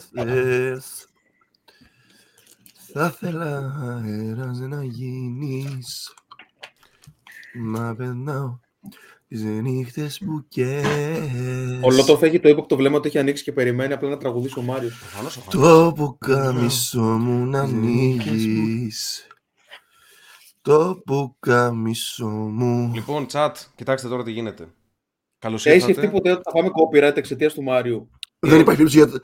θες Θα ήθελα αέρας να γίνεις Μα περνάω τις νύχτες που καίες Ο Λότοφ έχει το ύποπτο βλέμμα ότι έχει ανοίξει και περιμένει απλά να τραγουδήσει ο Μάριος. Το πουκάμισο μου να ανοίγεις Το πουκάμισο μου Λοιπόν, chat, κοιτάξτε τώρα τι γίνεται. Καλώς Έχει σκεφτεί ήρθατε. ποτέ ότι θα φάμε copyright εξαιτίας του Μάριου. Δεν υπάρχει περίπτωση για...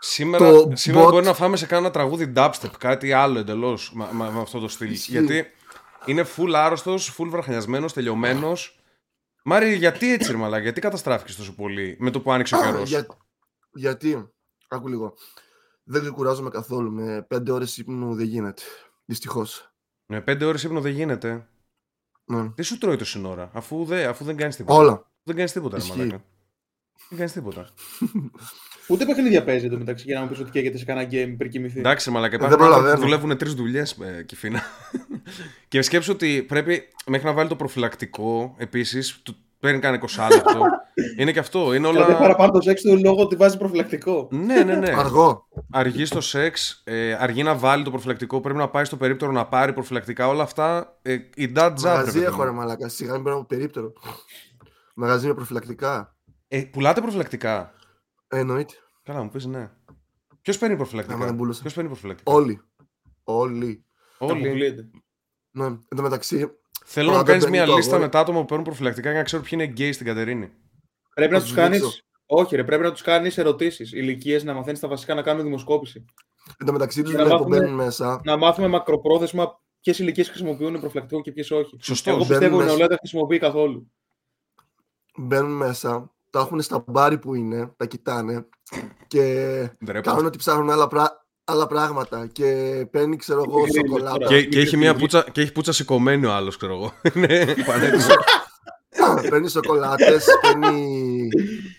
Σήμερα, το σήμερα bot- μπορεί να φάμε σε κάνα τραγούδι dubstep, κάτι άλλο εντελώς με, με- με αυτό το στυλ. Ισχύει. Γιατί είναι full άρρωστος, full βραχιασμένος, τελειωμένος. Μάρι, γιατί έτσι, ρε μαλάκα, γιατί καταστράφηκες τόσο πολύ με το που άνοιξε ο καιρός; Για... Γιατί, άκου λίγο, δεν ξεκουράζομαι καθόλου. Με πέντε ώρες ύπνου δεν γίνεται. Δυστυχώς. Με πέντε ώρες ύπνο δεν γίνεται; Ναι. Τι σου τρώει το σύνορα, αφού, δεν- αφού δεν κάνεις τίποτα; Όλα. Δεν κάνεις τίποτα, ρε Ισχύει. μαλάκα. Δεν κάνεις τίποτα. Ούτε παιχνίδια παίζει εδώ μεταξύ για να μου πεις ότι καίγεται σε κανένα game πριν κοιμηθεί. Εντάξει, μαλάκα. δεν Υπάρχουν άνθρωποι που προλαβαίνω. δουλεύουν τρεις δουλειές, ε, Κιφίνα. και σκέψου ότι πρέπει μέχρι να βάλει το προφυλακτικό επίσης. Παίρνει κανένα 20 λεπτό. είναι και αυτό. Είναι Δηλαδή όλα. παραπάνω το σεξ του λόγω ότι βάζει προφυλακτικό. ναι, ναι, ναι. Αργό. Αργεί στο σεξ, ε, αργεί να βάλει το προφυλακτικό, πρέπει να πάει στο περίπτερο να πάρει προφυλακτικά. Όλα αυτά. Ε, η dad job. Μαγαζί ρε έχω ρε παιδί μου. μαλάκα. Σιγά μην παίρνω περίπτερο. Μαγαζί με προφυλακτικά. Ε, πουλάτε προφυλακτικά. Ε, εννοείται. Καλά, μου πεις ναι. Ποιος παίρνει Άμα προφυλακτικά. δεν πούλησα. Ποιος παίρνει προφυλακτικά; Όλοι. Όλοι. Τα Όλοι. αποκλείεται. Ναι. Εν τω μεταξύ, Θέλω να Όταν κάνεις παίρνει μια το λίστα αγόρι- με τα άτομα που παίρνουν προφυλακτικά για να ξέρω ποιοι είναι γκέι στην Κατερίνη. Πρέπει να Θα τους τους κάνει. δείξω. Όχι, ρε, πρέπει να τους κάνεις ερωτήσεις. Ηλικίες να μαθαίνεις τα βασικά να κάνουν δημοσκόπηση. εν τω μεταξύ τους Για να βλέπω μάθουμε- μπαίνουν μέσα. Να μάθουμε μακροπρόθεσμα ποιες ηλικίες χρησιμοποιούν προφυλακτικό και ποιες όχι. Σωστός. Εγώ Μπαίνουν πιστεύω η μέσα- νεολαία δεν χρησιμοποιεί καθόλου. Μπαίνουν μέσα. Τα έχουν στα μπάρι που είναι. Τα κοιτάνε. Και Ντρέπονται. κάνουν ότι ψάχνουν άλλα, πρά- άλλα πράγματα. Και παίρνει, ξέρω εγώ, Μικρή σοκολάτα. τώρα. Και, και, έχει μια Μικρή πουτσα, και έχει πουτσα σηκωμένη ο άλλος, ξέρω εγώ. Ναι, πανέτοιμος. παίρνει σοκολάτες, παίρνει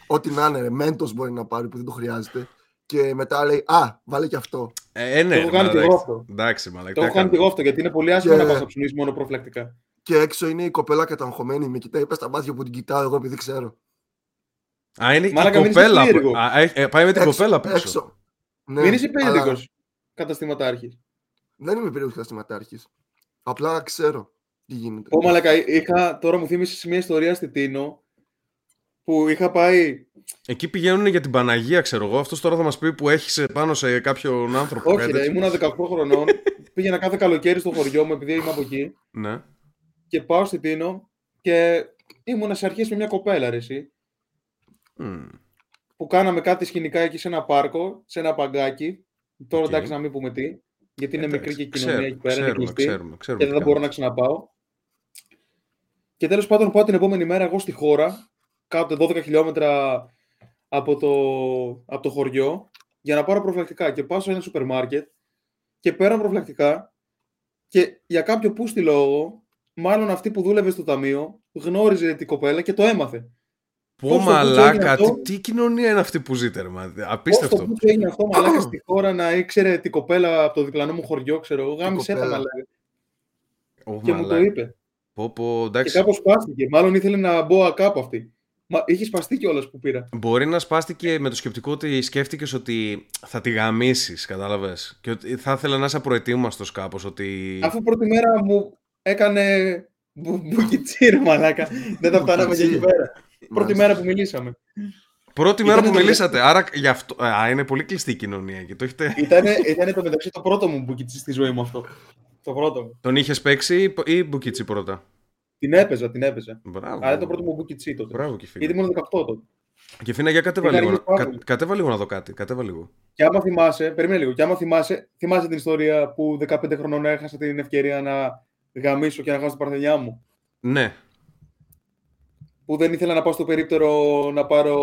ό,τι να είναι. ρε. Μέντος μπορεί να πάρει που δεν το χρειάζεται. Και μετά λέει Α, βάλε και αυτό. ε, ναι, Το έχω ρε, κάνει και εγώ εντάξει. αυτό. Εντάξει, μαλάκα. Το τι έχω κάνεις να και εγώ αυτό γιατί είναι πολύ άσχημο Και- να πας να ψωνίσεις μόνο προφυλακτικά. Και έξω είναι η κοπέλα καταγχωμένη. Με κοιτάει, πες τα μάτια που την κοιτάω εγώ επειδή ξέρω. Κάνω. Α, είναι Μαλάκα, η μην είσαι κοπέλα. που- περίεργο. Α, ε, ε, πάει με την Έξω- κοπέλα πίσω. Έξω. Ναι, Μην είσαι αλλά περίεργο καταστηματάρχης. Δεν είμαι περίεργο καταστηματάρχης. Απλά ξέρω τι γίνεται. Ω μαλακα, είχα, τώρα μου θύμισες μια ιστορία στη Τίνο που είχα πάει. Εκεί πηγαίνουν για την Παναγία, ξέρω εγώ. Αυτός τώρα θα μας πει που έχει πάνω σε κάποιον άνθρωπο. Όχι, κάτι ρε, τέτοιο. ήμουνα 18 χρονών. πήγαινα κάθε καλοκαίρι στο χωριό μου επειδή είμαι από εκεί. Ναι. Και πάω στη Τίνο και ήμουνα σε αρχές με μια κοπέλα, ρε, εσύ. Μμ. Που κάναμε κάτι σκηνικά εκεί σε ένα πάρκο, σε ένα παγκάκι. Τώρα Οκ. εντάξει να μην πούμε τι. Γιατί είναι Εντάξει, μικρή και η κοινωνία ξέρουμε, εκεί πέρα. είναι Ξέρουμε, κλειστή. ξέρουμε, ξέρουμε. και δεν τι θα μπορώ κάνεις. να ξαναπάω. Και τέλος πάντων πάω την επόμενη μέρα εγώ στη χώρα, κάτω 12 χιλιόμετρα από το, από το χωριό, για να πάρω προφυλακτικά. Και πάω σε ένα σούπερ μάρκετ και παίρνω προφυλακτικά και για κάποιο πούστη λόγο, μάλλον αυτή που δούλευε στο ταμείο, γνώριζε την κοπέλα και το έμαθε. Πω Πώς το μαλάκα, έγινε αυτό; τι, τι κοινωνία είναι αυτή που ζείτε, ρε μα. Πώς Απίστευτο. το πούστη έγινε αυτό, μαλάκα, στη χώρα να ήξερε την κοπέλα από το διπλανό μου χωριό, ξέρω εγώ, γάμισε τα κοπέλα. μαλάκα. Ω, Και μου το μαλάκα. είπε. Πω, πω, Και εντάξει. κάπως σπάστηκε. Μάλλον ήθελε να μπω κάπου αυτή. Μα είχε σπαστεί κιόλας που πήρα. Μπορεί να σπάστηκε με το σκεπτικό ότι σκέφτηκες ότι θα τη γαμίσεις, κατάλαβες; Και ότι θα ήθελε να είσαι προετοίμαστο κάπως. Ότι. Αφού πρώτη μέρα μου έκανε μπου- μπουκιτσίρ, μαλάκα. Δεν τα φτάναμε και εκεί Μπουκιτσί. πέρα. Πρώτη Μάλιστα. μέρα που μιλήσαμε. Πρώτη μέρα Ήτανε που το- μιλήσατε. Άρα γι' αυτό. Α, είναι πολύ κλειστή η κοινωνία εκεί. Το έχετε... Ήτανε, ήτανε το μεταξύ το πρώτο μου μπουκιτσί στη ζωή μου αυτό. Το πρώτο μου. Τον είχες παίξει ή μπουκίτσι πρώτα; Την έπαιζα, την έπαιζα. Μπράβο. Αλλά ήταν το πρώτο μου μπουκιτσί τότε. Μπράβο, Γιατί Κιφίνα. ήμουν 18 τότε. Κιφίνα, για κατέβα Είχα λίγο, αργήσει να- πάρα κα- πολύ. κατέβα λίγο να δω κάτι. Κατέβα λίγο. Και άμα θυμάσαι, περίμενε λίγο, και άμα θυμάσαι, θυμάσαι την ιστορία που 15 χρονών έχασα την ευκαιρία να γαμίσω και να χάσω την παρθενιά μου; Ναι. Που δεν ήθελα να πάω στο περίπτερο να πάρω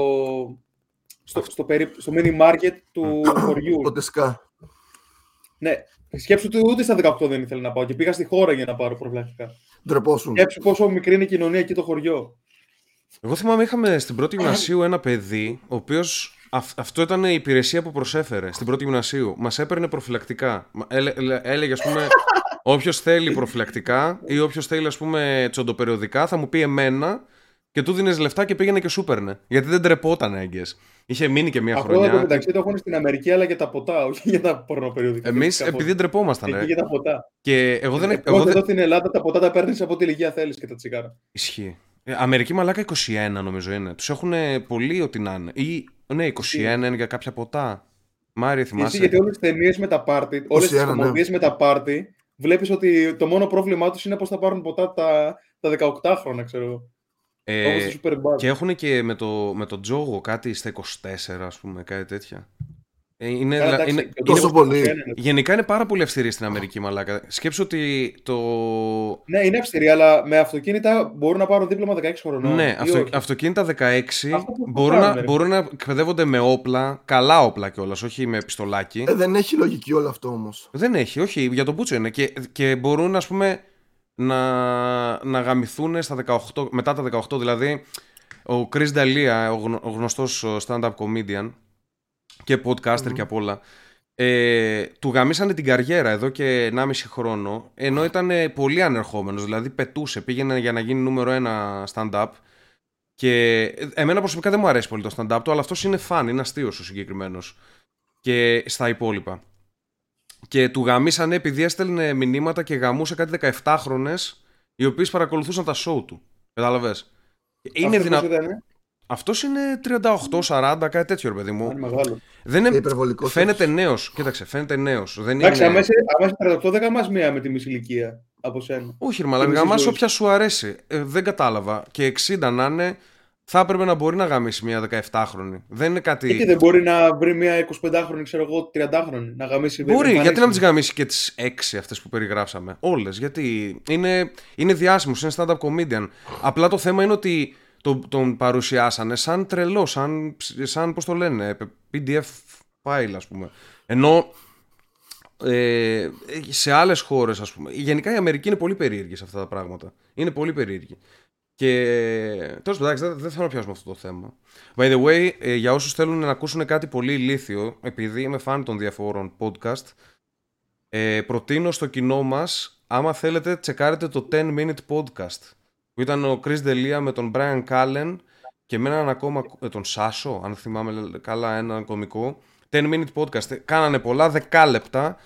στο, στο, περί, στο mini market του χωριού. Το τεσκά. ναι, σκέψου ότι ούτε στα 18 δεν ήθελα να πάω και πήγα στη χώρα για να πάρω προφυλακτικά. Ντρεπόσουν. Σκέψου πόσο μικρή είναι η κοινωνία εκεί το χωριό. Εγώ θυμάμαι είχαμε στην πρώτη γυμνασίου ένα παιδί, ο οποίος. αυτό ήταν η υπηρεσία που προσέφερε στην πρώτη γυμνασίου. Μας έπαιρνε προφυλακτικά. Μα- έλε- έλε- έλεγε, ας πούμε, όποιος θέλει προφυλακτικά ή όποιος θέλει, ας πούμε, τσοντοπεριοδικά, θα μου πει εμένα και του δίνει λεφτά και πήγαινε και σούπερνε. Γιατί δεν τρεπόταν έγκυε. Είχε μείνει και μία Αυτό χρονιά. εδώ μεταξύ το έχουν στην Αμερική, αλλά για τα ποτά, όχι για τα πορνοπεριοδικά. Εμείς Κάπως. επειδή ντρεπόμασταν. Εκεί ρε. για τα ποτά. Και εγώ δεν. Εγώ Εγώ εδώ δεν... στην Ελλάδα τα ποτά τα παίρνεις από ό,τι ηλικία θέλεις και τα τσιγάρα. Ισχύει. Ε, Αμερική μαλάκα 21 νομίζω είναι. Τους έχουν πολύ ό,τι να είναι. Ή ναι, 21 είναι για κάποια ποτά. Μάρια, Εσύ θυμάσαι. γιατί όλες τις ταινίες με τα πάρτι, όλες τις 21, ναι. κομμωδίες με τα πάρτι, βλέπεις ότι το μόνο πρόβλημά τους είναι πώ θα πάρουν ποτά τα, τα 18 χρόνια, ξέρω εγώ. Ε, Όπως το Super Bad. και έχουν και με το, με το τζόγο κάτι στα 24, ας πούμε, κάτι τέτοια. Ε, είναι, Καλά, δηλα- εντάξει, είναι, και τόσο το- πολύ. το- το- γενικά είναι πάρα πολύ αυστηρή στην Αμερική, μαλάκα. Σκέψου ότι το... Ναι, είναι αυστηρή, αλλά με αυτοκίνητα μπορούν να πάρουν δίπλωμα 16 χρονών. ναι, ή αυτο, όχι. αυτοκίνητα 16 Αυτό που μπορούν κάνουν, να, ρε. μπορούν να εκπαιδεύονται με όπλα, καλά όπλα κιόλας, όχι με πιστολάκι. Ε, δεν έχει λογική όλο αυτό όμως. Δεν έχει, όχι, για τον Πούτσο είναι. Και, και μπορούν, ας πούμε, να, να γαμηθούν στα 18, μετά τα 18. Δηλαδή, ο Chris D'Elia, ο, γνω, ο γνωστός ο stand-up comedian και podcaster και απ' όλα, ε, του γαμίσανε την καριέρα εδώ και 1,5 χρόνο, ενώ ήταν ε, πολύ ανερχόμενος, δηλαδή πετούσε, πήγαινε για να γίνει νούμερο ένα stand-up και ε, εμένα προσωπικά δεν μου αρέσει πολύ το stand-up του, αλλά αυτός είναι φαν, είναι αστείος ο συγκεκριμένος και στα υπόλοιπα. Και του γαμίσανε επειδή έστελνε μηνύματα και γαμούσε κάτι 17χρονε οι οποίες παρακολουθούσαν τα show του. Κατάλαβες. Είναι Αυτός δυνα... πώς ήταν, Αυτός είναι 38-40, κάτι τέτοιο, ρε παιδί μου. είναι μεγάλο. Δεν Ε, είναι... υπερβολικός Φαίνεται όμως. νέος. Κοίταξε, φαίνεται νέος. Δεν Εντάξει, είναι. αμέσως, αμέσως 38 δεν καμάς μία με τη μισή ηλικία από σένα. Όχι, ρε μαλάκα, μισής γαμάς ζωή. όποια σου αρέσει. Ε, δεν κατάλαβα. Και 60 να είναι, θα έπρεπε να μπορεί να γαμίσει μια 17χρονη. Δεν είναι κάτι. Γιατί δεν μπορεί να βρει μία 25χρονη, ξέρω εγώ, 30χρονη, να γαμίσει. Μπορεί, εμφανίσει. γιατί να μην τις γαμίσει και τις 6 αυτές που περιγράψαμε; Όλες. Γιατί είναι, είναι διάσημος, είναι stand-up comedian. Απλά το θέμα είναι ότι το, τον παρουσιάσανε σαν τρελό, σαν, σαν πώς το λένε, PDF file, ας πούμε. Ενώ ε, σε άλλες χώρες, ας πούμε. Γενικά η Αμερική είναι πολύ περίεργη σε αυτά τα πράγματα. Είναι πολύ περίεργη. Και τέλος πάντων, εντάξει, δεν, δεν θέλω να πιάσουμε αυτό το θέμα. By the way, ε, για όσους θέλουν να ακούσουν κάτι πολύ ηλίθιο, επειδή είμαι fan των διαφόρων podcast, ε, προτείνω στο κοινό μας, άμα θέλετε, τσεκάρετε το 10 Minute Podcast. Που ήταν ο Chris D'Elia με τον Brian Callen και με έναν ακόμα, ε, τον Σάσο, αν θυμάμαι καλά, έναν κωμικό. 10 Minute Podcast. Ε, Κάνανε πολλά, δεκάλεπτα.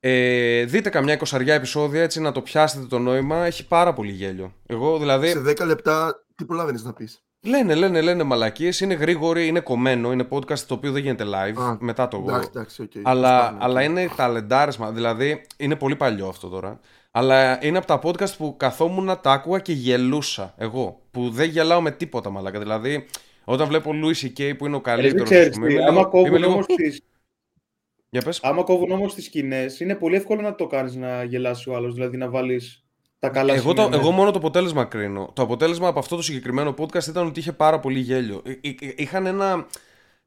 Ε, δείτε καμιά εικοσαριά επεισόδια έτσι να το πιάσετε το νόημα. Έχει πάρα πολύ γέλιο. Εγώ δηλαδή. Σε 10 λεπτά τι προλάβαινες να πεις; Λένε, λένε, λένε μαλακίες. Είναι γρήγοροι, είναι κομμένο. Είναι podcast το οποίο δεν γίνεται live Α, μετά το Εντάξει, εντάξει, οκ. αλλά, Φτάνει, αλλά οκ. είναι ταλεντάρισμα. Δηλαδή είναι πολύ παλιό αυτό τώρα. Αλλά είναι από τα podcast που καθόμουν να τα άκουγα και γελούσα. Εγώ. Που δεν γελάω με τίποτα μαλάκα. Δηλαδή όταν βλέπω Louis C.K. που είναι ο Ε, Δεν καλύτερος. ξέρεις τι, άμα κόβουν όμως τις, Για πες. άμα κόβουν όμως τις σκηνές, είναι πολύ εύκολο να το κάνεις να γελάσει ο άλλος, δηλαδή να βάλεις τα καλά Εγώ, το, σημεία εγώ μέσα. μόνο το αποτέλεσμα κρίνω. Το αποτέλεσμα από αυτό το συγκεκριμένο podcast ήταν ότι είχε πάρα πολύ γέλιο. Ε, ε, ε, Είχαν ένα.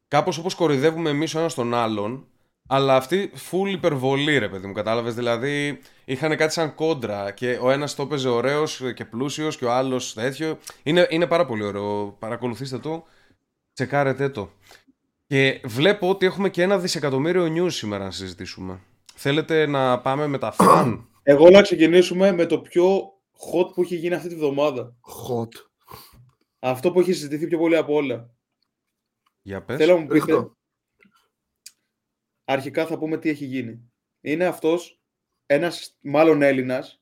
Κάπως όπως κοροϊδεύουμε εμείς ο ένας τον άλλον, αλλά αυτή full υπερβολή, ρε παιδί μου, κατάλαβες; Δηλαδή, είχαν κάτι σαν κόντρα και ο ένας το έπαιζε ωραίος και πλούσιος και ο άλλος τέτοιο. Είναι, είναι πάρα πολύ ωραίο. Παρακολουθήστε το. Τσεκάρετε το. Και βλέπω ότι έχουμε και ένα δισεκατομμύριο news σήμερα να συζητήσουμε. Θέλετε να πάμε με τα fun. Εγώ να ξεκινήσουμε με το πιο hot που έχει γίνει αυτή τη βδομάδα. Hot. Αυτό που έχει συζητηθεί πιο πολύ από όλα. Για πες. Θέλω να μου πείτε, Ρίχ' το. αρχικά θα πούμε τι έχει γίνει. Είναι αυτός ένας μάλλον Έλληνας,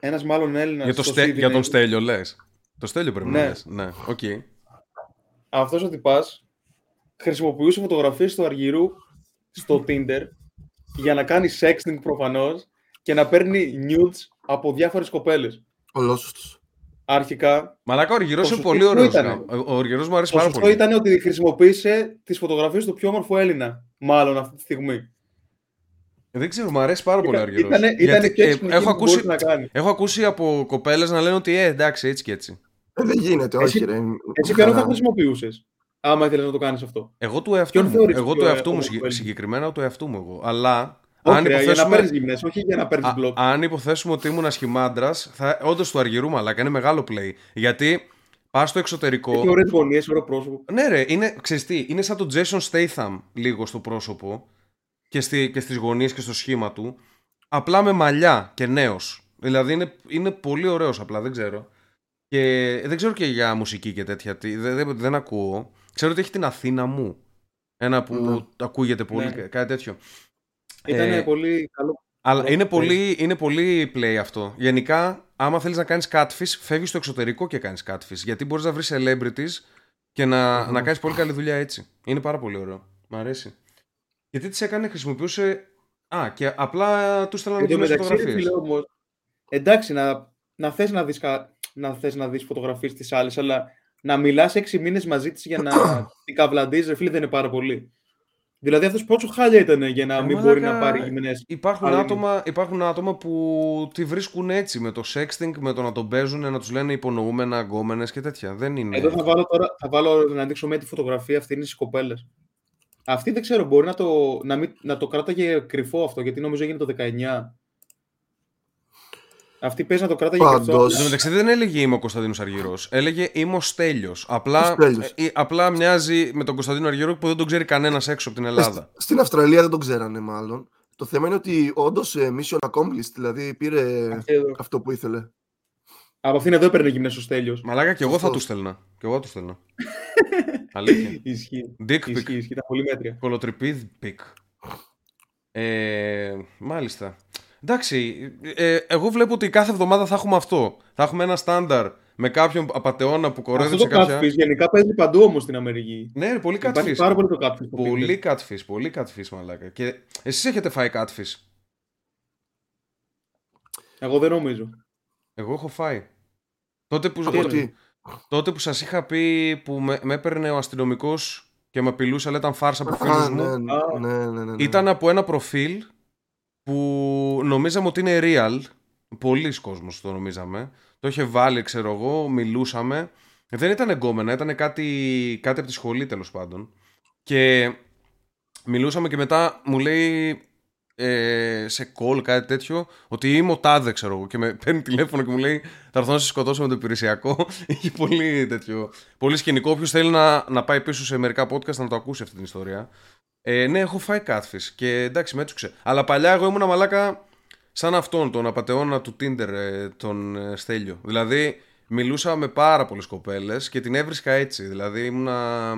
ένας μάλλον Έλληνας Για, το στο Στε- Sydney. για τον Στέλιο λες. Το Στέλιο πρέπει να Ναι. λες. Ναι, οκ. Αυτός ο τυπάς χρησιμοποιούσε φωτογραφίες του Αργυρού στο Tinder για να κάνει sexting προφανώς και να παίρνει nudes από διάφορες κοπέλες. Ολόσωστος. Αρχικά, Μαλάκα, ο Οργυρός Το είναι σωστό πολύ ωραίος. ήτανε. γα- Ο Οργυρός μου αρέσει το πάρα σωστό πολύ. ήταν ότι χρησιμοποίησε τις φωτογραφίες του πιο όμορφου Έλληνα, μάλλον αυτή τη στιγμή. Δεν ξέρω, μου αρέσει πάρα πολύ ο Ήταν, Αργυρός. ήτανε, Γιατί, ήτανε και ε, έξυπνο έχω, εκείνο που ακούσει, μπορούσε να κάνει. έχω ακούσει από κοπέλες να λένε ότι ε, εντάξει, έτσι και έτσι. Ε, δεν γίνεται, Εσύ- όχι ρε. Εσύ ποιον θα Χαρά. Χρησιμοποιούσες, άμα ήθελες να το κάνεις αυτό. Εγώ του εαυτού Ποιον μου. θεωρείς Εγώ πιο, του ε, εαυτού μου όμορφο συγκε- Έλληνα; συγκεκριμένα του εαυτού μου εγώ. Αλλά Όχι, αν ρε, για να υποθέσουμε, παίρνεις γυμνές, όχι για να παίρνεις α, μπλοκ. αν υποθέσουμε ότι ήμουν σχημάντρας, θα όντως του Αργυρού μαλάκα είναι μεγάλο play. Γιατί πας στο εξωτερικό. Έχει ωραίες γωνίες, ωραίο πρόσωπο. Ναι, ρε, είναι, ξέρεις τι, είναι σαν τον Jason Statham λίγο στο πρόσωπο και, στη, και στις γωνίες και στο σχήμα του. Απλά με μαλλιά και νέος. Δηλαδή είναι, είναι πολύ ωραίος απλά, δεν ξέρω. Και δεν ξέρω και για μουσική και τέτοια. τι- Δεν, δεν, δεν ακούω. Ξέρω ότι έχει την Αθήνα μου. Ένα που Ναι. ακούγεται πολύ, Ναι. κάτι τέτοιο. Ήταν Ε, πολύ καλό. Αλλά Καλό είναι παίζει. πολύ, είναι πολύ play αυτό. Γενικά, άμα θέλεις να κάνεις catfish, φεύγεις στο εξωτερικό και κάνεις catfish. Γιατί μπορείς να βρεις celebrities και να, Μμμ. να κάνεις πολύ καλή δουλειά έτσι. Είναι πάρα πολύ ωραίο. Μ' αρέσει. Γιατί τις έκανε, χρησιμοποιούσε. Α, και απλά τους στέλνανε Εν τω κοινέ μεταξύ, ρε φωτογραφίες. φίλε, όμως, εντάξει, να, να θες να δεις, κα- να θες να δεις φωτογραφίες της άλλης, αλλά να μιλάς έξι μήνες μαζί της για να την καβλαντίζεις, ρε φίλε, δεν είναι πάρα πολύ. Δηλαδή αυτός πόσο χάλια ήταν για να Ε, μην μαλάκα, μπορεί να πάρει γυμνές. Υπάρχουν Αλλά είναι- άτομα, υπάρχουν άτομα που τη βρίσκουν έτσι με το sexting, με το να τον παίζουν, να τους λένε υπονοούμενα, γκόμενε και τέτοια. Δεν είναι. Εδώ θα βάλω τώρα, θα βάλω να δείξω μια τη φωτογραφία, αυτή είναι στις κοπέλες. Αυτή δεν ξέρω, μπορεί να το, να μην, να το κράταγε κρυφό αυτό, γιατί νομίζω έγινε το 19. Αυτή παίζει να το κράταγε Πάντως. κρυφό. Εν τω μεταξύ δεν έλεγε είμαι ο Κωνσταντίνος Αργυρός. Έλεγε είμαι ο Στέλιος. Απλά, Ο Στέλιος. ε, ε, απλά μοιάζει με τον Κωνσταντίνο Αργυρό που δεν τον ξέρει κανένας έξω από την Ελλάδα. Ε, Στην Αυστραλία δεν τον ξέρανε μάλλον. Το θέμα είναι ότι όντως mission accomplished, δηλαδή πήρε Αυτή εδώ. αυτό που ήθελε. Από αυτήν εδώ έπαιρνε γυμνές ο Στέλιος. Μαλάκα και εγώ θα Σωστός. του στέλνα. Και εγώ θα του στέλνα. Αλήθεια. Ισχύει. Dick pic. Ισχύει, ισχύει. Ήταν πολύ μέτρια. Κωλοτρυπίδ pic. Ε, μάλιστα. Εντάξει, ε, εγώ βλέπω ότι κάθε εβδομάδα θα έχουμε αυτό. Θα έχουμε ένα στάνταρ με κάποιον απαταιώνα που Αυτό κορέδεψε το κάποια. catfish γενικά παίζει παντού όμως στην Αμερική. Ναι, ρε, πολύ Υπάρχει catfish. πάρα πολύ το catfish. που Πολύ πίνει. catfish, πολύ catfish, μαλάκα. Και εσείς έχετε φάει catfish; Εγώ δεν νομίζω. Εγώ έχω φάει. Τότε που, Από τι; τότε που σας είχα πει που με, με έπαιρνε ο αστυνομικός και με απειλούσε, αλλά ήταν φάρσα από Α, φίλους ναι, μου. ναι, ναι, ναι, ναι. Ήταν από ένα προφίλ που νομίζαμε ότι είναι real. Πολλοί κόσμος το νομίζαμε. Το είχε βάλει, ξέρω εγώ, μιλούσαμε. Δεν ήταν εγκόμενα, ήταν κάτι, κάτι από τη σχολή τέλος πάντων. Και μιλούσαμε και μετά μου λέει ε, σε call κάτι τέτοιο ότι είμαι ο τάδε ξέρω εγώ και με παίρνει τηλέφωνο και μου λέει θα έρθω να σε σκοτώσω με το υπηρεσιακό είχε πολύ τέτοιο πολύ σκηνικό όποιος θέλει να, να πάει πίσω σε μερικά podcast να το ακούσει αυτή την ιστορία ε, ναι έχω φάει catfish και εντάξει με έτσουξε αλλά παλιά εγώ ήμουν μαλάκα σαν αυτόν τον απατεώνα του Tinder ε, τον ε, Στέλιο δηλαδή μιλούσα με πάρα πολλές κοπέλες και την έβρισκα έτσι δηλαδή ήμουνα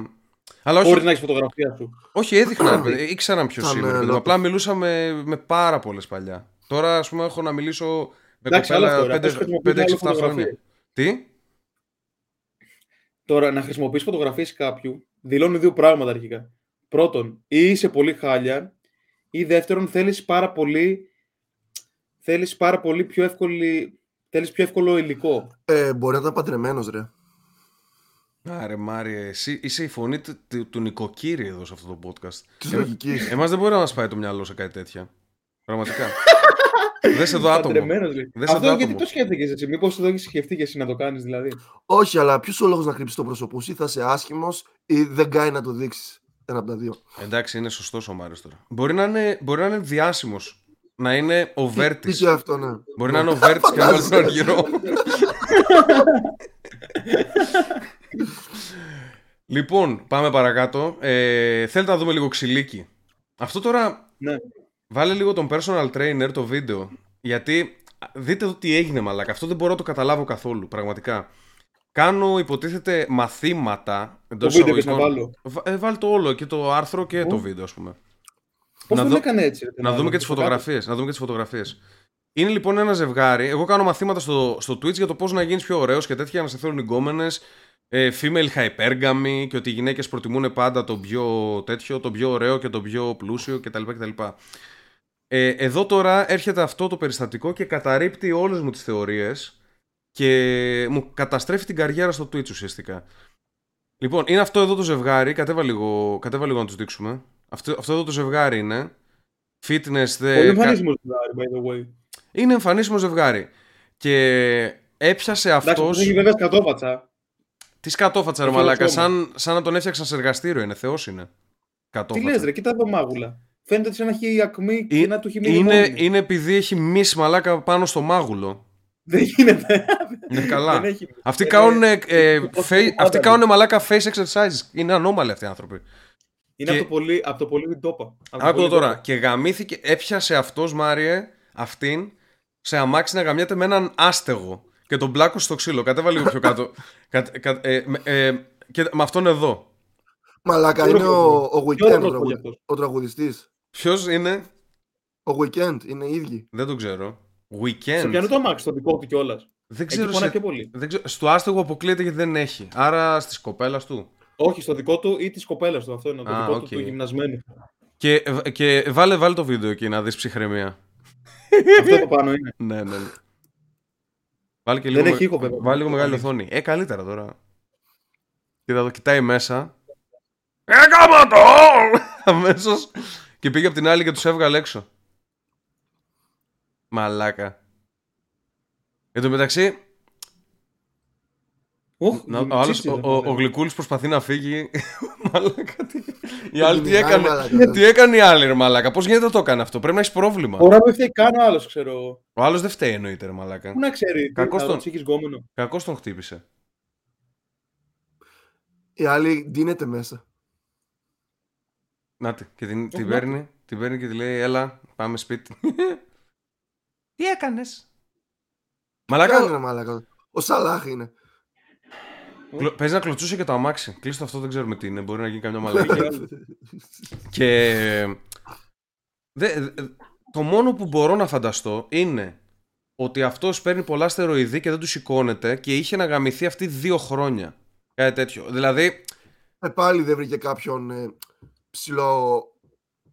αλλά όχι, Μπορεί να έχεις φωτογραφία σου. όχι, έδειχνα, ρε παιδί, ήξεραν ποιο Ήταν, είμαι. ε, ρε παιδί μου. λόγω- Απλά μιλούσα με, με πάρα πολλές παλιά. Τώρα, ας πούμε, έχω να μιλήσω με Εντάξει, άλλο αυτό, ρε. κοπέλα Πώς χρησιμοποιείς 5-6-7 άλλο χρόνια. φωτογραφίες. Τι; Τώρα, να χρησιμοποιήσει φωτογραφίες κάποιου δηλώνει δύο πράγματα αρχικά. Πρώτον, ή είσαι πολύ χάλια, ή δεύτερον, θέλεις πάρα πολύ. Θέλεις πάρα πολύ πιο εύκολη. Θέλεις πιο εύκολο υλικό. Ε, μπορεί να ήταν παντρεμένος, ρε. Άρε Μάριε, εσύ είσαι η φωνή του, του, του νοικοκύρη εδώ σε αυτό το podcast. Της λογικής. Εμάς δεν μπορεί να μας πάει το μυαλό σε κάτι τέτοια. Πραγματικά. δεν σε δω άτομο. Παντρεμένος, λέει. Δεν σε Αυτό δω γιατί άτομο. το σκέφτηκες εσύ. Μήπως το έχεις σκεφτεί και εσύ να το κάνεις, δηλαδή; Όχι, αλλά ποιος ο λόγος να κρύψεις το πρόσωπό σου, ή θα είσαι άσχημος ή δεν κάνει να το δείξεις; Ένα από τα δύο. Εντάξει, είναι σωστός ο Μάριος τώρα. Μπορεί να είναι, μπορεί να είναι διάσημος. Να είναι ο Τι Βέρτης. και αυτό, ναι. Μπορεί να είναι ο Βέρτης και να βάλει τον Αργυρό. λοιπόν, πάμε παρακάτω. Ε, θέλετε να δούμε λίγο ξυλίκι. Αυτό τώρα Ναι. βάλε λίγο τον personal trainer το βίντεο. Γιατί α, δείτε εδώ τι έγινε μαλάκα. Αυτό δεν μπορώ να το καταλάβω καθόλου, πραγματικά. Κάνω υποτίθεται μαθήματα Το εντός βίντεο και θα εισαγωγικών. βάλω. Βα- ε, βάλ το όλο και το άρθρο και το Ω. βίντεο, ας πούμε. Πώς Να τον δω- έκανε έτσι, ρε, Να τον δούμε και τις άλλο, φωτογραφίες. Να δούμε και τις φωτογραφίες. Είναι λοιπόν ένα ζευγάρι. Εγώ κάνω μαθήματα στο, στο Twitch για το πώς να γίνεις πιο ωραίος και τέτοια, να σε θέλουν οι γκόμενε. Ε, female hypergamy και ότι οι γυναίκες προτιμούν πάντα το πιο τέτοιο, το πιο ωραίο και το πιο πλούσιο κτλ. κτλ. Ε, εδώ τώρα έρχεται αυτό το περιστατικό και καταρρύπτει όλες μου τις θεωρίες και μου καταστρέφει την καριέρα στο Twitch ουσιαστικά. Λοιπόν, είναι αυτό εδώ το ζευγάρι, κατέβα λίγο, κατέβα λίγο να τους δείξουμε. Αυτό, αυτό εδώ το ζευγάρι είναι. Fitness the... Πολύ εμφανίσιμο ζευγάρι, by the way. Είναι εμφανίσιμο ζευγάρι. Και έπιασε Εντάξει, αυτός... αυτός έχει βέβαια σκατόφατσα. Τι σκατόφατσα ρε Έχει μαλάκα, όλο σώμα. σαν, σαν να τον έφτιαξαν σε εργαστήριο είναι, θεός είναι. Τι Κατόφατσα. λες ρε, κοίτα εδώ μάγουλα. Φαίνεται ότι σαν να έχει ακμή και Ε, να του έχει μείνει είναι, μόνιμη. είναι επειδή έχει μίσει μαλάκα πάνω στο μάγουλο. Δεν γίνεται. Είναι καλά. Δεν έχει. Αυτοί Ε, κάνουν, ε, ε, πώς face- είναι αυτοί πάντα, κάνουν μαλάκα face exercises. Είναι ανώμαλοι αυτοί οι άνθρωποι. Είναι και- από το πολύ, από το πολύ ντόπα. Από το Άκου πολύ τώρα. ντόπα. Και γαμήθηκε, έπιασε αυτό Μάριε, αυτήν, σε αμάξι να γαμιέται με έναν άστεγο. και τον μπλάκο στο ξύλο. Κατέβα λίγο πιο κάτω. Κα, κα, ε, με- ε, και με αυτόν εδώ. Μαλάκα, Ποιο είναι ο, ο Ποιο Weekend είναι ο, ο τραγου- αυτός? ο τραγουδιστής. Ποιο είναι, Ο Weekend είναι οι ίδιοι. δεν τον ξέρω. Στο Weekend. πιανό το αμάξι, το δικό του κιόλας. Δεν Εκεί ξέρω. πονάει Σε... πιο πολύ. Δεν ξέρω. Στο άστεγο αποκλείεται γιατί δεν έχει. Άρα στις κοπέλας του. Όχι, στο δικό του ή της κοπέλας του. Αυτό είναι το Α, δικό οκ. του του γυμνασμένου. Και, και βάλε, βάλε το βίντεο εκεί να δεις ψυχραιμία. Αυτό το πάνω είναι. ναι, ναι. ναι. Βάλε και Δεν λίγο, έχει ήχο, βέβαια. βάλε λίγο μεγάλη οθόνη. Ε, καλύτερα τώρα. Κοίτα το κοιτάει μέσα. Έκαμα το! Αμέσως. Και πήγε από την άλλη και τους έβγαλε έξω. Μαλάκα. Εν τω μεταξύ, Οχ, να- ο, άλλος, τσίτσιδα, ο, ο, ο βέβαια. Γλυκούλης προσπαθεί να φύγει. μαλάκα, τι... Η άλλη τι Μιλάει, έκανε. μαλάκα. Τι έκανε η άλλη, ρε μαλάκα; Πώς γίνεται να το έκανε αυτό; Πρέπει να έχεις πρόβλημα. Ωραία, δεν φταίει καν ο άλλος, ξέρω. Ο άλλος δεν φταίει εννοείται, ρε μαλάκα. Πού να ξέρει. Κακός τον- τον. έχει γκόμενο. Κακός τον χτύπησε. Η άλλη ντύνεται μέσα. Να τη, και την, την, να παίρνει, την παίρνει και τη λέει, έλα, πάμε σπίτι. Τι έκανες; Κάνε Μαλάκα, ρε μαλάκα. Ο Σαλάχ είναι. κλω- παίζει να κλωτσούσε και το αμάξι. Κλείστο αυτό, δεν ξέρουμε τι είναι. Μπορεί να γίνει καμιά μαλακία. και δε- δε- το μόνο που μπορώ να φανταστώ είναι ότι αυτός παίρνει πολλά στεροειδή και δεν τους σηκώνεται και είχε να γαμηθεί αυτή δύο χρόνια. Κάτι τέτοιο. Δηλαδή, Ε, πάλι δεν βρήκε κάποιον ε, ψηλό.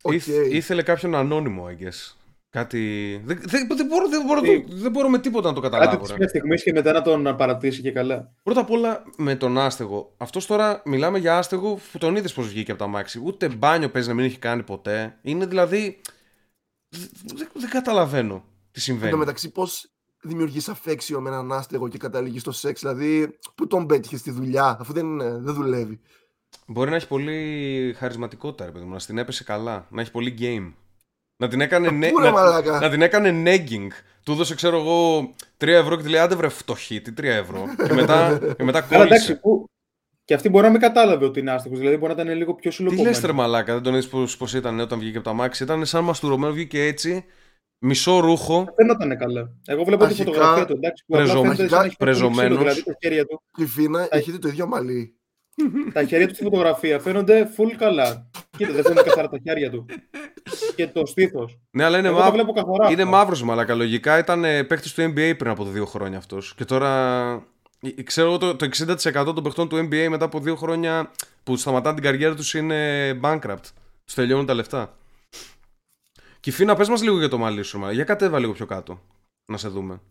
Οκ. Ήθ- ήθελε κάποιον ανώνυμο, I guess. Κάτι. Δεν, δεν, δεν, μπορώ, δεν, μπορώ, Τι; δεν μπορώ με τίποτα να το Κάτι καταλάβω. της ρε. μια στιγμής και μετά να τον παρατήσει και καλά. Πρώτα απ' όλα με τον άστεγο. Αυτός τώρα μιλάμε για άστεγο που τον είδες πώς βγήκε από τ' αμάξι. Ούτε μπάνιο παίζει να μην έχει κάνει ποτέ. Είναι δηλαδή. Δεν, δεν- δεν καταλαβαίνω τι Εν τω συμβαίνει. μεταξύ, πώς δημιουργείς αφέξιο με έναν άστεγο και καταλήγεις στο σεξ; Δηλαδή, πού τον πέτυχες στη δουλειά, αφού δεν, είναι- δεν δουλεύει; Μπορεί να έχει πολύ χαρισματικότητα, ρε παιδί μου, να στην έπεσε καλά. Να έχει πολύ game. Να την έκανε, ne- Πού ρε να, μαλάκα. να την έκανε negging. Του έδωσε, ξέρω εγώ, 3 ευρώ και τη λέει άντε βρε φτωχή, τι 3 ευρώ. και μετά, και μετά Αλλά εντάξει, κόλλησε. που... και αυτή μπορεί να μην κατάλαβε ότι είναι άστεγο. Δηλαδή μπορεί να ήταν λίγο πιο Τι συλλογικό. λες ρε μαλάκα, δεν τον είδες πώς, πώς ήταν όταν βγήκε από τα μάξι; Ήταν σαν μαστουρωμένο, βγήκε έτσι, μισό ρούχο. Δεν ήταν καλά. Εγώ βλέπω τη Αρχικά, φωτογραφία του. Εντάξει, που απλά πρεζο- φαίνεται σαν να έχει πολύ ξύλο, πρεζωμένος. Δηλαδή τα χέρια του, Η Φίνα έχετε το ίδιο μαλλί. Τα χέρια του στη φωτογραφία φαίνονται full καλά. Κοίτα, δεν φαίνονται καθαρά τα χέρια του. Και το στήθος. Ναι, αλλά είναι, Εγώ το μαύ... βλέπω καθαρά. είναι αυτό. μαύρος μαλάκα. Λογικά ήταν ε, παίκτης του NBA πριν από δύο χρόνια αυτός. Και τώρα, ε, ξέρω εγώ, το, το 60% των παιχτών του NBA μετά από δύο χρόνια που σταματάνε την καριέρα τους είναι bankrupt. Τους τελειώνουν τα λεφτά. Και Φίνα, πες μας λίγο για το μαλλί σου, μαλάκα. Για κατέβα λίγο πιο κάτω. Να σε δούμε.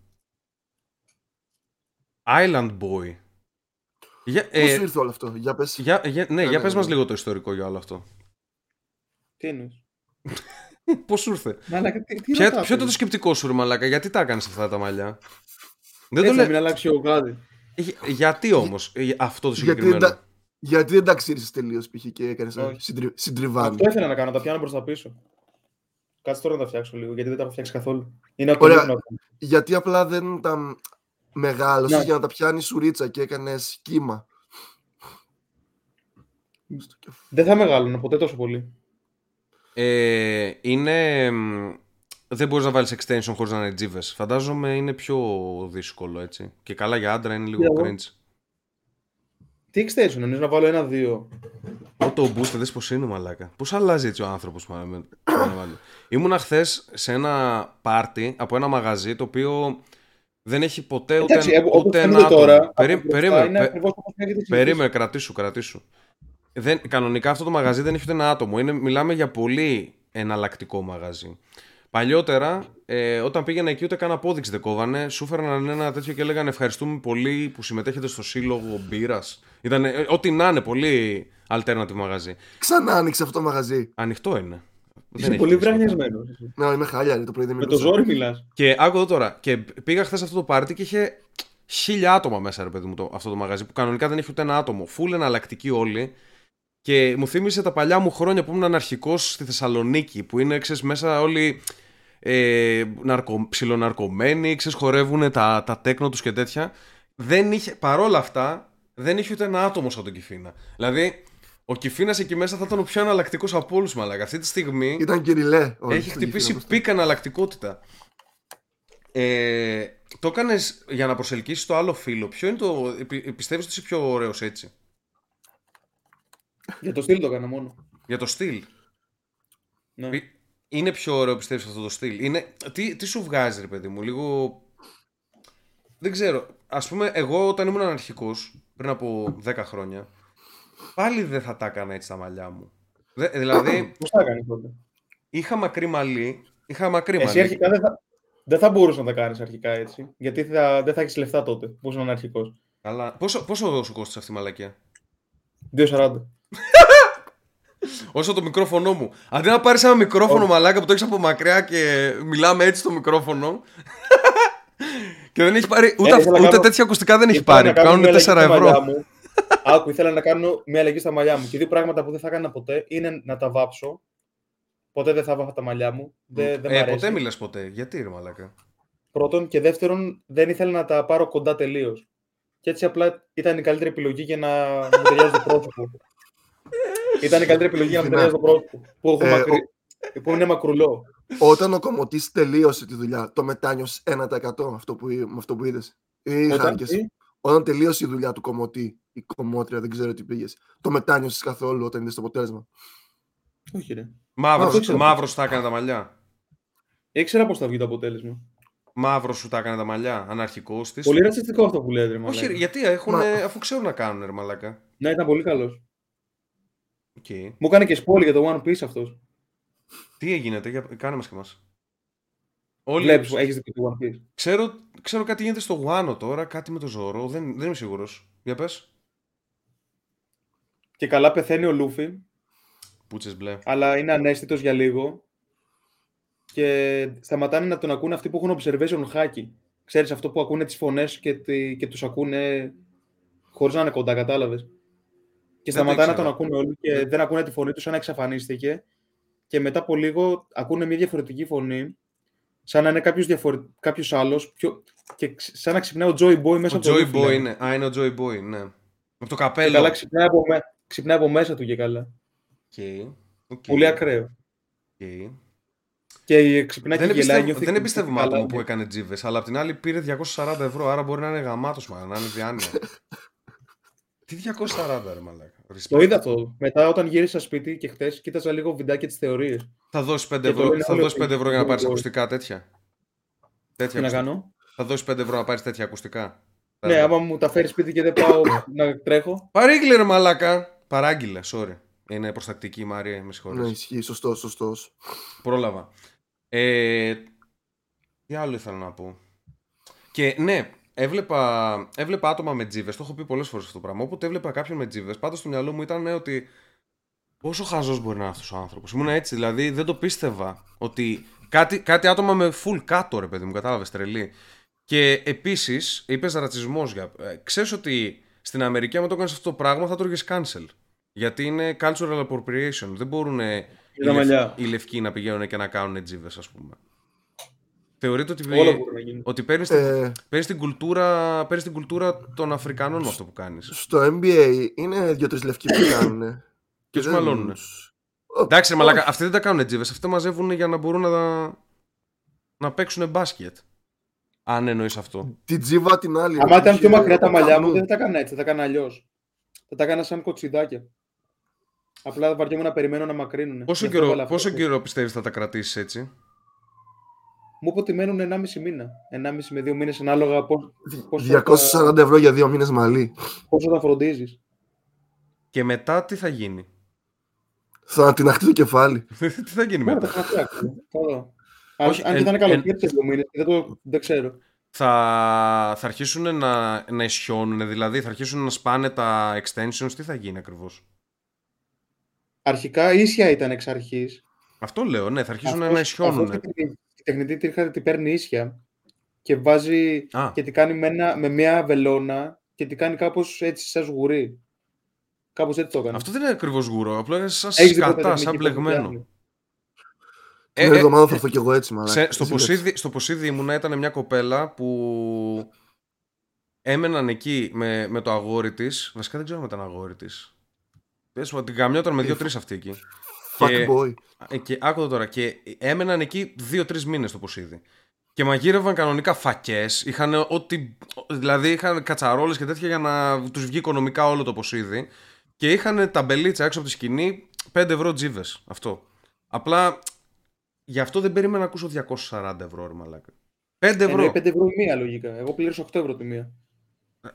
Island Boy. Για, Πώς ε, ήρθε όλο αυτό, για πες. για, για, ναι, Ναι, για ναι, πες ναι. μας λίγο το ιστορικό για όλο αυτό. Τι εννοείς; Πώς σου ήρθε; Μαλάκα, τι, τι Ποια, ρωτάτε. ποιο ήταν το σκεπτικό σου, ρε Μαλάκα, γιατί τα έκανες αυτά τα μαλλιά; Δεν Έτσι το να λέ... μην αλλάξει ο γάδι. Για- Γιατί όμως αυτό το Γιατί, συγκεκριμένο; δεν τα- γιατί δεν τα ξύρισες τελείως π.χ. και έκανες ένα Όχι. συντρι... συντριβάνι. Αυτό ήθελα να κάνω, τα πιάνω προς τα πίσω. Κάτσε τώρα να τα φτιάξω λίγο, γιατί δεν τα έχω φτιάξει καθόλου. Είναι από Ωραία. το Γιατί απλά δεν τα μεγάλωσες Ναι. για να τα πιάνει σουρίτσα και έκανες κύμα. Στο κεφ- Δεν θα μεγάλωνε ποτέ τόσο πολύ. Ε, είναι. μ, Δεν μπορείς να βάλεις extension χωρίς να είναι τζίβες. Φαντάζομαι είναι πιο δύσκολο έτσι. Και καλά για άντρα είναι λίγο Για εγώ. cringe. Τι extension, εννοείς να βάλω ένα-δύο. Auto boost, δες πως είναι μαλάκα. Πώς αλλάζει έτσι ο άνθρωπος μάλλον. Ήμουνα χθες σε ένα πάρτι από ένα μαγαζί το οποίο δεν έχει ποτέ ούτε, Εντάξει, εγώ- όπως ούτε ένα φαίνεται άτομο. τώρα, Περί- από μπροστά περίμενε, είναι πε- ακριβώς όπως έχετε συνηθίσει. Περίμενε, κρατήσου, κρατήσου. Δεν, κανονικά αυτό το μαγαζί δεν έχει ούτε ένα άτομο. Είναι, μιλάμε για πολύ εναλλακτικό μαγαζί. Παλιότερα, ε, όταν πήγαινα εκεί, ούτε καν απόδειξη δεν κόβανε. Σου έφεραν ένα τέτοιο και έλεγαν Ευχαριστούμε πολύ που συμμετέχετε στο σύλλογο μπύρας. Ήταν ε, ό,τι να είναι, πολύ alternative μαγαζί. Ξανά άνοιξε αυτό το μαγαζί. Ανοιχτό είναι. Δεν Είσαι έχει πολύ κλείσει. βραγιασμένος. Ναι, είμαι χάλια, ρε, το πρωί δεν Με το μιλούσα. ζόρι μιλάς. Και άκου εδώ τώρα. Και πήγα χθες σε αυτό το πάρτι και είχε χίλια άτομα μέσα, ρε παιδί μου, το, αυτό το μαγαζί. Που κανονικά δεν έχει ούτε ένα άτομο. Φούλ εναλλακτικοί όλοι. Και μου θύμισε τα παλιά μου χρόνια που ήμουν αναρχικό στη Θεσσαλονίκη. Που είναι, ξέρεις, μέσα όλοι ε, ναρκο, ψιλοναρκωμένοι, ξέρεις, χορεύουν τα, τα τέκνο τους και τέτοια. Δεν είχε, παρόλα αυτά, δεν είχε ούτε ένα άτομο σαν τον Κιφίνα. Δηλαδή, ο Κιφίνας εκεί μέσα θα ήταν ο πιο εναλλακτικό από όλους, μαλάκα. Αυτή τη στιγμή Ήταν κυριλέ. όλοι έχει στον χτυπήσει Κιφίνα, πίκα εναλλακτικότητα. Ε, το έκανες για να προσελκύσεις το άλλο φίλο. Ποιο είναι το. Πιστεύεις ότι είσαι πιο ωραίος έτσι; Για το στυλ το έκανα μόνο. Για το στυλ. Ναι. Είναι πιο ωραίο πιστεύεις αυτό το στυλ; Είναι... Τι, τι σου βγάζει, ρε παιδί μου, λίγο. Δεν ξέρω. Α πούμε, εγώ όταν ήμουν αναρχικός πριν από 10 χρόνια, πάλι δεν θα τα έκανα έτσι τα μαλλιά μου. Δε, δηλαδή. Πώς τα έκανες τότε; Είχα μακρύ μαλλί. Είχα μακρύ Εσύ μαλλί. αρχικά δεν θα, δεν θα μπορούσες να τα κάνεις αρχικά έτσι. Γιατί θα, δεν θα έχεις λεφτά τότε που ήσουν αρχικός. Αλλά πόσο, πόσο σου κόστησε αυτή η μαλακία; 2,40. Όσο το μικρόφωνο μου. Αντί να πάρεις ένα μικρόφωνο μαλάκα που το έχεις από μακριά και μιλάμε έτσι στο μικρόφωνο. και δεν έχει πάρει. Ούτε, Ε, ήθελα να ούτε κάνω- τέτοια ακουστικά δεν έχει Ήθελα πάρει. να κάνω Κάνουν μια 4 αλλαγή στα μαλλιά ευρώ. μου. Άκου, ήθελα να κάνω μια αλλαγή στα μαλλιά μου. Και δύο πράγματα που δεν θα έκανα ποτέ είναι να τα βάψω. Ποτέ δεν θα βάφα τα μαλλιά μου. Δεν, δεν μ' Ε, αρέσει. ποτέ μιλάς ποτέ. Γιατί ρε μαλάκα; Πρώτον. Και δεύτερον, δεν ήθελα να τα πάρω κοντά τελείως. Και έτσι απλά ήταν η καλύτερη επιλογή για να μου ταιριάζει το πρόσωπο. ήταν η καλύτερη επιλογή για να μου ταιριάζει το πρόσωπο. Που, έχω Ε, μακρύ- που είναι μακρουλό. Όταν ο κομμωτής τελείωσε τη δουλειά, το μετάνιωσε 1% αυτό που, με αυτό που είδες. Ή Όταν, χάρηκες. τι; Όταν τελείωσε η δουλειά του κομμωτή, η κομμότρια, δεν ξέρω τι πήγες. Το μετάνιωσες καθόλου όταν είδες το αποτέλεσμα. Όχι, ρε. Μαύρος Αυτό ξέρω. μαύρος τα έκανε τα μαλλιά. Ήξερα πώς θα βγει το αποτέλεσμα. Μαύρος σου τα έκανε τα μαλλιά. Αναρχικός της. Πολύ ρατσιστικό αυτό που λέτε, ρε Όχι, μαλάκα. ρε, γιατί έχουν, Μα- αφού ξέρουν να κάνουν, ρε μαλάκα. Ναι, ήταν πολύ καλός. Οκ. Μου έκανε και spoiler για το One Piece αυτός. Τι έγινε, για... κάνε μας και μας. Όλοι Βλέπεις που έχεις δει το One Piece. Ξέρω, ξέρω κάτι γίνεται στο Wano τώρα, κάτι με το Zoro, δεν, δεν είμαι σίγουρος. Για πες. Και καλά πεθαίνει ο Luffy, Πούτσες μπλε. αλλά είναι αναίσθητος για λίγο. Και σταματάνε να τον ακούνε αυτοί που έχουν observation hacking. Ξέρεις αυτό που ακούνε τις φωνές και, τη... και τους ακούνε χωρίς να είναι κοντά, κατάλαβες. Και Δεν το σταματάνε να ήξερα. τον ακούνε όλοι και δεν ακούνε τη φωνή τους σαν να εξαφανίστηκε. Και μετά από λίγο ακούνε μια διαφορετική φωνή, σαν να είναι κάποιος διαφορε... κάποιος άλλος. Πιο... Και ξ- σαν να ξυπνάει ο Joy Boy μέσα Ο από το Joy Luffy, Boy λέει. είναι. Α, είναι ο Joy Boy, ναι. Με το Και καπέλο. καλά ξυπνάει από, με... ξυπνάει από μέσα του και καλά. Οκ, οκ, Πολύ ακραίο. οκ. Και ξυπνάει Δεν, και γελάει. εμπιστεύω, νιώθει δεν και εμπιστεύομαι καλά. άτομο που έκανε τζίβες, αλλά απ' την άλλη πήρε 240 ευρώ, άρα μπορεί να είναι γαμάτος, μα να είναι διάνοια. Τι 240 ρε μαλάκα. Το Respect. είδα αυτό. Μετά όταν γύρισα σπίτι και χτε, κοίταζα λίγο βιντεάκια τι θεωρίες. Θα δώσεις 5 Και το ευρώ, λένε θα όλοι δώσεις ότι 5 ευρώ για να Joy πάρεις Boy. ακουστικά τέτοια. τέτοια Τι να ακουστικά. κάνω; Θα δώσεις 5 ευρώ να πάρεις τέτοια ακουστικά. Θα Ναι, δω. άμα μου τα φέρεις σπίτι και δεν πάω να τρέχω. Παρήγγειλε ρε μαλάκα. Παράγγειλε, sorry. Είναι προστακτική η Μαρία, με συγχωρείς. Ναι, ισχύει. Σωστός, σωστός. Πρόλαβα. Ε, τι άλλο ήθελα να πω. Και ναι, έβλεπα, έβλεπα άτομα με τζίβες. Το έχω πει πολλές φορές αυτό το πράγμα. Όποτε έβλεπα κάποιον με τζίβες, πάντα στο μυαλό μου ήταν ναι, ότι. Πόσο χαζός μπορεί να είναι αυτός ο άνθρωπος. Ήμουν έτσι, δηλαδή δεν το πίστευα. Ότι κάτι, κάτι άτομα με full κάτω, ρε παιδί μου, κατάλαβες τρελή. Και επίσης, είπες ρατσισμός. Για... Ε, ξέρεις ότι στην Αμερική, άμα το έκανε αυτό το πράγμα, θα το έργε cancel. Γιατί είναι cultural appropriation. Δεν μπορούν οι, τα μαλλιά. λευ... οι λευκοί να πηγαίνουν και να κάνουν τζίβες, ας πούμε. Θεωρείται ότι, Όλα μπορούν να γίνουν. ότι παίρνεις την, Ε, παίρνεις την, κουλτούρα, παίρνεις την κουλτούρα των Αφρικανών με αυτό που κάνεις. στο NBA είναι δύο-τρει λευκοί που κάνουν. Και τους μαλώνουνε. Ω, Εντάξει, ρε όχι. μαλάκα, αυτοί δεν τα κάνουν τζίβες. Αυτοί τα μαζεύουν για να μπορούν να, να παίξουν μπάσκετ. Αν εννοείς αυτό. Την τζίβα την άλλη. Άμα ήταν πιο είχε- μακριά τα ο μαλλιά μου, Κανού. δεν θα τα έκανα έτσι, θα τα έκανα αλλιώς. Θα τα έκανα σαν κοτσιδάκια. Απλά βαριόμουν να περιμένω να μακρύνουν. Πόσο καιρό, πόσο καιρό πιστεύεις θα τα κρατήσεις έτσι; Μου είπε ότι μένουν 1,5 μήνα. 1,5 με 2 μήνες ανάλογα πώ, πόσο, 240 ευρώ για δύο μήνες μαλλί. πόσο τα φροντίζεις. Και μετά τι θα γίνει; Θα ανατιναχτεί το κεφάλι. τι θα γίνει Ναι, τα μετά. φτιάξω. Θα δω. Αν, Όχι, αν και εν- θα είναι εν- καλοκαίρι σε 2 μήνες, δεν, το, δεν ξέρω. Θα, θα αρχίσουν να, να ισιώνουν, δηλαδή θα αρχίσουν να σπάνε τα extensions. Τι θα γίνει ακριβώς; Αρχικά ίσια ήταν εξ αρχής. Αυτό λέω, ναι, θα αρχίσουν να ισιώνουν. Η τεχνητή τρίχα την παίρνει ίσια και βάζει Α, και τη κάνει με, ένα, με μια βελόνα και τη κάνει κάπως έτσι σαν σγουρί. Κάπως έτσι το έκανε. αυτό δεν είναι ακριβώς γούρο. Απλά είναι σαν Έχεις δει ποτέ σκατά, τεχνική σαν που μπλεγμένο. φτιάχνει; Ε, Την ε, εβδομάδα θα έρθω κι εγώ έτσι, μαλάκα. Σε, στο, Ζήλεψε. ποσίδι, στο ποσίδι ήμουνα ήταν μια κοπέλα που έμεναν εκεί με, με το αγόρι της. Βασικά δεν ξέρω αν ήταν αγόρι της. Την καμιόταν με δύο-τρει αυτή εκεί. Fuck και- boy. Ε, Και άκου το τώρα. Και έμεναν εκεί δύο-τρεις μήνες το ποσίδι. και μαγείρευαν κανονικά φακές. Είχαν ό,τι. Δηλαδή είχαν κατσαρόλες και τέτοια για να τους βγει οικονομικά όλο το ποσίδι. Και είχαν ταμπελίτσα έξω από τη σκηνή 5 ευρώ τζίβες. Αυτό. Απλά γι' αυτό δεν περίμενα να ακούσω 240 ευρώ, ρε μαλάκα. 5 ευρώ. Ε, 5 ευρώ η μία λογικά. Εγώ πλήρωσα 8 ευρώ τη μία.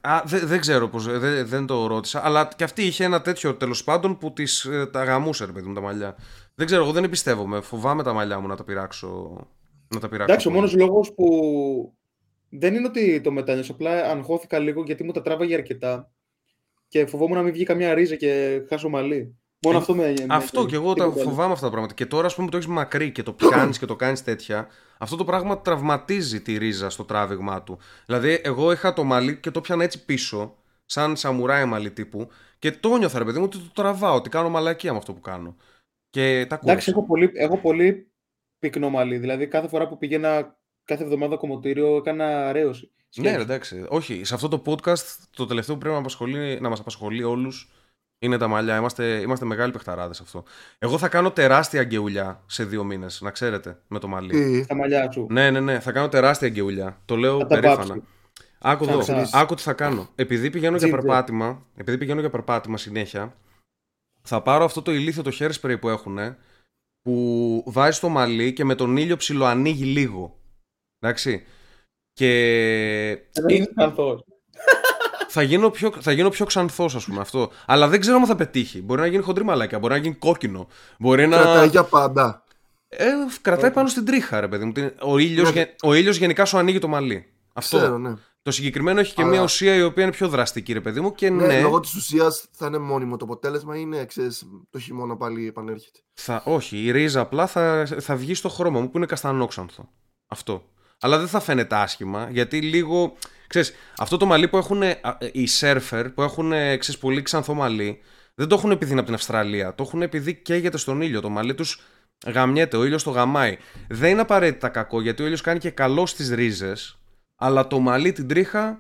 Α, δεν, δεν ξέρω πώς, δεν, δεν το ρώτησα. Αλλά και αυτή είχε ένα τέτοιο τέλος πάντων που τις, ε, τα γαμούσε, ρε παιδί μου, τα μαλλιά. Δεν ξέρω, εγώ δεν εμπιστεύομαι. Φοβάμαι τα μαλλιά μου να τα πειράξω. Να τα πειράξω Εντάξει, ο πολύ. μόνος λόγος που δεν είναι ότι το μετάνιωσα. Απλά αγχώθηκα λίγο γιατί μου τα τράβαγε αρκετά και φοβόμουν να μην βγει καμιά ρίζα και χάσω μαλλί. Μόνο Ε, αυτό με. με- Αυτό με- και εγώ τα τίποτα άλλο. φοβάμαι αυτά τα πράγματα. Και τώρα, ας πούμε, που το έχεις μακρύ και το πιάνεις και το κάνεις τέτοια, αυτό το πράγμα τραυματίζει τη ρίζα στο τράβηγμά του. Δηλαδή, εγώ είχα το μαλλί και το πιάνα έτσι πίσω, σαν σαμουράι μαλλί τύπου, και το νιώθα, ρε παιδί μου, ότι το τραβάω, ότι κάνω μαλακία με αυτό που κάνω. Και τα Εντάξει, κόλλησα. έχω πολύ, έχω πολύ πυκνό μαλλί. Δηλαδή, κάθε φορά που πήγαινα κάθε εβδομάδα κομμωτήριο έκανα αρέωση. Ναι, ρε, εντάξει. Όχι, σε αυτό το podcast το τελευταίο που πρέπει να, απασχολεί, να μας απασχολεί όλους είναι τα μαλλιά. Είμαστε, είμαστε μεγάλοι παιχταράδες αυτό. Εγώ θα κάνω τεράστια αγκαιουλιά σε δύο μήνες, να ξέρετε, με το μαλλί. Τι, Στα μαλλιά σου. Ναι, ναι, ναι, θα κάνω τεράστια αγκαιουλιά. Το λέω Θα τα περήφανα. βάψει. Άκου Θα εδώ, ξυνήσεις. άκου τι θα κάνω. Επειδή πηγαίνω για Ginger. περπάτημα, επειδή πηγαίνω για περπάτημα συνέχεια, θα πάρω αυτό το ηλίθιο το hair spray που έχουν, που βάζει στο μαλλί και με τον ήλιο ψιλοανοίγει λίγο. Εντάξει. Και Δεν είναι καθόλου. Θα γίνω πιο, θα γίνω πιο ξανθός ας πούμε αυτό. Αλλά δεν ξέρω αν θα πετύχει. Μπορεί να γίνει χοντρή μαλάκια, μπορεί να γίνει κόκκινο. Μπορεί να. Κρατάει για πάντα. Ε, κρατάει πάνω στην τρίχα, ρε παιδί μου. Τι- Ο ήλιος, Ναι. γε- ο ήλιος γενικά σου ανοίγει το μαλλί. Αυτό. Ξέρω, ναι. Το συγκεκριμένο έχει και Αλλά- μια ουσία η οποία είναι πιο δραστική, ρε παιδί μου. Και ναι, Ναι, λόγω της ουσίας θα είναι μόνιμο το αποτέλεσμα είναι, ξέρεις, το χειμώνα πάλι επανέρχεται. θα, όχι, η ρίζα απλά θα, θα βγει στο χρώμα μου που είναι καστανόξανθο. Αυτό. Αλλά δεν θα φαίνεται άσχημα γιατί λίγο. Ξέρεις, αυτό το μαλλί που έχουν οι σέρφερ που έχουν ξέρεις, πολύ ξανθό μαλλί δεν το έχουν επειδή είναι από την Αυστραλία. Το έχουν επειδή καίγεται στον ήλιο. Το μαλλί τους γαμιέται, ο ήλιος το γαμάει. Δεν είναι απαραίτητα κακό γιατί ο ήλιος κάνει και καλό στις ρίζες, αλλά το μαλλί την τρίχα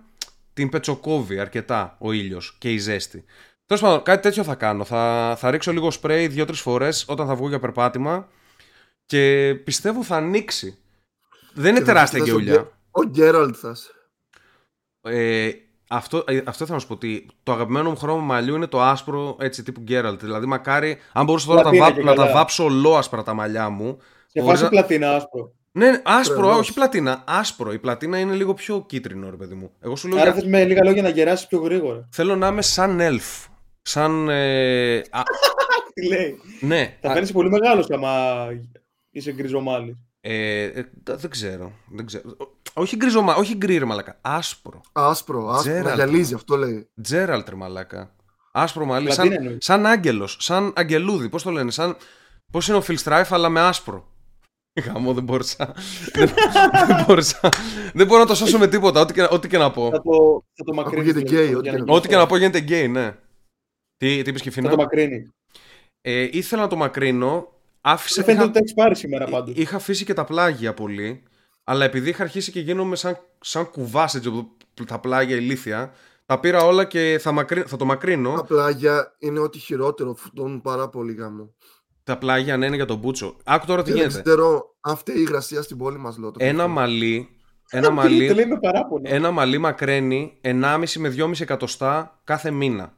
την πετσοκόβει αρκετά ο ήλιος και η ζέστη. Τέλος πάντων, κάτι τέτοιο θα κάνω. Θα, θα ρίξω λίγο σπρέι δύο-τρεις φορές όταν θα βγω για περπάτημα και πιστεύω θα ανοίξει. Δεν είναι Και θα τεράστια κοιτάς τον γκαιουλιά. Γκέ- Ο Γκέραλτ θα είσαι. Ε, αυτό, ε, αυτό θα να σου πω ότι το αγαπημένο μου χρώμα μαλλιού είναι το άσπρο έτσι τύπου Γκέραλτ. Δηλαδή, μακάρι, αν μπορούσα τώρα να τα, Πλατίνα βά- και να τα καλά. βάψω ολόασπρα τα μαλλιά μου. Σε Μπορείς φάση να- πλατίνα άσπρο. Ναι, ναι, άσπρο, Τρελός. όχι πλατίνα. Άσπρο. Η πλατίνα είναι λίγο πιο κίτρινο, ρε παιδί μου. Εγώ σου λέω. Άρα για- θες με λίγα λόγια να γεράσεις πιο γρήγορα. Θέλω να είμαι σαν elf. Σαν. Ε, α, Τι λέει. ναι, Θα α- φαίνεσαι πολύ μεγάλος άμα είσαι γκριζομάλλη. Ε, ε, δεν ξέρω. Δεν ξέρω. Όχι γκριζομά, όχι γκρι, ρε μαλάκα. Άσπρο. Άσπρο, άσπρο. Geralt. Να γυαλίζει, αυτό λέει. Geralt, ρε μαλάκα. Άσπρο μαλλί. Πλατίνα Σαν, εννοείς; σαν άγγελος. Σαν αγγελούδι. Πώς το λένε. Σαν. Πώς είναι ο Cloud Strife, αλλά με άσπρο. Γαμώ, δεν μπόρεσα. δεν, δεν μπόρεσα. δεν μπορώ να το σώσω με τίποτα, ό,τι και, ό,τι και να πω. Θα το, θα το μακρύνεις. Ακούγεται γκέι, ό,τι και να- Ό,τι και να πω γίνεται γκέι, ναι. Τι, τι είπες Θα Κιφήνα; το μακρύνεις. Ε, ήθελα να το μακρύνω. Άφησα, Δεν φαίνεται είχα, ότι τα έχεις πάρει σήμερα πάντως. είχα αφήσει και τα πλάγια πολύ. Αλλά επειδή είχα αρχίσει και γίνομαι σαν, σαν κουβάς έτσι, από τα πλάγια ηλίθια, τα πήρα όλα και θα, μακρύ, θα το μακρύνω. Τα πλάγια είναι ό,τι χειρότερο, φουτώνουν πάρα πολύ γάμο. Τα πλάγια να είναι για τον Μπούτσο. Άκου τώρα τι Και δεν γίνεται. ξέρω αν φταίει η υγρασία στην πόλη μας, λέω. το Ένα πιστεύω. μαλλί, ένα Το μαλλί, λέει με παράπονο. ένα μαλλί μακραίνει 1,5 με 2,5 εκατοστά κάθε μήνα.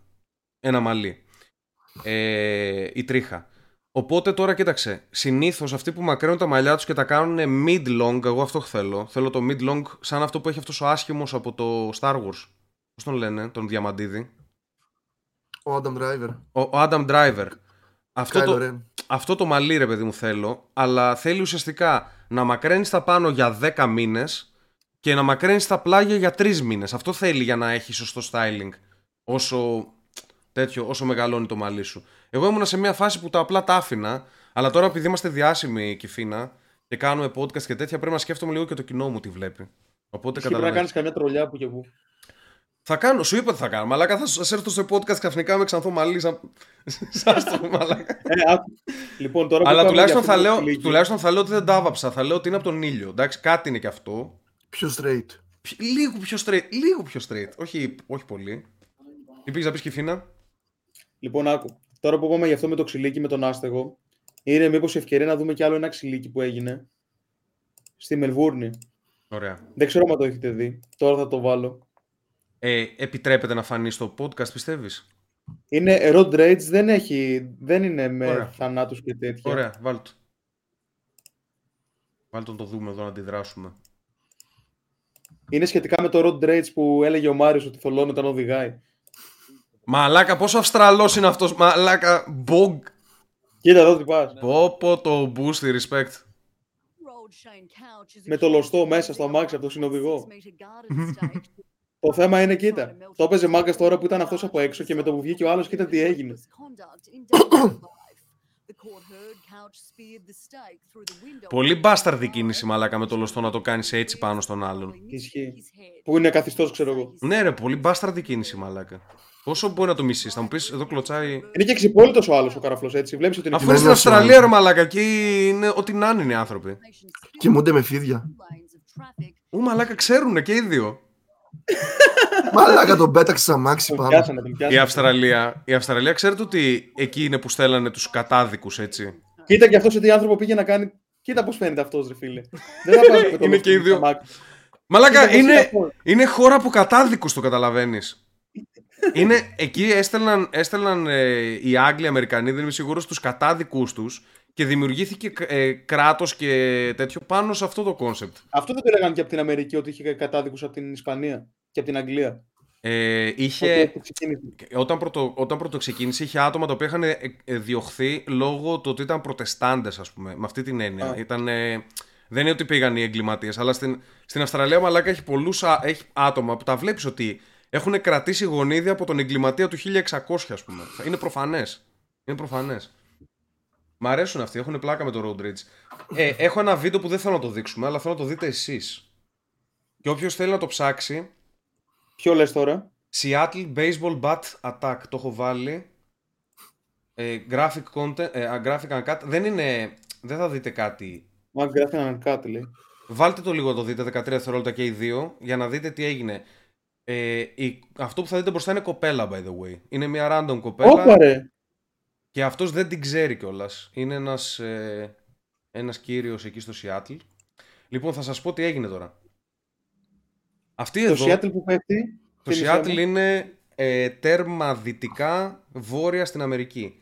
Ένα μαλλί. Ε, η τρίχα. Οπότε τώρα κοίταξε. Συνήθως αυτοί που μακραίνουν τα μαλλιά τους και τα κάνουν mid-long, εγώ αυτό θέλω. Θέλω το mid-long σαν αυτό που έχει αυτός ο άσχημος από το Star Wars. Πώς τον λένε, τον Διαμαντίδη; Ο Adam Driver. Ο, ο Adam Driver. Αυτό Kylo το, Ren. αυτό το μαλλί, ρε παιδί μου, θέλω. Αλλά θέλει ουσιαστικά να μακραίνεις τα πάνω για 10 μήνες και να μακραίνεις τα πλάγια για 3 μήνες. Αυτό θέλει για να έχει σωστό styling. Όσο, τέτοιο, όσο μεγαλώνει το μαλλί σου. Εγώ ήμουνα σε μια φάση που τα απλά τα άφηνα. Αλλά τώρα επειδή είμαστε διάσημοι, Κυφίνα, και κάνουμε podcast και τέτοια, πρέπει να σκέφτομαι λίγο και το κοινό μου τι βλέπει. Οπότε Εσύ πρέπει να καταλαβαίνεις. κάνεις καμιά τρολιά που και που. Θα κάνω, σου είπα τι θα κάνω. Μαλάκα θα σας έρθω στο podcast ξαφνικά με ξανθό μαλλί. Σαν, σαν στο μαλάκα. Ε, άκου. Λοιπόν, τώρα που Αλλά πάμε τουλάχιστον για θα, αυτό το λέω, φιλίκι, τουλάχιστον θα λέω ότι δεν τα άβαψα. Θα λέω ότι είναι από τον ήλιο. Εντάξει, κάτι είναι και αυτό. Πιο straight. Πι- Λίγο πιο straight. Λίγο πιο straight. Όχι, όχι πολύ. Τι πήγες να πεις Κιφίνα; Λοιπόν, άκου. Τώρα που πάμε για αυτό με το ξυλίκι με τον άστεγο, είναι μήπως η ευκαιρία να δούμε κι άλλο ένα ξυλίκι που έγινε στη Μελβούρνη. Ωραία. Δεν ξέρω αν το έχετε δει. Τώρα θα το βάλω. Ε, επιτρέπεται να φανεί στο podcast, πιστεύεις; Είναι Road Rage, δεν, έχει, δεν είναι με Ωραία. θανάτους και τέτοια. Ωραία, βάλ' το. Βάλ' το να το δούμε εδώ να αντιδράσουμε. Είναι σχετικά με το Road Rage που έλεγε ο Μάριος ότι θολώνει όταν οδηγάει. Μαλάκα, πόσο Αυστραλός είναι αυτός. Μαλάκα, μπογκ. Κοίτα εδώ τι πας. Πω πω το boost, respect. Με το λωστό μέσα στο αμάξι από το συνοδηγό. Το θέμα είναι, κοίτα, το έπαιζε μάγκας τώρα που ήταν αυτός από έξω και με το που βγήκε ο άλλος, κοίτα τι έγινε. Πολύ μπάσταρδη κίνηση, μαλάκα, με το λωστό να το κάνεις έτσι πάνω στον άλλον. Ισχύει. Που είναι καθιστός, ξέρω εγώ. Ναι, ρε, πολύ μπάσταρδη κίνηση, μαλάκα. Πόσο μπορεί να το μισείς, θα μου πεις εδώ κλωτσάει. Είναι και ξυπόλυτος ο άλλος ο καραφλός, έτσι. Βλέπεις ότι είναι Αφού είναι στην Βεβαίως, Αυστραλία, ναι. ρε μαλάκα, εκεί είναι ό,τι να είναι είναι οι άνθρωποι. Κοιμούνται με φίδια. Ού, μαλάκα, ξέρουνε και οι δύο. Μαλάκα τον πέταξε σαν αμάξι Τον πάνω. πιάσανε, τον Η πιάσανε. Αυστραλία, η Αυστραλία ξέρετε ότι εκεί είναι που στέλνανε τους κατάδικους, έτσι; Κοίτα και αυτός ότι άνθρωπο πήγε να κάνει... Κοίτα πώς φαίνεται αυτός, ρε φίλε. Δεν θα πάει με το Είναι και οι λωστό δύο. στο αμάξι. Μαλάκα, Κοίτα πώς είναι, αυτός. είναι χώρα από κατάδικους, το καταλαβαίνεις. Είναι, εκεί έστελναν, έστελναν ε, οι Άγγλοι, οι Αμερικανοί, δεν είμαι σίγουρος, τους κατάδικους τους και δημιουργήθηκε ε, κράτος και τέτοιο πάνω σε αυτό το concept. Αυτό δεν το έλεγαν και από την Αμερική ότι είχε κατάδικους από την Ισπανία και από την Αγγλία. Ε, Ότι είχε, έτσι ξεκίνησε. όταν, πρωτο, όταν πρώτο ξεκίνησε, είχε άτομα τα οποία είχαν ε, ε, διωχθεί λόγω του ότι ήταν προτεστάντες, ας πούμε. Με αυτή την έννοια. Α. Ήταν, ε, δεν είναι ότι πήγαν οι εγκληματίες, αλλά στην, στην Αυστραλία, μαλάκα, έχει πολλούς α- έχει άτομα που τα βλέπεις ότι έχουν κρατήσει γονίδια από τον εγκληματία του 1600, ας πούμε. Είναι προφανές. Είναι προφανές. Μ' αρέσουν αυτοί, έχουν πλάκα με το Road Rage. Ε, έχω ένα βίντεο που δεν θέλω να το δείξουμε, αλλά θέλω να το δείτε εσείς. Και όποιος θέλει να το ψάξει, Ποιο λες τώρα; Seattle Baseball Bat Attack. Το έχω βάλει. Ε, graphic content, ε, α, graphic uncut. Δεν είναι... Δεν θα δείτε κάτι. Μα γράφει έναν κάτι, λέει. Βάλτε το λίγο να το δείτε, 13 δευτερόλεπτα και οι δύο, για να δείτε τι έγινε. Ε, η, αυτό που θα δείτε μπροστά είναι κοπέλα, by the way. Είναι μια random κοπέλα Όπα ρε. και αυτός δεν την ξέρει κιόλας. Είναι ένας, ε, ένας κύριος εκεί στο Seattle. Λοιπόν, θα σας πω τι έγινε τώρα. Αυτή Το εδώ... Seattle που πέφτει. Το τι Seattle νησιά είναι ε, τέρμα δυτικά βόρεια στην Αμερική.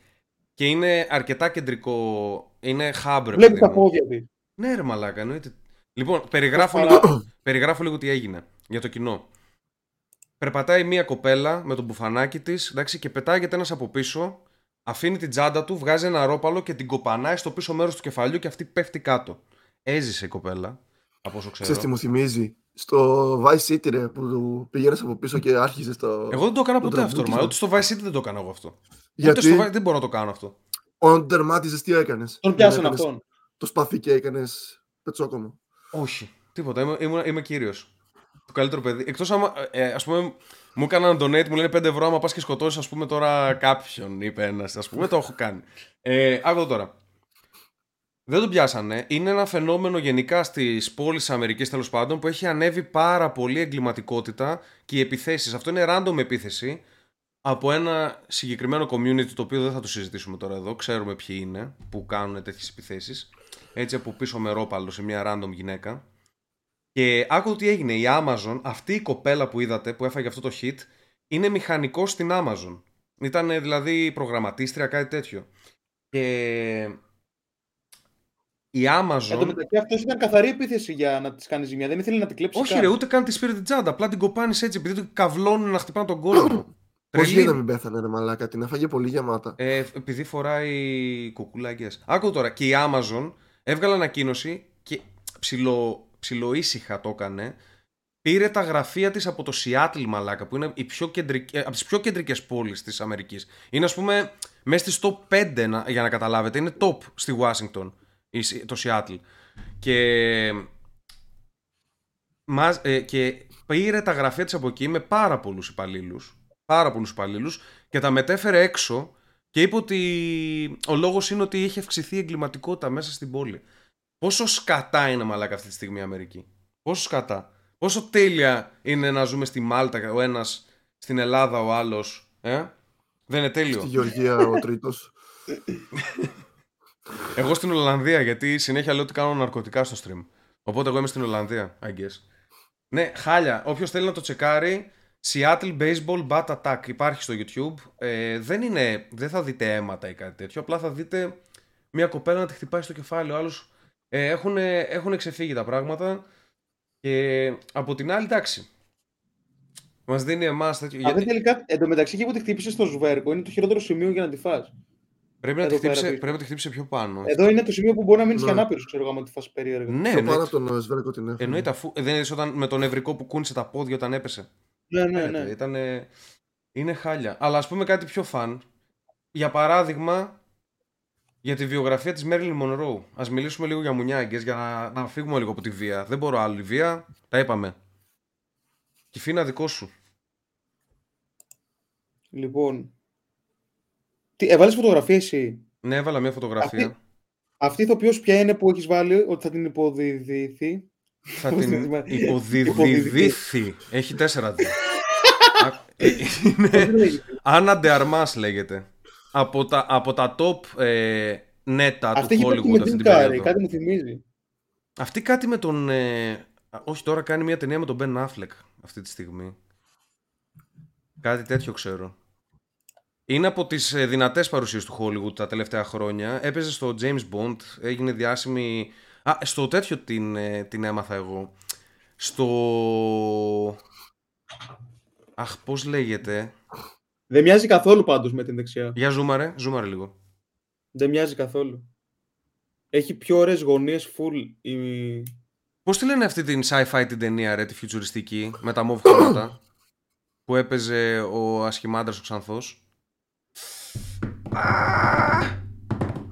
Και είναι αρκετά κεντρικό. Είναι hub, ρε Βλέπεις παιδί τα μου. πόδια της. Ναι, ρε μαλάκα, εννοείται. Λοιπόν, περιγράφω Πώς λίγο, περιγράφω λίγο τι έγινε για το κοινό. Περπατάει μία κοπέλα με το μπουφανάκι της και πετάγεται ένας από πίσω, αφήνει την τσάντα του, βγάζει ένα ρόπαλο και την κοπανάει στο πίσω μέρος του κεφαλιού και αυτή πέφτει κάτω. Έζησε η κοπέλα, από όσο ξέρω. Ξέρεις τι μου θυμίζει; Στο Vice City ρε, που πήγαινες από πίσω και άρχιζες το... Εγώ δεν το έκανα το ποτέ αυτό, τραμπούκισμα. μα ούτε στο Vice City δεν το έκανα εγώ αυτό. Ούτε Γιατί; στο Vice δεν μπορώ να το κάνω αυτό. όταν τερμάτιζες τι έκανες; Τον Δεν πιάσανε έκανες αυτόν. Το σπαθί και έκανες πετσόκομο. Όχι. Τίποτα. Είμαι, είμαι, είμαι κύριος. Το καλύτερο παιδί. Εκτός άμα. Ε, ας πούμε, μου έκαναν donate, μου λένε 5 ευρώ. Άμα πας και σκοτώσεις, ας πούμε τώρα κάποιον, είπε ένας. Α πούμε, το έχω κάνει. Ε, άκου εδώ τώρα. Δεν τον πιάσανε. Είναι ένα φαινόμενο γενικά στις πόλεις της Αμερικής τέλος πάντων που έχει ανέβει πάρα πολύ εγκληματικότητα και οι επιθέσεις. Αυτό είναι random επίθεση από ένα συγκεκριμένο community το οποίο δεν θα το συζητήσουμε τώρα εδώ. Ξέρουμε ποιοι είναι που κάνουν τέτοιες επιθέσεις. Έτσι από πίσω με ρόπαλο σε μια random γυναίκα. Και άκου τι έγινε. Η Amazon, αυτή η κοπέλα που είδατε που έφαγε αυτό το hit, είναι μηχανικό στην Amazon. Ήταν δηλαδή προγραμματίστρια, κάτι τέτοιο. Και η Εν τω Amazon. μεταξύ αυτός ήταν καθαρή επίθεση για να της κάνει ζημιά. Δεν ήθελε να την κλέψει. Όχι, καν. ρε, ούτε καν τη πήρε την τσάντα. Απλά την κοπάνεις έτσι επειδή του καυλώνουν να χτυπάνε τον κόσμο. Πώς Τρελή. γίνεται να μην πέθανε ρε μαλάκα, την έφαγε πολύ γεμάτα. Ε, επειδή φοράει κουκουλάκες. Άκου τώρα, και η Amazon έβγαλε ανακοίνωση και ψιλο, ψιλοήσυχα το έκανε. Πήρε τα γραφεία της από το Seattle, μαλάκα, που είναι η πιο κεντρική, ε, από τις πιο κεντρικές πόλεις της Αμερικής. Είναι, ας πούμε, μέσα στις top 5, να- για να καταλάβετε. Είναι top στη Washington, η Σι- το Seattle. Και, μας, ε, και πήρε τα γραφεία της από εκεί με πάρα πολλούς υπαλλήλους. Πάρα πολλούς υπαλλήλους και τα μετέφερε έξω και είπε ότι ο λόγος είναι ότι είχε αυξηθεί η εγκληματικότητα μέσα στην πόλη. Πόσο σκατά είναι μαλάκα αυτή τη στιγμή η Αμερική; Πόσο σκατά; Πόσο τέλεια είναι να ζούμε στη Μάλτα ο ένας, στην Ελλάδα ο άλλος. Ε; Δεν είναι τέλειο; Στη Γεωργία ο τρίτος. Εγώ στην Ολλανδία γιατί συνέχεια λέω ότι κάνω ναρκωτικά στο stream. Οπότε εγώ είμαι στην Ολλανδία, I guess. Ναι, χάλια. Όποιος θέλει να το τσεκάρει, Seattle Baseball Bat Attack υπάρχει στο YouTube. Ε, δεν, είναι, δεν θα δείτε αίματα ή κάτι τέτοιο. Απλά θα δείτε μια κοπέλα να τη χτυπάει στο κεφάλι. Ο άλλος ε, έχουν, έχουν ξεφύγει τα πράγματα. Και από την άλλη, εντάξει. Μας δίνει εμάς τέτοιο. Γιατί... γιατί- τελικά, εν τω μεταξύ και που τη χτύπησε στο σβέρκο είναι το χειρότερο σημείο για να τη φας. Πρέπει να, τη Εδώ πέρα χτύψει, πίσω. πρέπει να τη χτύψει πιο πάνω. Εδώ είναι το σημείο που μπορεί να μείνει Ναι. και ανάπηρο, ξέρω εγώ, άμα τη φας περίεργα. ναι, Πιο εννοείται. πάνω από τον ε, Σβέρκο την έφερε. Εννοείται αφού. ε, Δεν είδες όταν με τον νευρικό που κούνησε τα πόδια όταν έπεσε. Ναι, ναι, ναι. Ήταν, είναι χάλια. Αλλά ας πούμε κάτι πιο φαν. Για παράδειγμα, για τη βιογραφία της Marilyn Monroe. Ας μιλήσουμε λίγο για μουνιάγκες για να, να φύγουμε λίγο από τη βία. Δεν μπορώ άλλη βία. Τα είπαμε. Κυφίνα δικό σου. Λοιπόν. Τι, έβαλες φωτογραφία εσύ; Ναι, έβαλα μια φωτογραφία. Αυτή- Αυτή η ηθοποιός ποια είναι που έχεις βάλει ότι θα την υποδιδηθεί. Θα Πώς την την θυμάμαι. υποδιδηθεί. Έχει τέσσερα δι. Α, ε, είναι- Άννα Ντεαρμάς λέγεται. Από τα, από τα top ε, νέτα Αυτή του έχει παίξει Hollywood με αυτή την την Κάρη, περίοδο. κάτι μου θυμίζει. Αυτή κάτι με τον. Ε, α, όχι, τώρα κάνει μια ταινία με τον Ben Affleck αυτή τη στιγμή. Κάτι τέτοιο ξέρω. Είναι από τις ε, δυνατές παρουσίες του Hollywood τα τελευταία χρόνια. Έπαιζε στο James Bond, έγινε διάσημη... Α, στο τέτοιο την, ε, την έμαθα εγώ. Στο... Αχ, πώς λέγεται; Δεν μοιάζει καθόλου πάντως με την δεξιά. Για ζούμαρε, ζούμαρε λίγο. Δεν μοιάζει καθόλου. Έχει πιο ωραίες γωνίες full η... Πώς τη λένε αυτή την sci-fi την ταινία, ρε, τη φιουτσουριστική, με τα μοβ χρώματα, που έπαιζε ο ασχημάντρας ο Ξανθός; Α!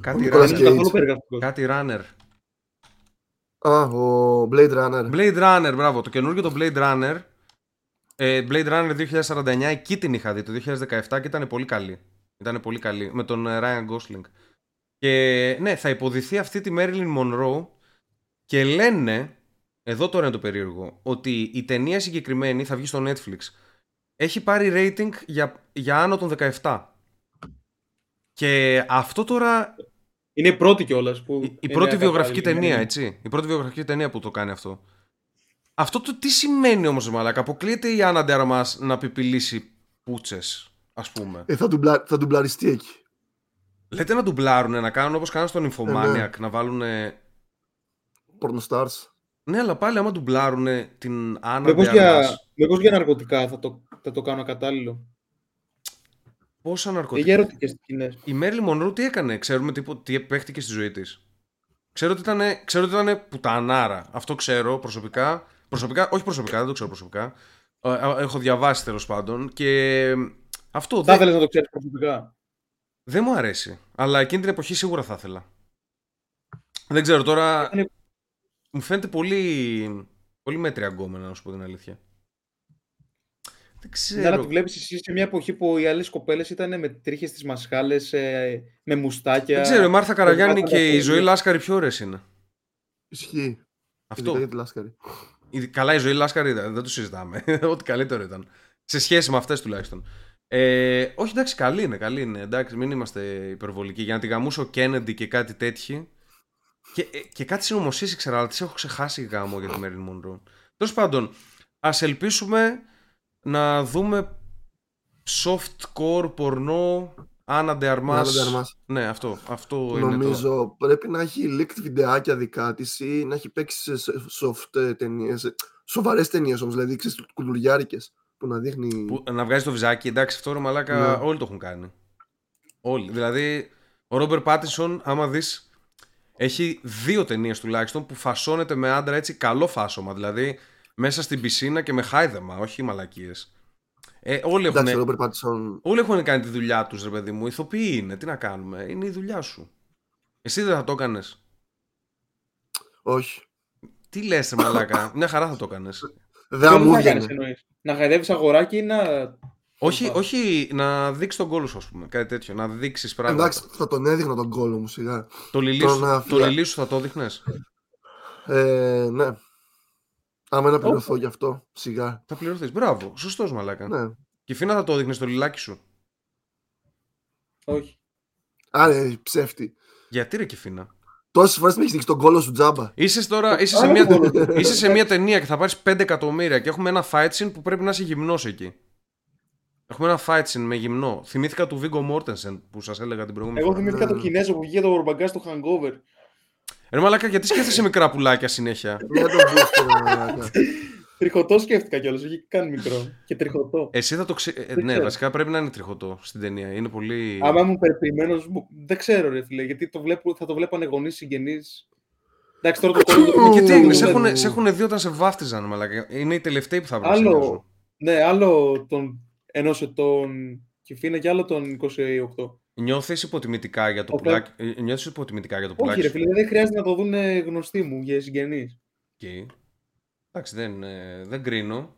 Κάτι Nicolas Δεν runner. είναι Cage. καθόλου περιγραφικός. Κάτι runner. Α, ο Blade Runner. Blade Runner, μπράβο. Το καινούργιο το Blade Runner. Ε, Blade Runner 2049, εκεί την είχα δει το 2017 και ήταν πολύ καλή. Ήταν πολύ καλή. Με τον ε, Ryan Gosling. Και ναι, θα υποδηθεί αυτή τη Marilyn Monroe και λένε, εδώ τώρα είναι το περίεργο, ότι η ταινία συγκεκριμένη θα βγει στο Netflix. Έχει πάρει rating για, για άνω των 17. Και αυτό τώρα Είναι η πρώτη κιόλας. που. η, η είναι πρώτη βιογραφική ακατάλληλη. ταινία, έτσι. Η πρώτη βιογραφική ταινία που το κάνει αυτό. Αυτό το τι σημαίνει όμως, μαλάκα. Αποκλείεται η Άννα Ντέρμας να πιπιλήσει πούτσες, ας πούμε. Ε, θα, ντουμπλα... θα ντουμπλαριστεί εκεί. Λέτε να ντουμπλάρουνε, να κάνουν όπως κάνουν στον Infomaniac, ναι. να βάλουν. Pornostars. Ναι, αλλά πάλι άμα ντουμπλάρουνε την Άννα Μήπως Ντέρμας. για, μήπως για ναρκωτικά θα το, θα το κάνω κατάλληλο. Πόσα Και ναρκωτικά; για ερωτικές σκηνές. Η Μέρλι Μονρού τι έκανε, ξέρουμε τι, τι παίχτηκε στη ζωή της. Ξέρω ότι ήταν, ξέρω ότι ήταν πουτανάρα. Αυτό ξέρω προσωπικά. Προσωπικά, όχι προσωπικά, δεν το ξέρω προσωπικά. Ε, ε, Έχω διαβάσει τέλος πάντων. Και αυτό Θα δεν, ήθελες να το ξέρεις προσωπικά; δεν μου αρέσει. Αλλά εκείνη την εποχή σίγουρα θα ήθελα. Δεν ξέρω τώρα. Έκανε- Μου φαίνεται πολύ, πολύ μέτρια γκόμενα, να σου πω την αλήθεια. Δεν Ναι, αλλά ξέρω. τη βλέπεις εσύ σε μια εποχή που οι άλλες κοπέλες ήταν με τρίχες στις μασχάλες, με μουστάκια. Δεν ξέρω, η Μάρθα Καραγιάννη βάζανε και η τα Ζωή χέρια. Λάσκαρη πιο ωραίες είναι; Ισχύει. Αυτό. Ειδικά για τη Λάσκαρη. Η- Καλά, η ζωή Λάσκαρη ήταν, δεν το συζητάμε. Ό,τι καλύτερο ήταν. Σε σχέση με αυτές τουλάχιστον. Ε, όχι, εντάξει, καλή είναι, καλή είναι. Εντάξει, μην είμαστε υπερβολικοί. Για να τη γαμούσε ο Κέννεντι και κάτι τέτοιοι. Και, ε, και κάτι συνωμοσίες ήξερα, αλλά τις έχω ξεχάσει γάμο για τη Μέρλιν Μονρό. Τέλος πάντων, ας ελπίσουμε να δούμε softcore πορνό Άννα Ντεαρμά. Άννα de Armas. Ναι, αυτό, αυτό είναι το. Νομίζω πρέπει να έχει leaked βιντεάκια δικά της ή να έχει παίξει σε soft ταινίες. Σοβαρές ταινίες όμως, δηλαδή ξέρεις κουλουριάρικες που να δείχνει. Που, να βγάζει το βυζάκι, εντάξει, αυτό ρε μαλάκα, Ναι. όλοι το έχουν κάνει. Όλοι. Δηλαδή, ο Ρόμπερ Πάτισον, άμα δεις, έχει δύο ταινίες τουλάχιστον που φασώνεται με άντρα έτσι καλό φάσωμα. Δηλαδή, μέσα στην πισίνα και με χάιδεμα, όχι μαλακίες. Ε, όλοι, έχουν, Εντάξει, ο Ρόμπερ Πάτισον. όλοι έχουν κάνει τη δουλειά τους, ρε παιδί μου. Ηθοποιοί είναι, τι να κάνουμε. Είναι η δουλειά σου. Εσύ δεν θα το έκανες. Όχι. Τι λες, μαλάκα. Μια χαρά θα το έκανες. Δεν Ποιο μου θα κάνεις, έβγαινε. εννοείς; Να χαϊδεύεις αγοράκι ή να. όχι, Σωστά. όχι, να δείξεις τον κόλο σου, ας πούμε. Κάτι τέτοιο. Να δείξεις πράγματα. Εντάξει, θα τον έδειχνα τον κόλλο μου σιγά. Το λιλί Το σου, να το φυλα- λιλί σου θα το δείχνε. Ε, ναι. Άμα να πληρωθώ γι' αυτό, σιγά. Θα πληρωθείς. Μπράβο. Σωστός μαλάκα. Ναι. Και φίνα θα το δείχνει στο λιλάκι σου. Όχι. Άρα, ψεύτη. Γιατί ρε Κιφίνα. Τόσες φορές με έχεις δείξει τον κόλο σου τζάμπα. Είσαι, τώρα, είσαι, σε Άλλο μια, μόνο. είσαι σε μια ταινία και θα πάρεις 5 εκατομμύρια και έχουμε ένα fight scene που πρέπει να είσαι γυμνός εκεί. Έχουμε ένα fight scene με γυμνό. Θυμήθηκα του Viggo Mortensen που σας έλεγα την προηγούμενη Εγώ φορά. θυμήθηκα Ναι. το Κινέζο που βγήκε το ορμπαγκά στο hangover. Ρε μαλάκα, γιατί σκέφτεσαι μικρά πουλάκια συνέχεια; Για τον μπούστο, ρε μαλάκα. Τριχωτό σκέφτηκα κιόλας, όχι καν μικρό. Και τριχωτό. Εσύ θα το ξε... ε, Δεν ναι, ξέρω. βασικά πρέπει να είναι τριχωτό στην ταινία. Είναι πολύ. Άμα ήμουν περιποιημένος, δεν ξέρω, ρε φίλε, γιατί το βλέπω, θα το βλέπανε γονείς συγγενείς. Εντάξει, τώρα τον κώλο Και τι έγινε, σε το έχουν, βλέπω. σε έχουν δει όταν σε βάφτιζαν, μαλάκα. Είναι οι τελευταίοι που θα βρουν. σε νοιάζουν. Άλλο, ναι, άλλο τον ενός ετών Κιφήνα και άλλο τον 28. Νιώθεις υποτιμητικά για το Οκ. πουλάκι. ε, Νιώθεις υποτιμητικά για το Όχι, πουλάκι. ρε σου; φίλε, δεν χρειάζεται να το δουν γνωστοί μου για συγγενείς. Οκ. Εντάξει, δεν, ε, δεν κρίνω.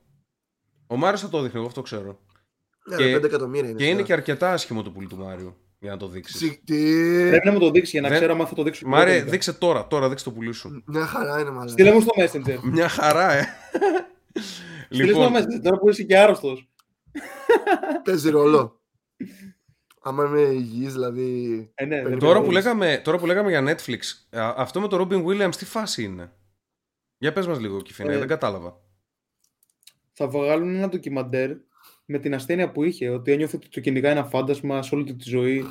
Ο Μάριος θα το δείχνει, εγώ αυτό ξέρω. Ναι, Και- ρε, 5 εκατομμύρια είναι. Και είναι σειρά. και αρκετά άσχημο το πουλί του Μάριου για να το δείξεις. Συ- τι- Πρέπει να μου το δείξει για να Δεν- ξέρω αν θα το δείξω. Μάρε, πρώτα. δείξε τώρα, τώρα δείξε το πουλί σου. Μια χαρά είναι μάλλον. Στείλε μου στο Messenger. Μια χαρά, ε. Στείλε μου λοιπόν, στο Messenger τώρα που είσαι και άρρωστος. Παίζει ρόλο. Άμα είμαι υγιής, δηλαδή. Ε, ναι, δεν τώρα, που μπορείς. λέγαμε, τώρα που λέγαμε για Netflix, α, αυτό με το Robin Williams τι φάση είναι; Για πες μας λίγο, Κιφίνα, Ε, δεν κατάλαβα. θα βγάλουν ένα ντοκιμαντέρ με την ασθένεια που είχε, ότι ένιωθε ότι το κυνηγάει ένα φάντασμα σε όλη του τη ζωή.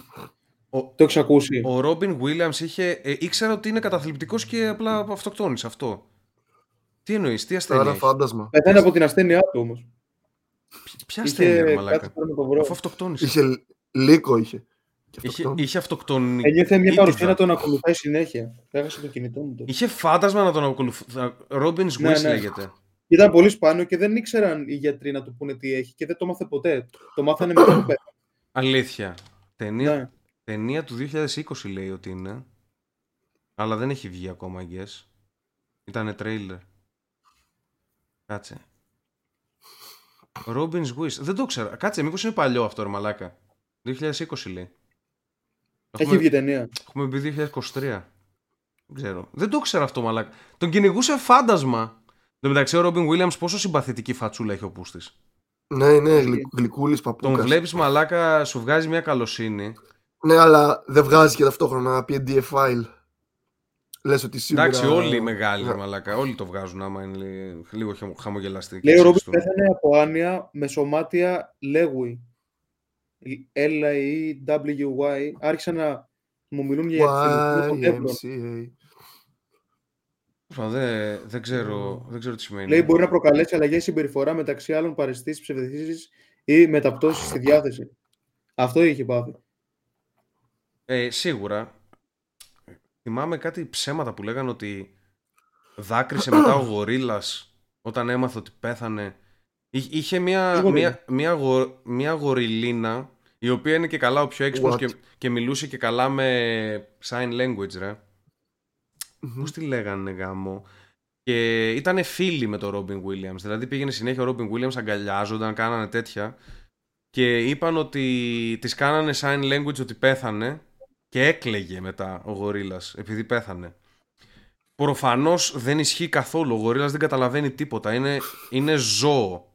Ο- Το έχεις ακούσει; Ο Robin Williams είχε, ε, ήξερα ότι είναι καταθλιπτικός και απλά αυτοκτόνησε αυτό. Τι εννοείς, τι ασθένεια Τώρα έχει. φάντασμα. Πεθαίνει από την ασθένειά του όμως. Ποια ασθένεια, ρε Είχε μαλάκα; κάτι πρέπει να το βρω. Αφού αυτοκτόνησε. Είχε λ- λύκο είχε. Και Είχε, αυτό. είχε αυτοκτονή. Ένιωθε μια ήτιδα. παρουσία να τον ακολουθάει συνέχεια. Έχασε το κινητό μου τότε. Είχε φάντασμα να τον ακολουθήσει. Robin's Wish Ναι, ναι. λέγεται. Ήταν πολύ σπάνιο και δεν ήξεραν οι γιατροί να του πούνε τι έχει και δεν το μάθε ποτέ. Το μάθανε μετά που πέθανε. Αλήθεια. Ταινία, Ναι. ταινία του 2020 λέει ότι είναι. Αλλά δεν έχει βγει ακόμα, I guess. Ήτανε τρέιλερ. Κάτσε. Robin's Wish. Δεν το ξέρω. Κάτσε, μήπως είναι παλιό αυτό, ρε μαλάκα. 2020 λέει. Έχει Έχουμε, βγει ταινία. έχουμε μπει 2023. Δεν ξέρω. Δεν το ξέρω αυτό, μαλάκα. Τον κυνηγούσε φάντασμα. Εν τω μεταξύ, ο Robin Williams πόσο συμπαθητική φατσούλα έχει ο πούστης. Ναι, ναι, γλυ, γλυκούλης Τον παππούκας. βλέπεις μαλάκα, σου βγάζει μια καλοσύνη. Ναι, αλλά δεν βγάζει και ταυτόχρονα PDF file. Λες ότι σίγουρα... Εντάξει, όλοι οι μεγάλοι Ναι. μαλάκα, όλοι το βγάζουν άμα είναι λι- λίγο χαμο- χαμογελαστοί. Λέει και ο Ρόμπιν σεξιστούν. πέθανε από άνοια με σωμάτια Λέγουι. L-A-W-Y. Άρχισαν να μου μιλούν για ευθυνισμό των νεύρων. YMCA. Enfin, Δεν, δεν, ξέρω, δεν ξέρω τι σημαίνει. Λέει μπορεί να προκαλέσει αλλαγέ συμπεριφορά μεταξύ άλλων παρεστήσεις, ψευδεστήσει ή μεταπτώσεις στη διάθεση. Αυτό είχε πάθει. Ε, σίγουρα. Θυμάμαι κάτι ψέματα που λέγανε ότι δάκρυσε μετά ο γορίλας όταν έμαθε ότι πέθανε. Εί- Είχε μια, Ποιος γορίλα; μια, μια, γο- μια γοριλίνα η οποία είναι και καλά ο πιο έξυπνος What? και, και μιλούσε και καλά με sign language ρε. Μμμ. Πώς τη λέγανε γάμο; Και ήταν φίλοι με τον Robin Williams. Δηλαδή πήγαινε συνέχεια ο Robin Williams, αγκαλιάζονταν, κάνανε τέτοια. Και είπαν ότι τις κάνανε sign language ότι πέθανε και έκλαιγε μετά ο γορίλας επειδή πέθανε. Προφανώς δεν ισχύει καθόλου. Ο γορίλας δεν καταλαβαίνει τίποτα. Είναι, είναι ζώο.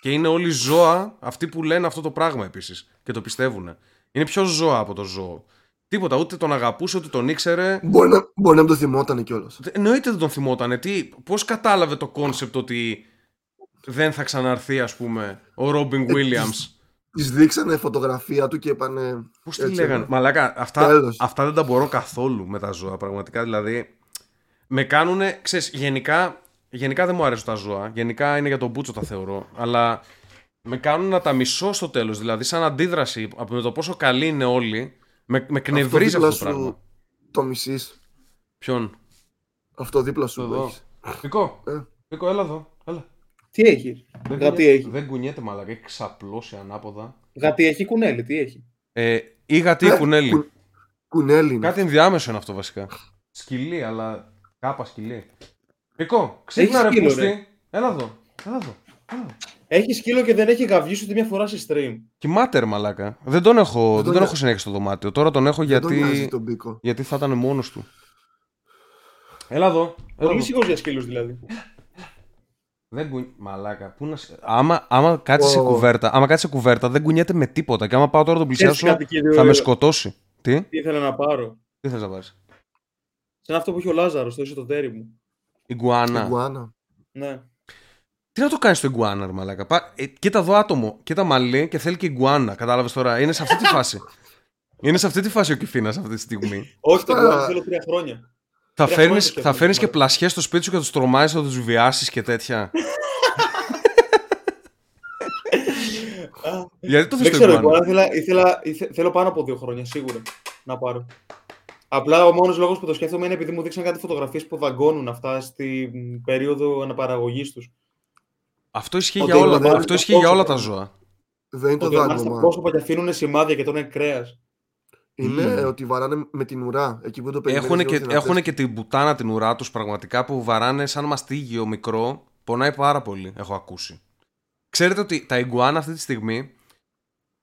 Και είναι όλοι ζώα αυτοί που λένε αυτό το πράγμα επίσης. Και το πιστεύουν. Είναι πιο ζώα από το ζώο. Τίποτα. Ούτε τον αγαπούσε, ούτε τον ήξερε. Μπορεί να, μπορεί να μην το θυμότανε κιόλας. Δε- Εννοείται δεν τον θυμότανε. Τι, πώς κατάλαβε το κόνσεπτ ότι δεν θα ξαναρθεί ας πούμε ο Ρόμπιν Williams; Τη δείξανε φωτογραφία του και είπανε. Πώς τη έτσι, λέγανε; ε. Μαλάκα, αυτά, Τέλος. αυτά δεν τα μπορώ καθόλου με τα ζώα. Πραγματικά δηλαδή. Με κάνουνε, ξέρεις, γενικά, γενικά δεν μου αρέσουν τα ζώα. Γενικά είναι για τον Μπούτσο τα θεωρώ. Αλλά με κάνουν να τα μισώ στο τέλος. Δηλαδή, σαν αντίδραση από με το πόσο καλοί είναι όλοι, με, με κνευρίζει αυτό, δίπλα το σου πράγμα. Το μισή. Ποιον; Αυτό δίπλα σου. Εδώ. έχεις. Πικό. Ε. Πικό, έλα εδώ. Έλα. Τι έχει; Δεν Γατί κουνιέται- έχει; Δεν κουνιέται μαλακά, έχει ξαπλώσει ανάποδα. Γατί έχει; Κουνέλι, τι έχει; Ε, ή γατί ή Ε, κουνέλι. κου- Κουνέλι είναι. Κάτι ενδιάμεσο είναι αυτό βασικά. Σκυλί, αλλά κάπα σκυλί. Πικό, ξύπνα Έχεις ρε σκύλο, πούστη. ρε. Έλα εδώ. Έλα εδώ. Έλα εδώ. Έχεις σκύλο και δεν έχει γαβγίσει ούτε μια φορά σε stream. Κοιμάται ρε μαλάκα. Δεν τον έχω, δεν τον τον νοιάζει. έχω συνέχεια στο δωμάτιο. Τώρα τον έχω Δεν τον νοιάζει γιατί, τον πίκο. γιατί θα ήταν μόνος του. Έλα εδώ. Έλα Πολύ εδώ. σίγουρο για σκύλους δηλαδή. Δεν κουνι... Μαλάκα, πού να... σε- Άμα, άμα κάτσεις σε Ω. κουβέρτα, άμα κάτσεις σε κουβέρτα δεν κουνιέται με τίποτα. Και άμα πάω τώρα τον Ξέρεις πλησιάσω, κάτι, κύριε, θα με σκοτώσει. Τι, Τι ήθελα να πάρω; τι θες να πάρεις; Σαν αυτό που έχει ο Λάζαρος στο εσωτερικό μου. Ιγκουάνα. Ιγκουάνα. Ναι. Τι να το κάνεις στο Ιγκουάνα, ρε μαλάκα; Πα... Ε, κοίτα εδώ άτομο, κοίτα μαλλί και θέλει και Ιγκουάνα. Κατάλαβες τώρα. Είναι σε αυτή τη φάση. Είναι σε αυτή τη φάση ο Κιφίνας αυτή τη στιγμή. Όχι, το Αυτά- Γκουάνα θέλω τρία χρόνια. θα Τρία φέρνει χρόνια θα σκέφτομαι φέρνεις και τώρα. πλασιές στο σπίτι σου και τους τρομάζεις, θα τους βιάσεις και τέτοια. Α, Γιατί το θες Δεν το ξέρω, Ιγκουάνα. Γκουάνα ήθελα, ήθελα, ήθε- θέλω πάνω από δύο χρόνια σίγουρα να πάρω. Απλά ο μόνος λόγος που το σκέφτομαι είναι επειδή μου δείξαν κάτι φωτογραφίες που δαγκώνουν αυτά στην περίοδο αναπαραγωγής τους. Αυτό ισχύει Ότι για όλα, δεν- αυτό ισχύει για όλα τα ζώα. Δεν είναι το Το δαγκώνουν στα δάγκωμα. πρόσωπα και αφήνουν σημάδια και τρώνε κρέας. Είναι Μμμ. ότι βαράνε με την ουρά. Εκεί που το περιμένεις Έχουν λίγο και, δυνατές. έχουνε και την πουτάνα την ουρά τους πραγματικά που βαράνε σαν μαστίγιο μικρό. Πονάει πάρα πολύ, έχω ακούσει. Ξέρετε ότι τα ιγκουάνα αυτή τη στιγμή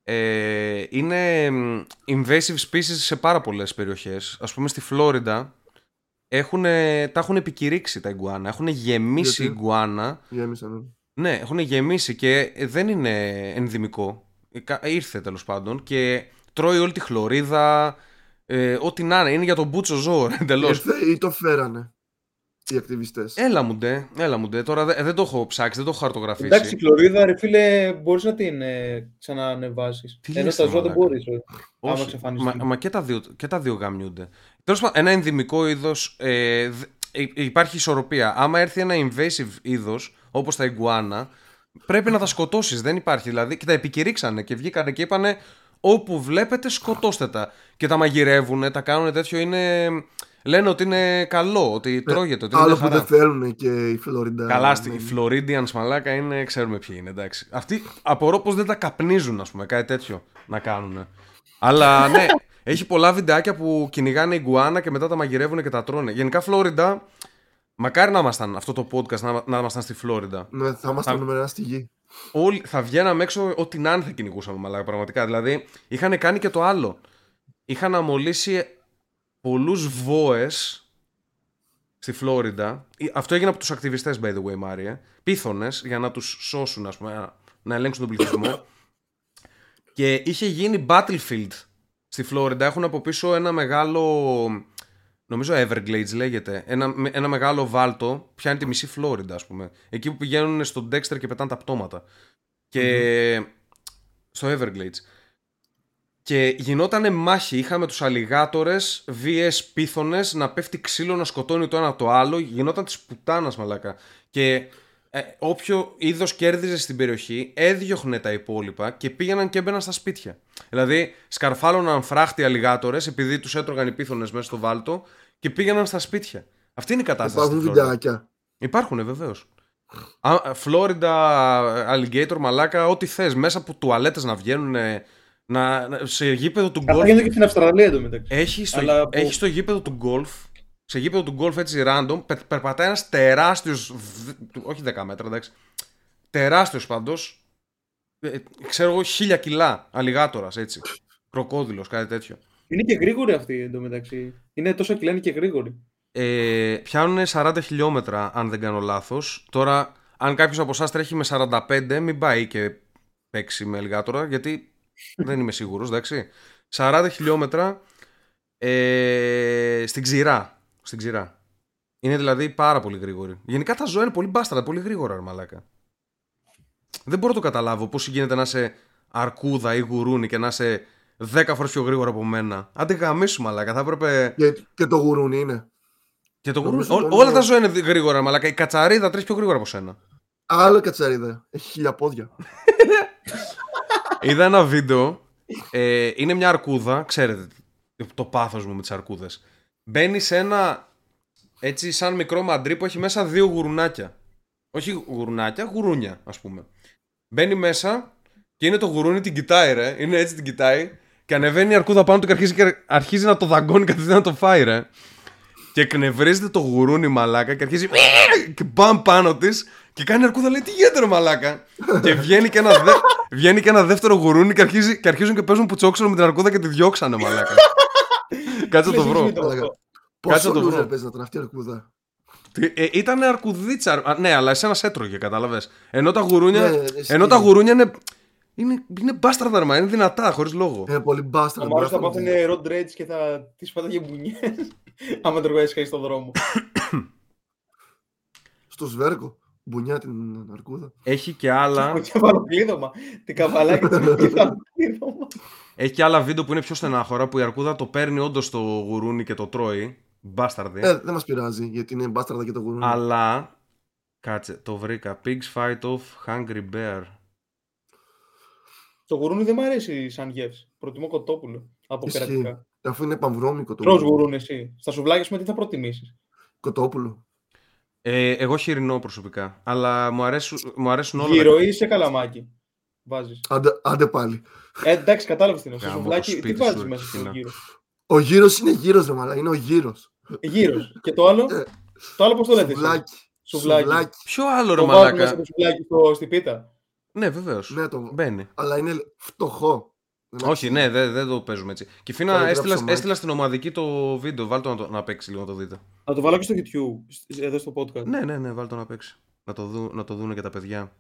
ε, είναι μ, invasive species σε πάρα πολλές περιοχές. Ας πούμε στη Φλόριντα έχουνε, τα έχουν επικηρύξει τα ιγκουάνα. Έχουν γεμίσει Γιατί; ιγκουάνα. Γέμισαν. Ναι, έχουν γεμίσει και δεν είναι ενδυμικό. Ε, κα- Ήρθε τέλος πάντων και τρώει όλη τη χλωρίδα. Ε, ό,τι να είναι, είναι για τον μπούτσο ζώο εντελώς. Ήρθε ή το φέρανε; Οι ακτιβιστές. Έλα μου ντε, έλα μου ντε. Τώρα δε- δεν το έχω ψάξει, δεν το έχω χαρτογραφήσει. Εντάξει, η Φλωρίδα, ρε φίλε, μπορείς να την ε, ξαναανεβάσεις. Τι Ενώ λες, στα ρε ζώα δεν μαλάκα. μπορείς. Άμα Όχι, εξαφανιστεί. μα, μα και, τα δύο, και τα δύο γαμιούνται. Τέλος πάντων, ένα ενδυμικό είδος. Ε, δ- ε, υπάρχει ισορροπία. Άμα έρθει ένα invasive είδος, όπως τα ιγκουάνα, πρέπει να τα σκοτώσεις. Δεν υπάρχει. Δηλαδή, και τα επικηρύξανε και βγήκανε και είπανε όπου βλέπετε σκοτώστε τα. Και τα μαγειρεύουν, τα κάνουν τέτοιο. Είναι, λένε ότι είναι καλό, ότι τρώγεται, ότι είναι Ε, Άλλο μια που χαρά. δεν θέλουν και η Φλόριντα. Καλά, στη Ναι. Floridians μαλάκα είναι, ξέρουμε ποιοι είναι, εντάξει. Αυτοί απορώ πως δεν τα καπνίζουν, ας πούμε, κάτι τέτοιο να κάνουν. Αλλά ναι, έχει πολλά βιντεάκια που κυνηγάνε ιγκουάνα και μετά τα μαγειρεύουν και τα τρώνε. Γενικά, Φλόριντα, μακάρι να ήμασταν αυτό το podcast, να, να ήμασταν στη Φλόριντα. Ναι, θα είμαστε Θα- νούμερα ένα στη γη. Όλοι θα βγαίναμε έξω, ό,τι να είναι θα κυνηγούσαμε, μαλάκα, πραγματικά. Δηλαδή, είχαν κάνει και το άλλο. Είχαν αμολύσει πολλούς βόες στη Φλόριντα. Ε, Αυτό έγινε από τους ακτιβιστές, by the way, Μάρια. Πίθονες, για να τους σώσουν, ας πούμε, να- να ελέγξουν τον πληθυσμό. και είχε γίνει battlefield στη Φλόριντα. Έχουν από πίσω ένα μεγάλο, νομίζω Everglades λέγεται, ένα, με- ένα μεγάλο βάλτο, πιάνει τη μισή Φλόριντα, ας πούμε. Εκεί που πηγαίνουν στον Dexter και πετάνε τα πτώματα. Και στο Everglades. Και γινότανε μάχη. Είχαμε τους αλιγάτορες, VS πίθονες, να πέφτει ξύλο, να σκοτώνει το ένα το άλλο. Γινόταν της πουτάνας μαλάκα. Και ε, όποιο είδος κέρδιζε στην περιοχή, έδιωχνε τα υπόλοιπα και πήγαιναν και έμπαιναν στα σπίτια. Δηλαδή, σκαρφάλωναν φράχτη αλιγάτορες επειδή τους έτρωγαν οι πίθονες μέσα στο βάλτο και πήγαιναν στα σπίτια. Αυτή είναι η κατάσταση. Υπάρχουν στη Φλόριντα. βιντεάκια. Υπάρχουν βεβαίως. Φλόριντα, alligator, μαλάκα, ό,τι θες. Μέσα από τουαλέτες να βγαίνουν. Να, να- σε γήπεδο του Αυτά γκολφ. γίνονται και στην Αυστραλία εντωμεταξύ. Έχει στο, Αλλά από- έχει στο γήπεδο του γκολφ. Σε γήπεδο του γκολφ έτσι random. Πε, περπατάει ένας τεράστιος. Όχι 10 μέτρα, εντάξει. Τεράστιος πάντως. ξέρω εγώ, χίλια κιλά αλιγάτορας έτσι. Κροκόδηλος, κάτι τέτοιο. Είναι και γρήγοροι αυτοί εντωμεταξύ. Είναι τόσο κιλά είναι και γρήγοροι. Ε, πιάνουν 40 χιλιόμετρα, αν δεν κάνω λάθος. Τώρα, αν κάποιος από εσάς τρέχει με 45, μην πάει και παίξει με αλιγάτορα, γιατί δεν είμαι σίγουρος, εντάξει. 40 χιλιόμετρα ε, στην ξηρά. Στην ξηρά. Είναι δηλαδή πάρα πολύ γρήγορη. Γενικά τα ζώα είναι πολύ μπάσταρα, πολύ γρήγορα, ρε μαλάκα. Δεν μπορώ να το καταλάβω πώς γίνεται να είσαι αρκούδα ή γουρούνι και να είσαι 10 φορές πιο γρήγορα από μένα. Άντε γαμίσου, μαλάκα. Θα έπρεπε. Και, και το γουρούνι είναι. Και το Νομίζω γουρούνι. Ό- μόνο- όλα τα ζώα είναι δι- γρήγορα, μαλάκα. Η κατσαρίδα τρέχει πιο γρήγορα από σένα. Άλλο κατσαρίδα. Έχει χίλια πόδια. Είδα ένα βίντεο. Ε, είναι μια αρκούδα. Ξέρετε το πάθος μου με τις αρκούδες. Μπαίνει σε ένα έτσι σαν μικρό μαντρί που έχει μέσα δύο γουρουνάκια. Όχι γουρουνάκια, γουρούνια ας πούμε. Μπαίνει μέσα και είναι το γουρούνι την κοιτάει ρε. Είναι έτσι την κοιτάει. Και ανεβαίνει η αρκούδα πάνω του και αρχίζει, και αρχίζει να το δαγκώνει κατευθείαν να το φάει ρε. Και εκνευρίζεται το γουρούνι μαλάκα και αρχίζει και μπαμ πάνω της και κάνει η αρκούδα λέει τι γίνεται ρε μαλάκα; και βγαίνει και, ένα δε... βγαίνει και ένα δεύτερο γουρούνι και, αρχίζει... και αρχίζουν και παίζουν πουτσόξονο με την αρκούδα και τη διώξανε μαλάκα. Κάτσε να το βρω. Συνήθως Μαλάκα. αυτό. Κάτσε Πόσο να το βρω. loser παίζει να τον αυτή η αρκούδα. Τι- Ε, ήταν αρκουδίτσα. Α, ναι, αλλά εσένα σε έτρωγε, κατάλαβες. Ενώ τα γουρούνια, Ναι, ενώ ισχύει. τα γουρούνια είναι Είναι, είναι μπάσταρδα, ρε, μα, είναι δυνατά, χωρίς λόγο. Είναι πολύ Ο μπάσταρ. Μάριος θα πάθαινε road rage και θα τις πάταγε μπουνιές άμα τρώγει στον δρόμο. Στο σβέρκο. Μπουνιά την αρκούδα. Έχει και άλλα, Το κεφαλοκλείδωμα. Την καβαλάκι του κεφαλοκλείδωμα. έχει και άλλα βίντεο που είναι πιο στενάχωρα που η αρκούδα το παίρνει όντως το γουρούνι και το τρώει. Μπάσταρδι. Ε, δεν μας πειράζει γιατί είναι μπάσταρδα και το γουρούνι. Αλλά. Κάτσε, το βρήκα. Pigs fight off hungry bear. Το γουρούνι δεν μου αρέσει σαν γεύση. Προτιμώ κοτόπουλο από Ισχύει. κερατικά. Αφού είναι παμβρώμικο το Τρως γουρούνι. γουρούνι εσύ. Στα σουβλάκια με τι θα προτιμήσεις; Κοτόπουλο. Ε, εγώ χοιρινό προσωπικά. Αλλά μου αρέσουν, μου αρέσουν όλα. Γύρο ή σε καλαμάκι. Βάζεις. Άντε, άντε πάλι. Ε, εντάξει, κατάλαβες τι είναι. Στο Γάμο το σουβλάκι, τι σπίτι βάζεις σου, μέσα στο Χριστίνα. γύρος; Ο γύρος είναι γύρος, ρε μαλά. Είναι ο γύρος. Γύρος. Και το άλλο; Ε, Το άλλο πώς το λέτε. εσείς; Σουβλάκι. Σουβλάκι. Σουβλάκι. Ποιο άλλο ρε Το βάζουμε μέσα μαλάκα. το σουβλάκι στο, στη πίτα; Ναι, βεβαίως. Ναι, το... Μπαίνει. Αλλά είναι φτωχό. Δεν Όχι, ναι, δεν δεν το παίζουμε έτσι. Και Φίνα, Καλύτερα έστειλα, ψωμάκι. έστειλα στην ομαδική το βίντεο. Βάλτε το να, το, να παίξει λίγο να το δείτε. Να το βάλω και στο YouTube, σ- εδώ στο podcast. Ναι, ναι, ναι, βάλτε το να παίξει. Να το, δου, να το δουν και τα παιδιά.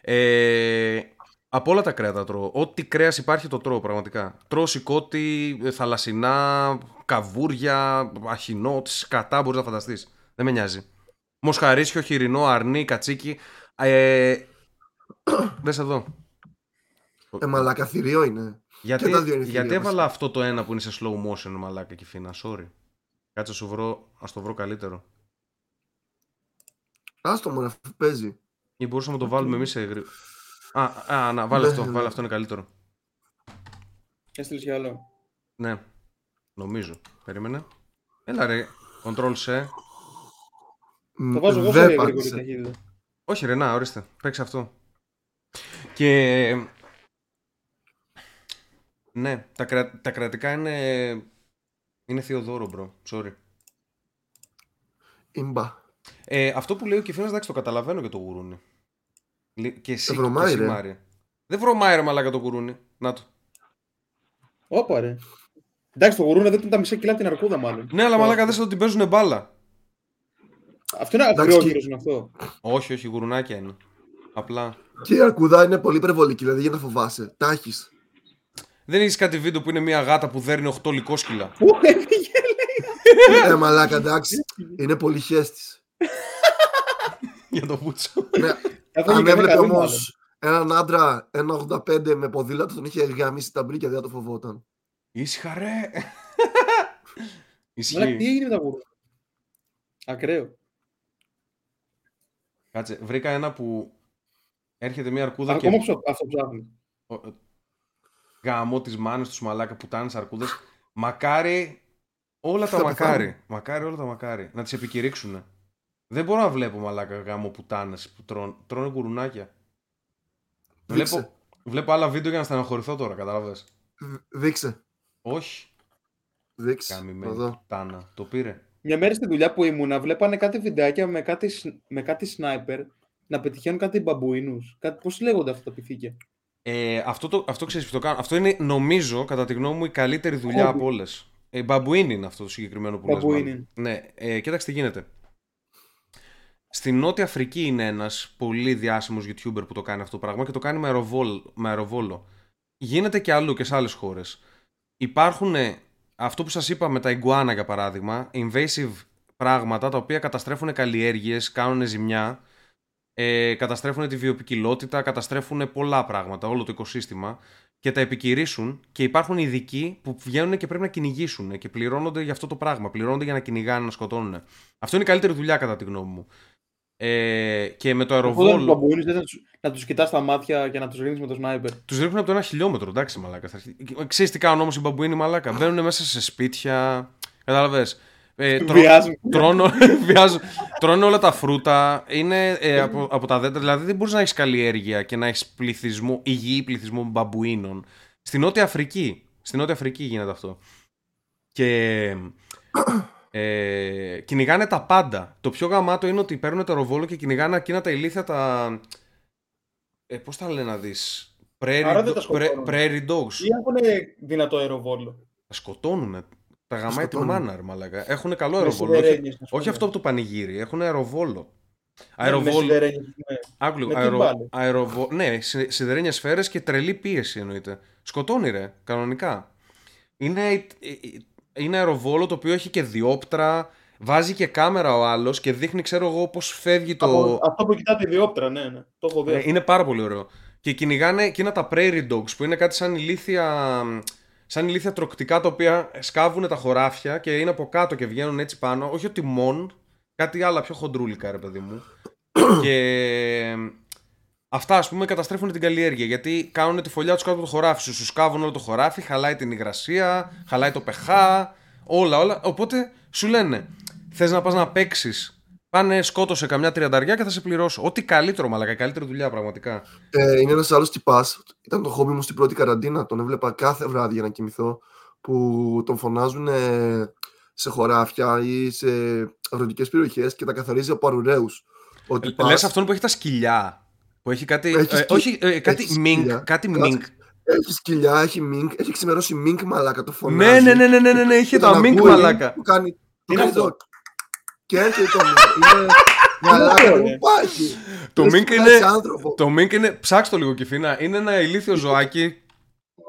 Ε, από όλα τα κρέατα τρώω. Ό,τι κρέας υπάρχει το τρώω πραγματικά. Τρώω σηκώτη, ε, θαλασσινά, καβούρια, αχινό, τι σκατά μπορείς να φανταστείς. Δεν με νοιάζει. Μοσχαρίσιο, χοιρινό, αρνί, κατσίκι. Ε, δες εδώ. Ε, μαλάκα θηρίο είναι. Γιατί, Και τα δύο είναι γιατί θηρία, έβαλα αυτό το ένα που είναι σε slow motion, μαλάκα και φίνα. Sorry. Κάτσε να σου βρω, ας το βρω καλύτερο. Άστο μόνο αφού παίζει. Ή μπορούσαμε να το βάλουμε εμείς σε γρή... Α, α, να, βάλε Ναι, αυτό, ναι. βάλε αυτό είναι καλύτερο. Έστειλες κι άλλο. Ναι, νομίζω. Περίμενε. Έλα ρε, control σε. Το βάζω εγώ σε Δεν γρήγορη πάτησε. ταχύτητα. Όχι ρε, να, ορίστε. Παίξε αυτό. Και... Ναι, τα, κρα... τα κρατικά είναι... Είναι θειοδόρο, bro. Sorry. Ιμπά. Ε, αυτό που λέει ο Κιφίνας, εντάξει, το καταλαβαίνω και το γουρούνι. Λι- Και εσύ, Ε, βρωμάει, και εσύ, ρε. Μάρια. Δεν βρωμάει ρε μαλάκα το γουρούνι. Να το. Όπα ρε. Εντάξει, το γουρούνι δεν ήταν τα μισά κιλά από την αρκούδα μάλλον. Ναι, αλλά μαλάκα δες ότι την παίζουν μπάλα. Αυτό είναι Εντάξει, αγριόγυρος είναι αυτό. Όχι, όχι, γουρουνάκια είναι. Απλά. Και η αρκούδα είναι πολύ υπερβολική, δηλαδή για να φοβάσαι. Τα έχεις. Δεν έχεις κάτι βίντεο που είναι μια γάτα που δέρνει 8 λικόσκυλα. Πού έφυγε, ε, μαλάκα, εντάξει. Είναι πολύ χέστη. Για το βούτσο. ναι, Έφαγε αν κανένα έβλεπε καλή, όμως μάλλον. έναν άντρα 1,85 με ποδήλατο, τον είχε γαμίσει τα μπρίκια, δεν θα το φοβόταν. Ήσυχα ρε. Μαλάκα, τι Ισχύει. έγινε με τα γουρούνια. Ακραίο. Κάτσε, βρήκα ένα που έρχεται μια αρκούδα Ακόμα και ψω- αυτό ψάχνει. Ο- γαμώ τις μάνες τους μαλάκα πουτάνες αρκούδες. Μακάρι όλα τα Θα μακάρι. πεθάνω. Μακάρι όλα τα μακάρι. Να τις επικηρύξουνε. Δεν μπορώ να βλέπω μαλάκα γάμο πουτάνες που τρώνε, τρώνε γουρουνάκια. Δείξε. Βλέπω, βλέπω άλλα βίντεο για να στεναχωρηθώ τώρα, κατάλαβες; Δ- Δείξε. Όχι. Δείξε. Καμημένη Εδώ. πουτάνα. Το πήρε. Μια μέρα στη δουλειά που ήμουνα, βλέπανε κάτι βιντεάκια με κάτι, σ- με κάτι σνάιπερ να πετυχαίνουν κάτι μπαμπουίνους. Κάτι, πώς λέγονται αυτά τα πυθίκια; Ε, αυτό, το, αυτό ξέρεις ποιο το κάνω. Αυτό είναι νομίζω κατά τη γνώμη μου η καλύτερη δουλειά Χόμπι. από όλες. Ε, μπαμπουίν είναι αυτό το συγκεκριμένο που λες Μπαμπουίν μάλλον. είναι. Ναι, ε, κοίταξε τι γίνεται. Στη Νότια Αφρική είναι ένας πολύ διάσημος YouTuber που το κάνει αυτό το πράγμα και το κάνει με, αεροβόλ, με αεροβόλο. Γίνεται και αλλού και σε άλλες χώρες. Υπάρχουν ε, αυτό που σας είπα με τα ιγκουάνα για παράδειγμα, invasive πράγματα τα οποία καταστρέφουν καλλιέργειες, κάνουν ζημιά, ε, καταστρέφουν τη βιοπικιλότητα, καταστρέφουν πολλά πράγματα, όλο το οικοσύστημα και τα επικυρίσουν και υπάρχουν ειδικοί που βγαίνουν και πρέπει να κυνηγήσουν και πληρώνονται για αυτό το πράγμα. Πληρώνονται για να κυνηγάνε, να σκοτώνουν. Αυτό είναι η καλύτερη δουλειά κατά τη γνώμη μου. Ε, και με το Οπότε τους αεροβόλο. μπαμπουίνους δεν θα τους, να τους κοιτάς στα μάτια και να τους ρίχνεις με το σνάιπερ. Τους ρίχνουν από το ένα χιλιόμετρο, εντάξει, μαλάκα. Θα αρχίσει- Ξέρεις τι κάνουν όμως οι μπαμπουίνοι, μαλάκα. Μπαίνουν μέσα σε σπίτια. Κατάλαβες; Ε, τρώ- Βιάζουν. τρώνε, βιάζουν- τρώνε όλα τα φρούτα. Είναι ε, από, από τα δέντρα. Δηλαδή δεν μπορείς να έχεις καλλιέργεια και να έχεις πληθυσμό, υγιή πληθυσμό μπαμπουίνων. Στην Νότια Αφρική. Στην Νότια Αφρική γίνεται αυτό. Και ε, κυνηγάνε τα πάντα. Το πιο γαμάτο είναι ότι παίρνουν το ροβόλο και κυνηγάνε εκείνα τα ηλίθια τα. Ε, Πώς τα λένε να δεις. Prairie, Άρα δεν do- τα σκοτώνουν. prairie- prairie dogs. Ή έχουν δυνατό αεροβόλο. Τα σκοτώνουνε. Τα γαμάει τη σκοτώνουν. μάνα, ρε μαλάκα. Έχουν καλό Μες αεροβόλο. Όχι, σιδερένιες, ας πούμε. όχι αυτό από το πανηγύρι. Έχουν αεροβόλο. Αεροβόλ... σιδερένιες, ναι. Άκου λίγο, Με τι αερο... μπάλες; αεροβο... Ναι, συ- σιδερένιες σφαίρες και τρελή πίεση εννοείται. Σκοτώνει ρε, κανονικά. Είναι, ε, ε, είναι αεροβόλο το οποίο έχει και διόπτρα, βάζει και κάμερα ο άλλος και δείχνει ξέρω εγώ πώς φεύγει το... Από, αυτό που κοιτάτε η διόπτρα, ναι, ναι. Το έχω δει. Ε, είναι πάρα πολύ ωραίο. Και κυνηγάνε εκείνα τα prairie dogs που είναι κάτι σαν ηλίθια, σαν ηλίθια τροκτικά τα οποία σκάβουν τα χωράφια και είναι από κάτω και βγαίνουν έτσι πάνω. Όχι ο τιμόν, κάτι άλλο πιο χοντρούλικα ρε παιδί μου. και αυτά ας πούμε καταστρέφουν την καλλιέργεια γιατί κάνουν τη φωλιά τους κάτω από το χωράφι σου. Σου σκάβουν όλο το χωράφι, χαλάει την υγρασία, χαλάει το pH, όλα όλα. Οπότε σου λένε θες να πας να παίξεις. Πάνε σκότωσε καμιά τριανταριά και θα σε πληρώσω. Ό,τι καλύτερο, μαλακα. Καλύτερη δουλειά, πραγματικά. Ε, είναι ένας άλλος τυπάς. Ήταν το χόμπι μου στην πρώτη καραντίνα. Τον έβλεπα κάθε βράδυ για να κοιμηθώ. Που τον φωνάζουν ε, σε χωράφια ή σε αγροτικές περιοχές και τα καθαρίζει από αρουραίους. Ο τυπάς- Λες αυτόν που έχει τα σκυλιά. Που έχει κάτι. Έχει ε, σκυ- όχι, ε, κάτι έχει μινκ. σκυλιά. Κάτι Κάτσε. μινκ. Έχει σκυλιά, έχει μινκ, έχει ξημερώσει μινκ μαλάκα το φωνάζει. Ναι, ναι, ναι, ναι, ναι, ναι, ναι, είχε Και τα τον μινκ ακούει, μαλάκα. Που κάνει, που Είναι κάνει αυτό. το- Και έρχεται το μινκ. Είναι μαλάκα, ωραίο, που ναι. υπάρχει. Το Λες μινκ και είναι. βγάζει άνθρωπο. Το μινκ είναι. Ψάξτε το λίγο, Κυφίνα. Είναι ένα ηλίθιο ζωάκι.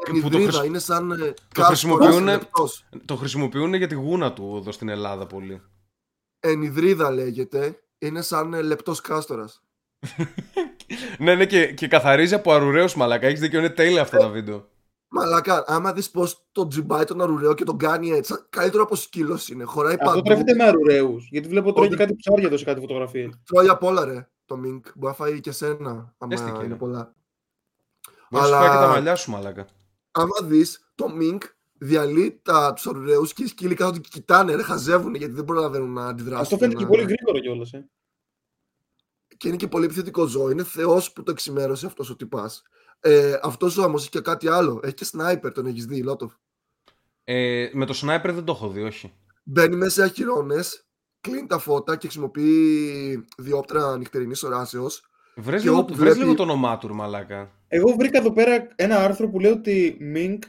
Είναι που το υβρίδα, χρησι- είναι σαν ε, το κάστορας χρησιμοποιούνε- λεπτός. Το χρησιμοποιούν για τη γούνα του εδώ στην Ελλάδα πολύ. Ενιδρίδα λέγεται. Είναι σαν ε, λεπτός κάστορας. ναι, ναι, και, και καθαρίζει από αρουραίους μαλάκα. Έχεις δίκιο, είναι τέλεια αυτά τα βίντεο. Μαλάκα, άμα δεις πως τον τζιμπάει τον αρουραίο και τον κάνει έτσι, σαν- καλύτερο από σκύλος είναι. Χωράει Αυτό παντού. τρέφεται με αρουραίους. Γιατί βλέπω τρώει και Όντως. κάτι ψάρια εδώ σε κάτι φωτογραφίε. Τρώει απ' όλα ρε, το Μινκ. Μπορεί να φάει και σένα, Έστω άμα και είναι είναι. πολλά. Μπορεί να σου Αλλά- φάει και τα μαλλιά σου, μαλάκα. Άμα δεις, το Μινκ διαλύει τα, τους αρουραίους και οι σκύλοι κάτω και κοιτάνε, ρε, χαζεύουν γιατί δεν προλαβαίνουν να αντιδράσουν. Αυτό φαίνεται και να- πολύ γρήγορα κιόλας. Ε. Και είναι και πολύ επιθετικό ζώο. Είναι θεός που το εξημέρωσε αυτός ο τυπάς. Ε, αυτός όμως έχει και κάτι άλλο. Έχει και σνάιπερ, τον έχεις δει, Λότοφ; Ε, με το σνάιπερ δεν το έχω δει, όχι. Μπαίνει μέσα σε αχυρώνες, κλείνει τα φώτα και χρησιμοποιεί διόπτρα νυχτερινής οράσεως. Βρες, Και λίγο, όπου βρες βλέπει- λίγο το όνομά του, ρε μαλάκα. Εγώ βρήκα εδώ πέρα ένα άρθρο που λέει ότι Mink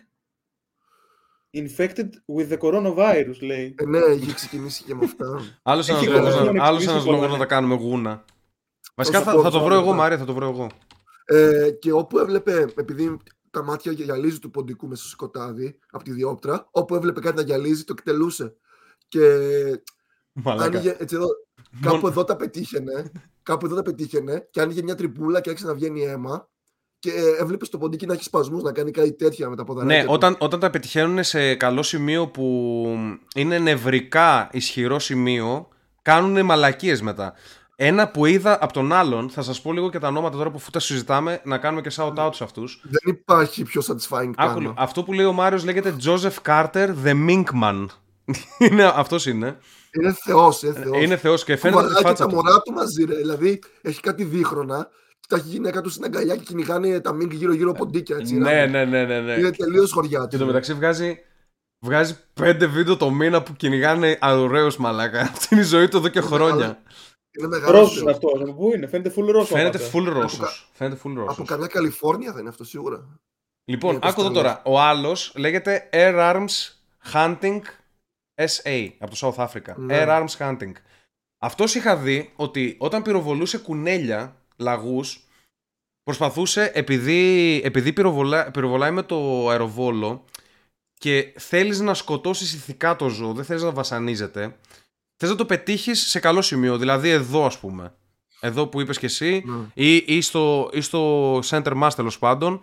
infected with the coronavirus, λέει. Ε, ναι, έχει ξεκινήσει και με αυτά. Άλλος Έχει ένας λόγος, γραφτεί, να- έχουν άλλος εξηγήσει ένας πολλά, λόγος να ναι. τα κάνουμε γούνα. Βασικά σου θα, πω, θα το θα βρω εγώ, μετά. Μάρια, θα το βρω εγώ. Ε, και όπου έβλεπε, επειδή τα μάτια γυαλίζει του ποντικού μέσα στο σκοτάδι, από τη διόπτρα, όπου έβλεπε κάτι να γυαλίζει, το εκτελούσε. Και Μαλάκα. άνοιγε, έτσι εδώ, Μόνο- κάπου εδώ τα πετύχαινε, κάπου εδώ τα πετύχαινε και άνοιγε μια τριμπούλα και άρχισε να βγαίνει αίμα και έβλεπες το ποντίκι να έχει σπασμούς, να κάνει κάτι τέτοια με τα ποδαράκια Ναι, του. όταν, όταν τα πετυχαίνουν σε καλό σημείο που είναι νευρικά ισχυρό σημείο, κάνουν μαλακίες μετά. Ένα που είδα από τον άλλον, θα σας πω λίγο και τα ονόματα τώρα που αφού τα συζητάμε, να κάνουμε και shout-out σε αυτούς. Δεν υπάρχει πιο satisfying Άκου, πράγμα. αυτό που λέει ο Μάριος λέγεται Joseph Carter the Minkman. είναι, αυτός είναι. Είναι θεός, είναι θεός. Είναι θεός και φαίνεται από τη Κουβαλάει και φάτσα τα του. μωρά του μαζί, ρε. Δηλαδή έχει κάτι δίχρονα και τα έχει η γυναίκα του στην αγκαλιά και κυνηγάνε τα μίνκ γύρω-γύρω ποντίκια. Έτσι, Ναι, ρε. ναι, ναι, ναι. ναι. Είναι τελείως χωριά Και του. το μεταξύ βγάζει, βγάζει πέντε βίντεο το μήνα που κυνηγάνε αρουραίους μαλάκα. Αυτή είναι η ζωή του εδώ και χρόνια. Είναι μεγάλος. Ρώσος είναι αυτός. Από πού είναι, φαίνεται full Ρώσος. Φαίνεται άμα full κα- Ρώσος. Φαίνεται full Από Ρώσος. καμιά Καλιφόρνια θα είναι αυτό σίγουρα. Λοιπόν, Είναι άκου εδώ αποστολές. τώρα. Ο άλλος λέγεται Air Arms Hunting SA από το South Africa. Ναι. Air Arms Hunting. Αυτός είχα δει ότι όταν πυροβολούσε κουνέλια, λαγούς, προσπαθούσε, επειδή, επειδή πυροβολά, πυροβολάει με το αεροβόλο και θέλεις να σκοτώσεις ηθικά το ζώο, δεν θέλεις να βασανίζεται, θες να το πετύχεις σε καλό σημείο, δηλαδή εδώ ας πούμε. Εδώ που είπες και εσύ, Ναι. ή, ή, στο, ή στο center mass τέλος πάντων,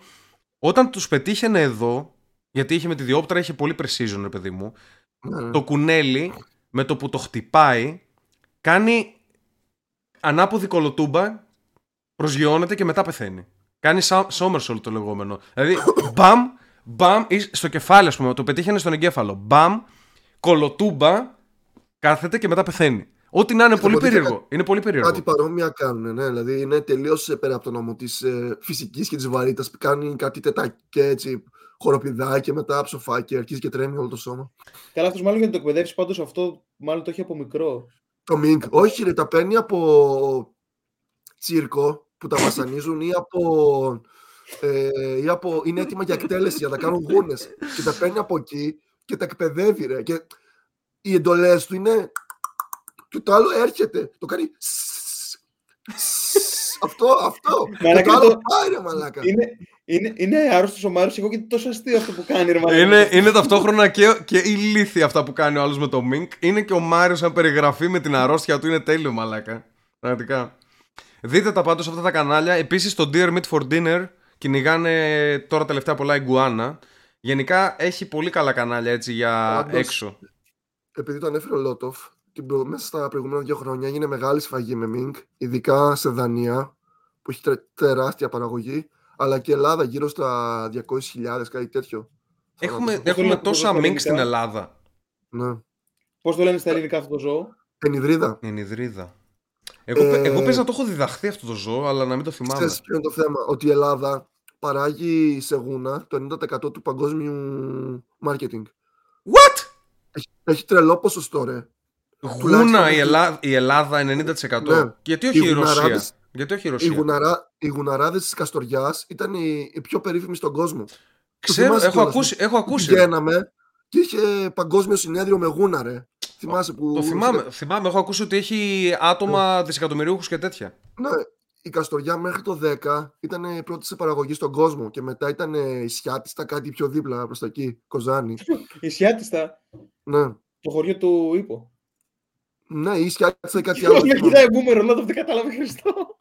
όταν τους πετύχαινε εδώ, γιατί είχε με τη διόπτρα, είχε πολύ precision, ρε παιδί μου, Ναι, ναι. το κουνέλι με το που το χτυπάει, κάνει ανάποδη κολοτούμπα, προσγειώνεται και μετά πεθαίνει. Κάνει sa- somersault το λεγόμενο. Δηλαδή, μπαμ, μπαμ, ή στο κεφάλι, ας πούμε, το πετύχαινε στον εγκέφαλο. Μπαμ, κολοτούμπα, κάθεται και μετά πεθαίνει. Ό,τι να είναι Και πολύ το πετύχανε- περίεργο. Είναι πολύ περίεργο. Κάτι παρόμοια κάνουν, ναι. Δηλαδή είναι τελείως πέρα από το νόμο της ε, φυσικής και της βαρύτητας. Κάνει κάτι τετάκι έτσι, χοροπηδάει και μετά ψοφάει και αρχίζει και τρέμει όλο το σώμα. Καλά, αυτός μάλλον για να το εκπαιδεύσει πάντως αυτό, μάλλον το έχει από μικρό. Το Μινκ, όχι ρε, τα παίρνει από τσίρκο που τα βασανίζουν ή από, ε, ή από είναι έτοιμα για εκτέλεση για να κάνουν γούνες και τα παίρνει από εκεί και τα εκπαιδεύει ρε και οι εντολές του είναι και το άλλο έρχεται, το κάνει σσσσ. αυτό, αυτό. Μαλάκα, Και το άλλο το- πάει ρε μαλάκα. Είναι, είναι, είναι άρρωστος ο Μάριος, εγώ και τόσο αστείο αυτό που κάνει. Ρε, μαλάκα. Είναι, είναι ταυτόχρονα και, και ηλίθεια αυτά που κάνει ο άλλος με το Mink. Είναι και ο Μάριος σαν περιγραφή με την αρρώστια του. Είναι τέλειο, μαλάκα. Πραγματικά. Δείτε τα πάντως αυτά τα κανάλια. Επίσης το Dear Meat for Dinner κυνηγάνε τώρα τελευταία πολλά Iguana. Γενικά έχει πολύ καλά κανάλια έτσι για Πάντως, έξω. Επειδή το ανέφερε ο Λότοφ, την προ- μέσα στα προηγούμενα δύο χρόνια έγινε μεγάλη σφαγή με Μινγκ, ειδικά σε Δανία, που έχει τε- τεράστια παραγωγή, αλλά και Ελλάδα γύρω στα 200.000, κάτι τέτοιο. Έχουμε, Θανάτους. έχουμε λένε τόσα αυτό στα Mink στην ελληνικά; Ελλάδα. Ναι. Πώς το λένε στα ελληνικά αυτό το ζώο; Ενιδρίδα. Είναι υδρίδα. Εγώ, Ε, εγώ πες να το έχω διδαχθεί αυτό το ζώο, αλλά να μην το θυμάμαι. Ξέρεις ποιο είναι το θέμα, ότι η Ελλάδα παράγει σε γούνα το 90% του παγκόσμιου marketing. What? Έχει, έχει τρελό ποσοστό, ρε. Γούνα Τουλάχιστον η, εκεί. Ελλάδα, η Ελλάδα 90%. Ναι. Γιατί όχι Οι η Ρωσία; γουναράδες- Γιατί όχι η Οι, Ρωσία; γουναρά, οι γουναράδες της Καστοριάς ήταν οι, οι πιο περίφημοι στον κόσμο. Το Ξέρω, θυμάσαι έχω κιόλας, ακούσει. Έχω ακούσει. Πηγαίναμε και είχε παγκόσμιο συνέδριο με γούνα, ρε. Θυμάσαι που... Το θυμάμαι, θυμάμαι, έχω ακούσει ότι έχει άτομα δισεκατομμυρίουχους και τέτοια. Ναι, η Καστοριά μέχρι το 10 ήταν η πρώτη σε παραγωγή στον κόσμο και μετά ήταν η Σιάτιστα κάτι πιο δίπλα προς τα εκεί, Κοζάνη. Η Σιάτιστα, ναι. το χωριό του Ήπο. Ναι, η Σιάτιστα ή κάτι άλλο. Με δεν θυμάμαι. κοιτάει μπούμερο, λέω το δεν κατάλαβε Χριστό.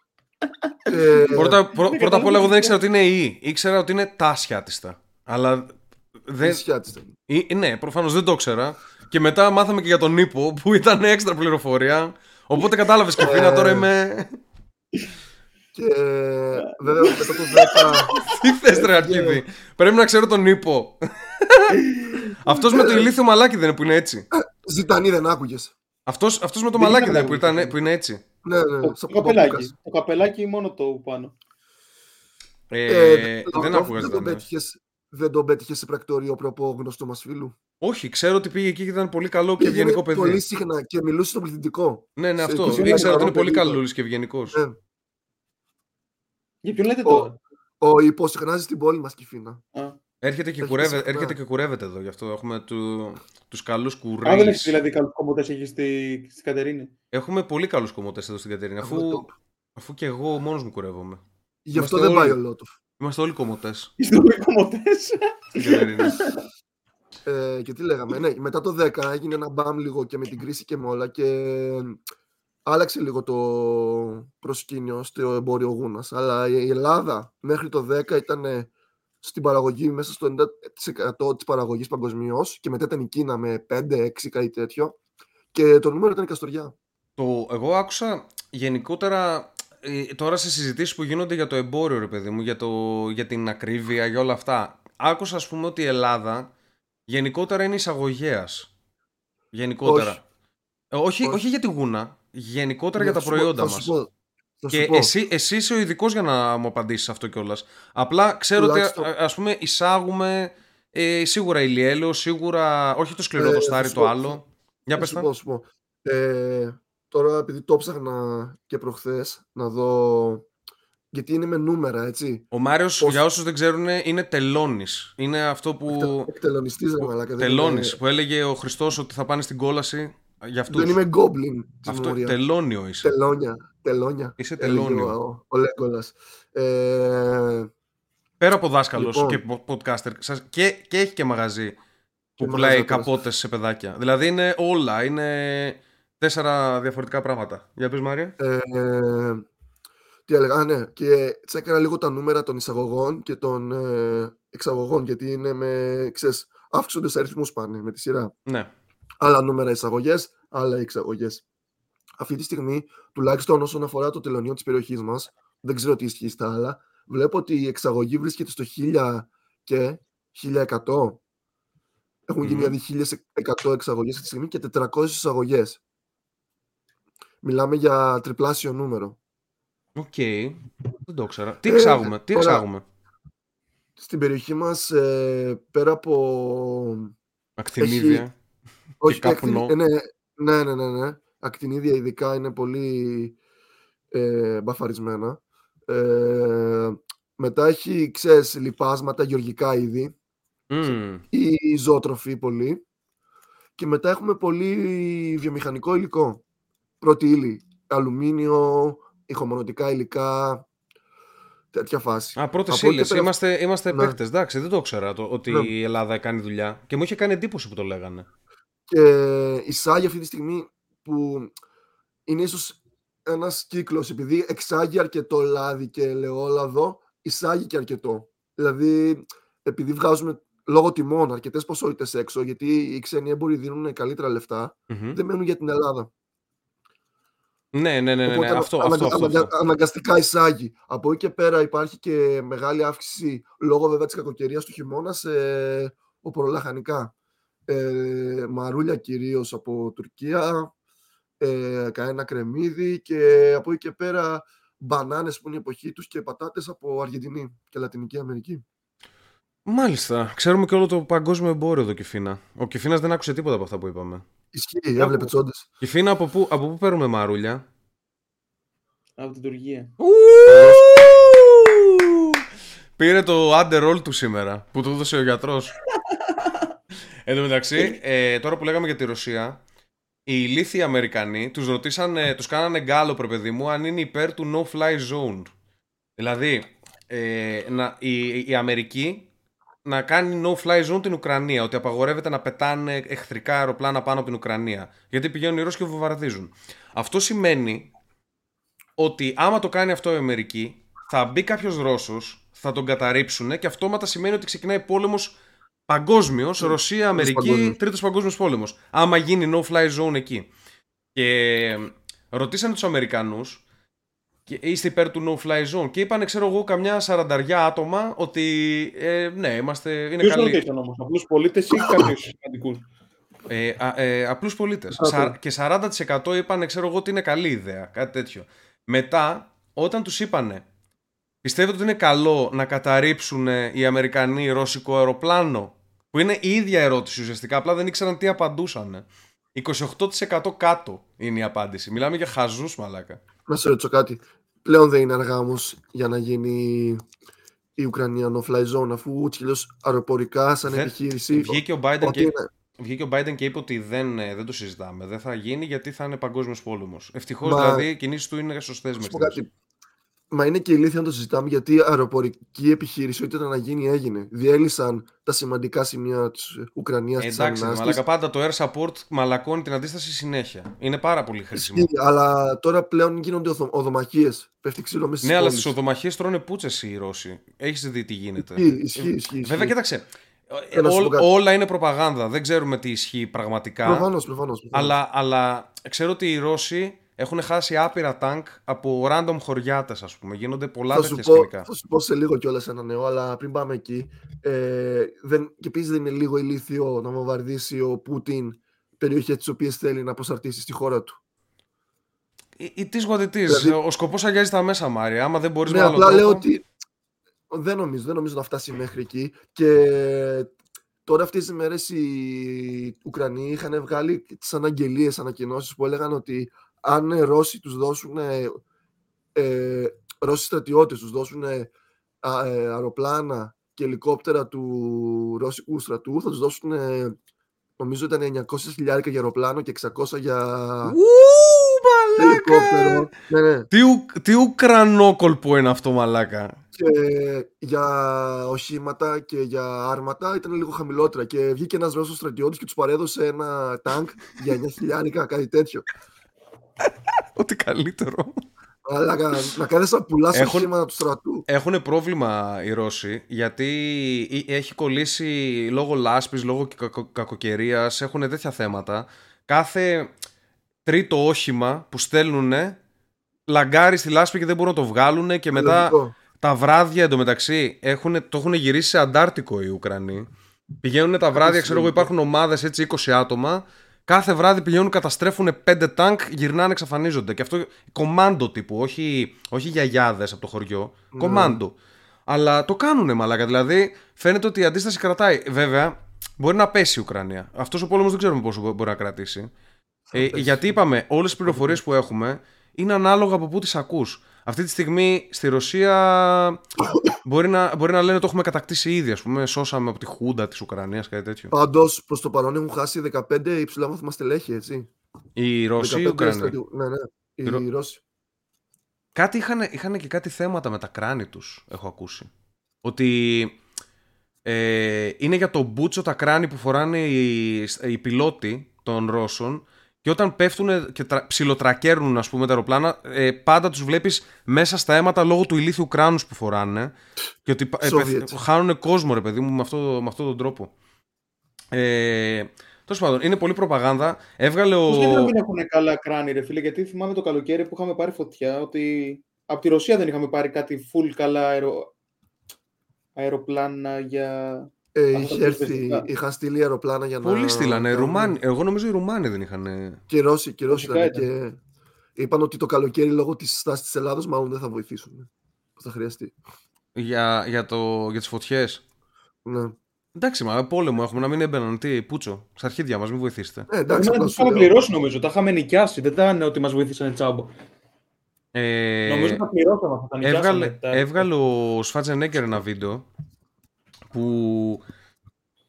Ε, Πρώτα, πρω- δεν πρώτα απ' όλα, εγώ δεν καταλαβαίνω. ήξερα ότι είναι η. Ήξερα ότι είναι τα σιάτιστα. Αλλά. η Δεν... Σιάτιστα. ή- ναι, προφανώς δεν το ήξερα. Και μετά μάθαμε και για τον Νίπο που ήταν έξτρα πληροφορία. Οπότε κατάλαβες και Φίνα, τώρα είμαι. Και ε, βέβαια μετά το 10 Τι θες, ρε Αρχίδη; Πρέπει να ξέρω τον Νίπο. Αυτός με το ηλίθιο μαλάκι δεν είναι που είναι έτσι. Ζητανή δεν άκουγες. Αυτός αυτός με το Δεν μαλάκι ήταν δεν είναι που, αυτό. ήταν, που είναι έτσι. Ναι, ναι, Το σαν το καπελάκι. παπούκας. Το καπελάκι μόνο το πάνω. Ε, Ε, δεν Λότοφ, άκουγα δεν τον ζητάνε. πέτυχες- Δεν τον πέτυχες σε πρακτορείο προπό γνωστό μας φίλου. Όχι, ξέρω ότι πήγε εκεί και ήταν πολύ καλό και Πήγαινε ευγενικό παιδί. Πολύ συχνά και μιλούσε στο πληθυντικό. Ναι, ναι, σε αυτό. 21 Ήξερα ότι είναι χρονών πολύ παιδί. καλούλης και ευγενικός. Ναι. Για ποιον λέτε Ο- τώρα; Ο υποσυχνάζει στην πόλη μας Κιφίνα. Α, Έρχεται και, Έχει κουρεύε, συχνά. έρχεται και κουρεύεται εδώ, γι' αυτό έχουμε του, τους καλούς Α, δεν κουρείς. έχεις δηλαδή καλούς κομμωτές έχεις στη, στη Κατερίνη; Έχουμε πολύ καλούς κομμωτές εδώ στην Κατερίνα, αφού, Έχουμε top. αφού και εγώ μόνος μου κουρεύομαι. Γι' αυτό Είμαστε δεν πάει όλοι. ο Λότοφ. Είμαστε όλοι κομμωτές Είστε όλοι κομμωτές. στην Κατερίνα. Ε, και τι λέγαμε, ναι, μετά το 10 έγινε ένα μπαμ λίγο και με την κρίση και με όλα και άλλαξε λίγο το προσκήνιο στο εμπόριο γούνας. Αλλά η Ελλάδα μέχρι το 10 ήταν στην παραγωγή μέσα στο 90% της παραγωγής παγκοσμίως και μετά ήταν η Κίνα με 5-6 κάτι τέτοιο και το νούμερο ήταν η Καστοριά. το, εγώ άκουσα γενικότερα ε, τώρα σε συζητήσεις που γίνονται για το εμπόριο, ρε παιδί μου, για, το, για την ακρίβεια, για όλα αυτά. Άκουσα, ας πούμε, ότι η Ελλάδα γενικότερα είναι εισαγωγέας. Γενικότερα. Όχι. Ε, όχι, όχι. Όχι. για τη γούνα, γενικότερα Ναι, για τα θα σου πω- προϊόντα θα μας. σου πω, θα σου Και πω. εσύ, εσύ είσαι ο ειδικός για να μου απαντήσεις αυτό κιόλας. Απλά ξέρω Τουλάχιστον- ότι α ας πούμε εισάγουμε ε, σίγουρα ηλιέλαιο, σίγουρα. Όχι το σκληρό Ε, το θα στάρι, σου το πω- άλλο. Για Θα πες σου τα. πω, θα σου πω. Ε, τώρα επειδή το ψάχνα και προχθές να δω γιατί είναι με νούμερα έτσι Ο Μάριος, Πώς- για όσους δεν ξέρουν, είναι τελώνης. Είναι αυτό που. εκτελονιστής ρε μαλάκα δεν Τελώνης. είμαι- Που έλεγε ο Χριστός ότι θα πάνε στην κόλαση για αυτούς. δεν είμαι goblin της Αυτό Μόρια. τελώνιο είσαι. τελώνια τελώνια Είσαι έλεγε τελώνιο. ο, ο Λέγκολας ε, Πέρα από δάσκαλος Λοιπόν. και πο- podcaster. σας- και, και έχει και μαγαζί που Και πουλάει μαγαζάτορας. καπότες σε παιδάκια. Δηλαδή είναι όλα. Είναι τέσσερα διαφορετικά πράγματα. Για πες Μάρια. ε, τι έλεγα, α, ναι, και τσέκαρα λίγο τα νούμερα των εισαγωγών και των ε, εξαγωγών, γιατί είναι με, ξέρεις, αύξονται αριθμούς πάνε με τη σειρά. Ναι. Άλλα νούμερα εισαγωγές, άλλα εξαγωγές. Αυτή τη στιγμή, τουλάχιστον όσον αφορά το τελωνείο της περιοχής μας, δεν ξέρω τι ισχύει στα άλλα, βλέπω ότι η εξαγωγή βρίσκεται στο 1000 και 1100. Έχουν γίνει Μμμ. δηλαδή 1100 εξαγωγές αυτή τη στιγμή και 400 εισαγωγές. Μιλάμε για τριπλάσιο νούμερο. Οκ. Δεν το ήξερα. Τι Ε, εξάγουμε, τι τώρα- εξάγουμε; Στην περιοχή μας, ε, πέρα από Ακτινίδια. Όχι, καπνό. ακτινι- ε, ναι, ναι, ναι, ναι, ναι. Ακτινίδια ειδικά είναι πολύ ε, μπαφαρισμένα. Ε, μετά έχει, ξέρεις, λιπάσματα, γεωργικά είδη Μμμ. ή ζωοτροφή πολύ. Και μετά έχουμε πολύ βιομηχανικό υλικό. Πρώτη ύλη, αλουμίνιο, ηχομονωτικά υλικά, τέτοια φάση. Α, πρώτες Από εκεί ύλες. πέρα- Είμαστε, είμαστε Ναι. παίκτες. Εντάξει, δεν το ήξερα το, ότι Ναι. η Ελλάδα κάνει δουλειά. Και μου είχε κάνει εντύπωση που το λέγανε. Και εισάγει αυτή τη στιγμή που είναι ίσως ένας κύκλος, επειδή εξάγει αρκετό λάδι και ελαιόλαδο, εισάγει και αρκετό. Δηλαδή, επειδή βγάζουμε λόγω τιμών αρκετές ποσότητες έξω, γιατί οι ξένοι έμποροι δίνουν καλύτερα λεφτά, Μμμ. δεν μένουν για την Ελλάδα. Ναι, ναι, ναι, ναι, ναι. Οπότε Αυτό, ανα- αυτό, αυτό, αναγκα- αυτό. αναγκαστικά εισάγει. Από εκεί και πέρα υπάρχει και μεγάλη αύξηση λόγω βέβαια της κακοκαιρίας του χειμώνα σε οπορολαχανικά. Ε, μαρούλια κυρίως από Τουρκία, ε, κανένα κρεμμύδι και από εκεί και πέρα μπανάνες που είναι η εποχή τους και πατάτες από Αργεντινή και Λατινική Αμερική. Μάλιστα. Ξέρουμε και όλο το παγκόσμιο εμπόριο εδώ, Κιφίνα. Ο Κιφίνας δεν άκουσε τίποτα από αυτά που είπαμε. Ισχύει, έβλεπε τσόντες. Κιφίνα, από πού, από πού παίρνουμε μαρούλια; Από την Τουρκία. Πήρε το underroll του σήμερα που του έδωσε ο γιατρός. Εν τω μεταξύ, ε, τώρα που λέγαμε για τη Ρωσία, οι ηλίθιοι Αμερικανοί τους ρωτήσανε, τους κάνανε γκάλο, ρε παιδί μου, αν είναι υπέρ του no-fly zone. Δηλαδή, ε, να, η, η Αμερική να κάνει no-fly zone την Ουκρανία, ότι απαγορεύεται να πετάνε εχθρικά αεροπλάνα πάνω από την Ουκρανία. Γιατί πηγαίνουν οι Ρώσοι και βομβαρδίζουν. Αυτό σημαίνει ότι άμα το κάνει αυτό η Αμερική, θα μπει κάποιος Ρώσος, θα τον καταρρύψουν και αυτόματα σημαίνει ότι ξεκινάει πόλεμος παγκόσμιος, Ρωσία, Αμερική, παγκόσμιος. τρίτος παγκόσμιος πόλεμος. Άμα γίνει no-fly zone εκεί. Και ρωτήσανε τους Αμερικανούς, είστε υπέρ του no-fly zone, και είπανε, ξέρω εγώ, καμιά σαρανταριά άτομα ότι ε, ναι, είμαστε. Είναι Ποιους καλή. ρωτήσαν όμως, απλούς πολίτες ή κάποιους σημαντικούς; Ε, α- ε, απλούς πολίτες. Α, Σα- το. και 40% είπαν, ξέρω εγώ, ότι είναι καλή ιδέα. Κάτι τέτοιο. Μετά, όταν τους είπανε, πιστεύετε ότι είναι καλό να καταρρύψουν οι Αμερικανοί ρώσικο αεροπλάνο, που είναι η ίδια ερώτηση ουσιαστικά, απλά δεν ήξεραν τι απαντούσαν. 28% κάτω είναι η απάντηση. Μιλάμε για χαζούς μαλάκα. Να σε ρωτήσω κάτι. Πλέον δεν είναι αργά όμως για να γίνει η Ουκρανία no-fly zone, αφού ούτως κι αλλιώς αεροπορικά σαν Δεν- επιχείρηση. Βγήκε ο Biden ότι και, είναι- βγήκε ο Biden και είπε ότι δεν, ε, δεν το συζητάμε. Δεν θα γίνει γιατί θα είναι παγκόσμιος πόλεμος. Ευτυχώς Μα- δηλαδή οι κινήσεις του είναι σωστές Να Μα είναι και ηλίθεια να το συζητάμε γιατί η αεροπορική επιχείρηση, ό,τι ήταν να γίνει, έγινε. Διέλυσαν τα σημαντικά σημεία της Ουκρανίας, της Εντάξει, ρε άμυνας μαλάκα, της. πάντα το air support μαλακώνει την αντίσταση συνέχεια. Είναι πάρα πολύ χρήσιμο. Ισχύει, αλλά τώρα πλέον γίνονται οδομαχίες. Πέφτει ξύλο μέσα Ναι, στις αλλά πόλεις. στις οδομαχίες τρώνε πούτσες οι Ρώσοι. Έχεις δει τι γίνεται. Ισχύει, ισχύει, ισχύει. Βέβαια, κοίταξε. ε, να σου πω ό- κάτι. όλα είναι προπαγάνδα. Δεν ξέρουμε τι ισχύει πραγματικά. Προφανώς, προφανώς. Αλλά, αλλά ξέρω ότι οι Ρώσοι έχουν χάσει άπειρα τάγκ από random χωριάτες, ας πούμε. Γίνονται πολλά Θα σου, τέτοια πω, σκηνικά. θα σου πω σε λίγο κιόλας ένα νέο, αλλά πριν πάμε εκεί. Ε, δεν, και επίσης δεν είναι λίγο ηλίθιο να βομβαρδίσει ο Πούτιν περιοχές τις οποίες θέλει να προσαρτήσει στη χώρα του. Ή τι γουατητή. Δηλαδή- Ο σκοπός αγιάζει τα μέσα, Μάρια. Άμα δεν μπορείς Ναι, με άλλο απλά τρόπο. λέω ότι δεν νομίζω, δεν νομίζω να φτάσει μέχρι εκεί. Και τώρα αυτές τις μέρες οι Ουκρανοί είχαν βγάλει τις αναγγελίες, ανακοινώσεις που έλεγαν ότι αν οι Ρώσοι τους δώσουν ε, ε, Ρώσοι στρατιώτες τους δώσουν ε, α- ε, αεροπλάνα και ελικόπτερα του Ρώσικου στρατού θα τους δώσουν ε, νομίζω ήταν 900 χιλιάρικα για αεροπλάνο και 600 για Ου, μαλάκα! ελικόπτερο. Ναι, ναι. Τι, ου, τι ουκρανόκολπο είναι αυτό, μαλάκα. και για οχήματα και για άρματα ήταν λίγο χαμηλότερα. Και βγήκε ένας Ρώσος στρατιώτης και τους παρέδωσε ένα τάγκ για 9 χιλιάρικα, κάτι τέτοιο. Ό,τι καλύτερο. Αλλά κα- να κάνεις να πουλάς Έχουν- οχήματα του στρατού. Έχουν πρόβλημα οι Ρώσοι γιατί ε- έχει κολλήσει λόγω λάσπης, λόγω κακο- κακοκαιρίας, έχουν τέτοια θέματα. Κάθε τρίτο όχημα που στέλνουν λαγκάρει στη λάσπη και δεν μπορούν να το βγάλουν και μετά Λογικό. τα βράδια εντωμεταξύ έχουν, το έχουν γυρίσει σε Αντάρτικο οι Ουκρανοί. Πηγαίνουν τα βράδια, ξέρω εγώ, υπάρχουν ομάδες έτσι 20 άτομα. Κάθε βράδυ πηγαίνουν, καταστρέφουν 5 τάγκ, γυρνάνε, εξαφανίζονται. Και αυτό κομμάντο τύπου, όχι, όχι γιαγιάδες από το χωριό. Ναι. Κομμάντο. Αλλά το κάνουνε μαλάκα. Δηλαδή φαίνεται ότι η αντίσταση κρατάει. Βέβαια, μπορεί να πέσει η Ουκρανία. Αυτός ο πόλεμος δεν ξέρουμε πόσο μπο- μπορεί να κρατήσει. Ε, πέσει. γιατί είπαμε, όλες τις πληροφορίες που έχουμε είναι ανάλογα από πού τις ακούς. Αυτή τη στιγμή στη Ρωσία μπορεί να, μπορεί να λένε το έχουμε κατακτήσει ήδη. Α πούμε, σώσαμε από τη Χούντα της Ουκρανίας, κάτι τέτοιο. Πάντως προς το παρόν έχουν χάσει 15 υψηλά βαθμά στελέχη, έτσι. Οι Ρώσοι ή οι 15 Ουκρανοί. στρατιω- Ναι, ναι. Οι Οι Ρο- Ρώσοι. κάτι είχαν, είχαν και κάτι θέματα με τα κράνη τους, έχω ακούσει. Ότι ε, είναι για το μπούτσο τα κράνη που φοράνε οι, οι πιλότοι των Ρώσων και όταν πέφτουν και τρα, ψιλοτρακέρνουν ας πούμε τα αεροπλάνα ε, πάντα τους βλέπεις μέσα στα αίματα λόγω του ηλίθιου κράνους που φοράνε και ότι ε, Soviets. χάνουν κόσμο ρε παιδί μου με, αυτό, με αυτόν τον τρόπο. Ε, Τέλος πάντων, είναι πολύ προπαγάνδα. Έβγαλε ο. Πώς γιατί να μην έχουν καλά κράνη, ρε φίλε, γιατί θυμάμαι το καλοκαίρι που είχαμε πάρει φωτιά ότι από τη Ρωσία δεν είχαμε πάρει κάτι full καλά αερο... αεροπλάνα για. Ε, Αυτό είχε το έρθει, φυσικά. είχαν στείλει αεροπλάνα για να. Πολλοί στείλανε. κάνουν- Ρουμάνοι. Εγώ νομίζω οι Ρουμάνοι δεν είχαν. Και οι Ρώσοι, και οι Ρώσοι Φυσικά ήταν. Και είπαν ότι το καλοκαίρι λόγω της στάσης της Ελλάδα μάλλον δεν θα βοηθήσουν. Θα χρειαστεί. Για, για, το, για τις φωτιές. Ναι. Εντάξει, μα πόλεμο έχουμε να μην έμπαιναν. Τι, πούτσο. Στα αρχίδια μας, μην βοηθήσετε. Ε, εντάξει, Πρέπει να απλά τους σου λέω. είχαμε πληρώσει νομίζω. Τα είχαμε νοικιάσει. Δεν ήταν ότι μας βοήθησαν τσάμπο. Ε, Νομίζω τα πληρώσαμε αυτά. Τα νοικιάσαμε. έβγαλε, τα- έβγαλε ο Σφάτζενέκερ ένα βίντεο που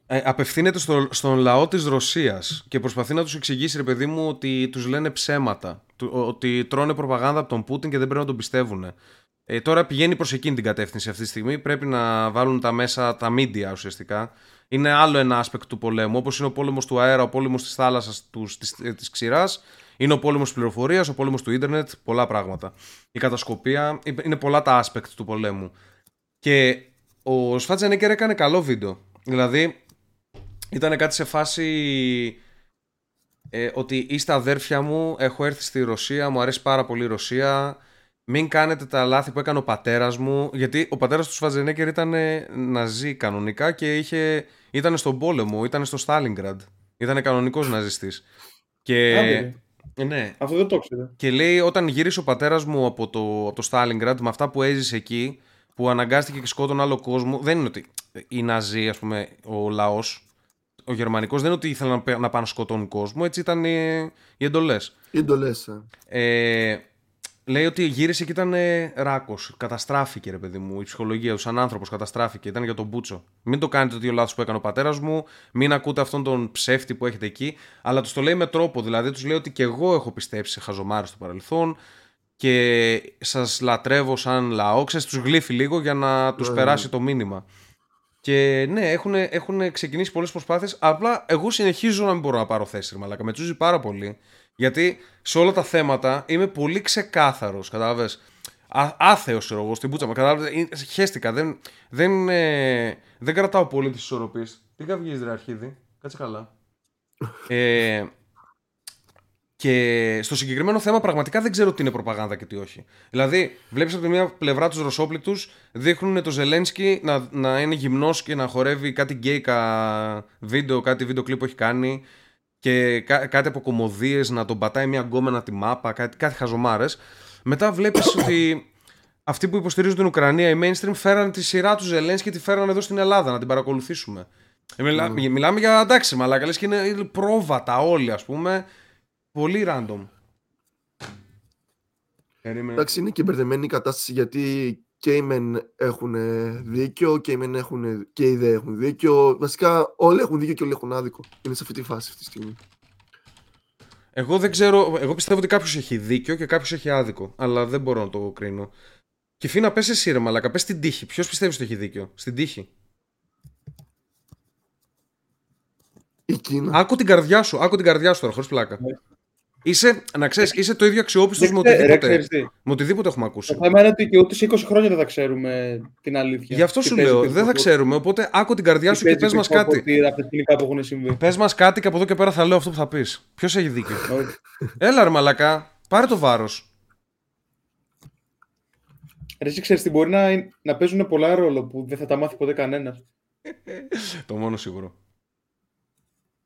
ε, απευθύνεται στο, στον λαό της Ρωσίας και προσπαθεί να τους εξηγήσει ρε παιδί μου ότι τους λένε ψέματα του- ότι τρώνε προπαγάνδα από τον Πούτιν και δεν πρέπει να τον πιστεύουν. Ε, τώρα πηγαίνει προς εκείνη την κατεύθυνση αυτή τη στιγμή πρέπει να βάλουν τα μέσα τα media ουσιαστικά. Είναι άλλο ένα aspect του πολέμου όπως είναι ο πόλεμος του αέρα, ο πόλεμος της θάλασσας τους, της, ε, της ξηράς είναι ο πόλεμος της πληροφορίας, ο πόλεμος του ίντερνετ πολλά πράγματα. Η κατασκοπία, είναι πολλά τα aspect του πολέμου. Και ο Σφάτζενέκερ έκανε καλό βίντεο. Δηλαδή, ήταν κάτι σε φάση ε, ότι είστε αδέρφια μου, έχω έρθει στη Ρωσία, μου αρέσει πάρα πολύ η Ρωσία. Μην κάνετε τα λάθη που έκανε ο πατέρας μου. Γιατί ο πατέρας του Σφατζενέκερ ήταν ε, ναζί κανονικά και είχε, ήταν στον πόλεμο, ήταν στο Στάλιγκραντ. Ήταν κανονικός ναζιστής. Και. Άντε, ρε. Ε, ναι, Αυτό δεν το ήξερα. και λέει όταν γύρισε ο πατέρας μου από το, από το Στάλιγκραντ με αυτά που έζησε εκεί που αναγκάστηκε και σκότωνε άλλο κόσμο δεν είναι ότι οι Ναζί ας πούμε ο λαός ο γερμανικός δεν είναι ότι ήθελαν να, πέ- να πάνε να σκοτώνουν κόσμο έτσι ήταν οι, οι εντολές. Οι εντολές, ε. ε, λέει ότι γύρισε και ήταν ε, ράκος. Καταστράφηκε ρε παιδί μου η ψυχολογία του σαν άνθρωπος καταστράφηκε. Ήταν για τον Μπούτσο. Μην το κάνετε το ίδιο λάθος που έκανε ο πατέρας μου μην ακούτε αυτόν τον ψεύτη που έχετε εκεί αλλά τους το λέει με τρόπο. Δηλαδή τους λέει ότι και εγώ έχω πιστέψει σε χαζομάρες στο παρελθόν και σας λατρεύω σαν λαό ξέρεις τους γλύφει λίγο για να τους Ναι. περάσει το μήνυμα και ναι, έχουν, έχουν ξεκινήσει πολλές προσπάθειες. Απλά εγώ συνεχίζω να μην μπορώ να πάρω θέση, ρε μαλάκα. Με τσούζει πάρα πολύ. Γιατί σε όλα τα θέματα είμαι πολύ ξεκάθαρος, κατάλαβες. Α, άθεος, ξέρω εγώ, στην πούτσα μου. Κατάλαβες, ε, χέστηκα. Δεν, δεν, ε, δεν κρατάω πολύ τις ισορροπίες. Τι καυγείς, ρε αρχίδι. Κάτσε καλά. ε, και στο συγκεκριμένο θέμα πραγματικά δεν ξέρω τι είναι προπαγάνδα και τι όχι. Δηλαδή, βλέπεις από τη μία πλευρά τους Ρωσόπλητους, δείχνουν το Ζελένσκι να, να είναι γυμνός και να χορεύει κάτι γκέικα βίντεο, κάτι βίντεο κλιπ που έχει κάνει και κά- κάτι από κομμωδίες να τον πατάει μια γκόμενα τη μάπα, κάτι, κάτι χαζομάρες. Μετά βλέπεις ότι αυτοί που υποστηρίζουν την Ουκρανία, οι mainstream, φέραν τη σειρά τους Ζελένσκι και τη φέραν εδώ στην Ελλάδα να την παρακολουθήσουμε. Ε, μιλά- Μιλάμε για εντάξει, μαλάκα, λες και είναι είναι πρόβατα όλοι, ας πούμε. Πολύ random. Περίμενε. Εντάξει, είναι και μπερδεμένη η κατάσταση γιατί και οι μεν έχουν ε, δίκιο και οι, μεν έχουν, και οι δε έχουν δίκιο. Βασικά όλοι έχουν δίκιο και όλοι έχουν άδικο. Είναι σε αυτή τη φάση αυτή τη στιγμή. Εγώ δεν ξέρω. Εγώ πιστεύω ότι κάποιος έχει δίκιο και κάποιος έχει άδικο. Αλλά δεν μπορώ να το κρίνω. Και φίνα, πες εσύ ρε Μαλάκα, πες στην τύχη. Ποιος πιστεύεις ότι έχει δίκιο, στην τύχη; Η Κίνα. Άκου την καρδιά σου, άκου την καρδιά σου τώρα, χωρίς πλάκα. Ναι. Είσαι, να ξέρεις, είσαι το ίδιο αξιόπιστος Δεν με ξέ- ρε, οτιδήποτε, ξέρεις τι. με οτιδήποτε έχουμε ακούσει. Το θέμα είναι ότι και ούτε σε 20 χρόνια δεν θα ξέρουμε την αλήθεια. Γι' αυτό Τι σου παίζει λέω, πίσω δεν θα από- ξέρουμε. Οπότε άκου την καρδιά τι σου και παίζει πες μας πίσω από κάτι. τι- Από τα σκηνικά που έχουν συμβεί. Πες μας κάτι και από εδώ και πέρα θα λέω αυτό που θα πεις. Ποιος έχει δίκιο. Όχι. Έλα ρε Μαλάκα, πάρε το βάρος. Ρε, εσύ ξέρεις τι μπορεί να, να παίζουν πολλά ρόλο που δεν θα τα μάθει ποτέ κανένας. Το μόνο σίγουρο.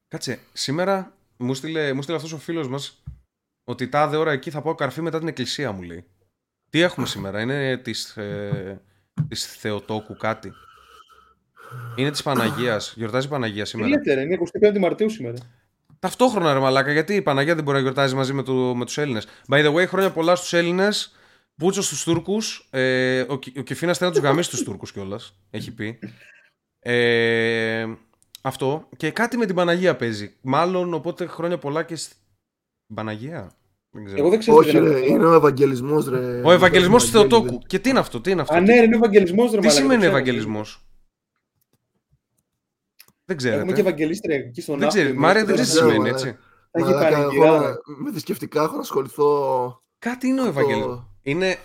Κάτσε, σήμερα μου στείλε, μου στείλε αυτός ο φίλος μας ότι τάδε ώρα εκεί θα πάω καρφί μετά την εκκλησία μου λέει. Τι έχουμε σήμερα, είναι της, ε, της Θεοτόκου κάτι; Είναι της Παναγίας, γιορτάζει η Παναγία Τι σήμερα. λέτε, ρε, είναι 25 Μαρτίου σήμερα. Ταυτόχρονα ρε μαλάκα, γιατί η Παναγία δεν μπορεί να γιορτάζει μαζί με, το, με τους Έλληνες; By the way, χρόνια πολλά στους Έλληνες, Μπούτσο στους Τούρκους, ε, ο, Κι- ο Κεφίνας θέλει να τους γαμίσει τους Τούρκους κιόλας, έχει πει. Ε, αυτό. Και κάτι με την Παναγία παίζει. Μάλλον οπότε χρόνια πολλά και στην Παναγία; Δεν ξέρω. Εγώ δεν ξέρω. Όχι, τι είναι ρε, αυτό. είναι ο Ευαγγελισμός, ρε. Ο Ευαγγελισμός του Ευαγγέλιδε. Θεοτόκου. Και τι είναι αυτό, τι είναι αυτό; Α, ναι, είναι Ευαγγελισμός. τι σημαίνει Ευαγγελισμός; Δεν Έχουμε και ξέρετε. Ευαγγελίστρια εκεί στον Δεν ξέρεις. Ναύπλιο, Μάρια δεν τώρα ξέρεις τι ξέρω, σημαίνει, μαλάκα. έτσι. Θα έχει Μαλάκα, πανηγυρά. εγώ να- με θρησκευτικά έχω να ασχοληθώ. Κάτι είναι ο Αυτό- Ευαγγελισμό. Είναι.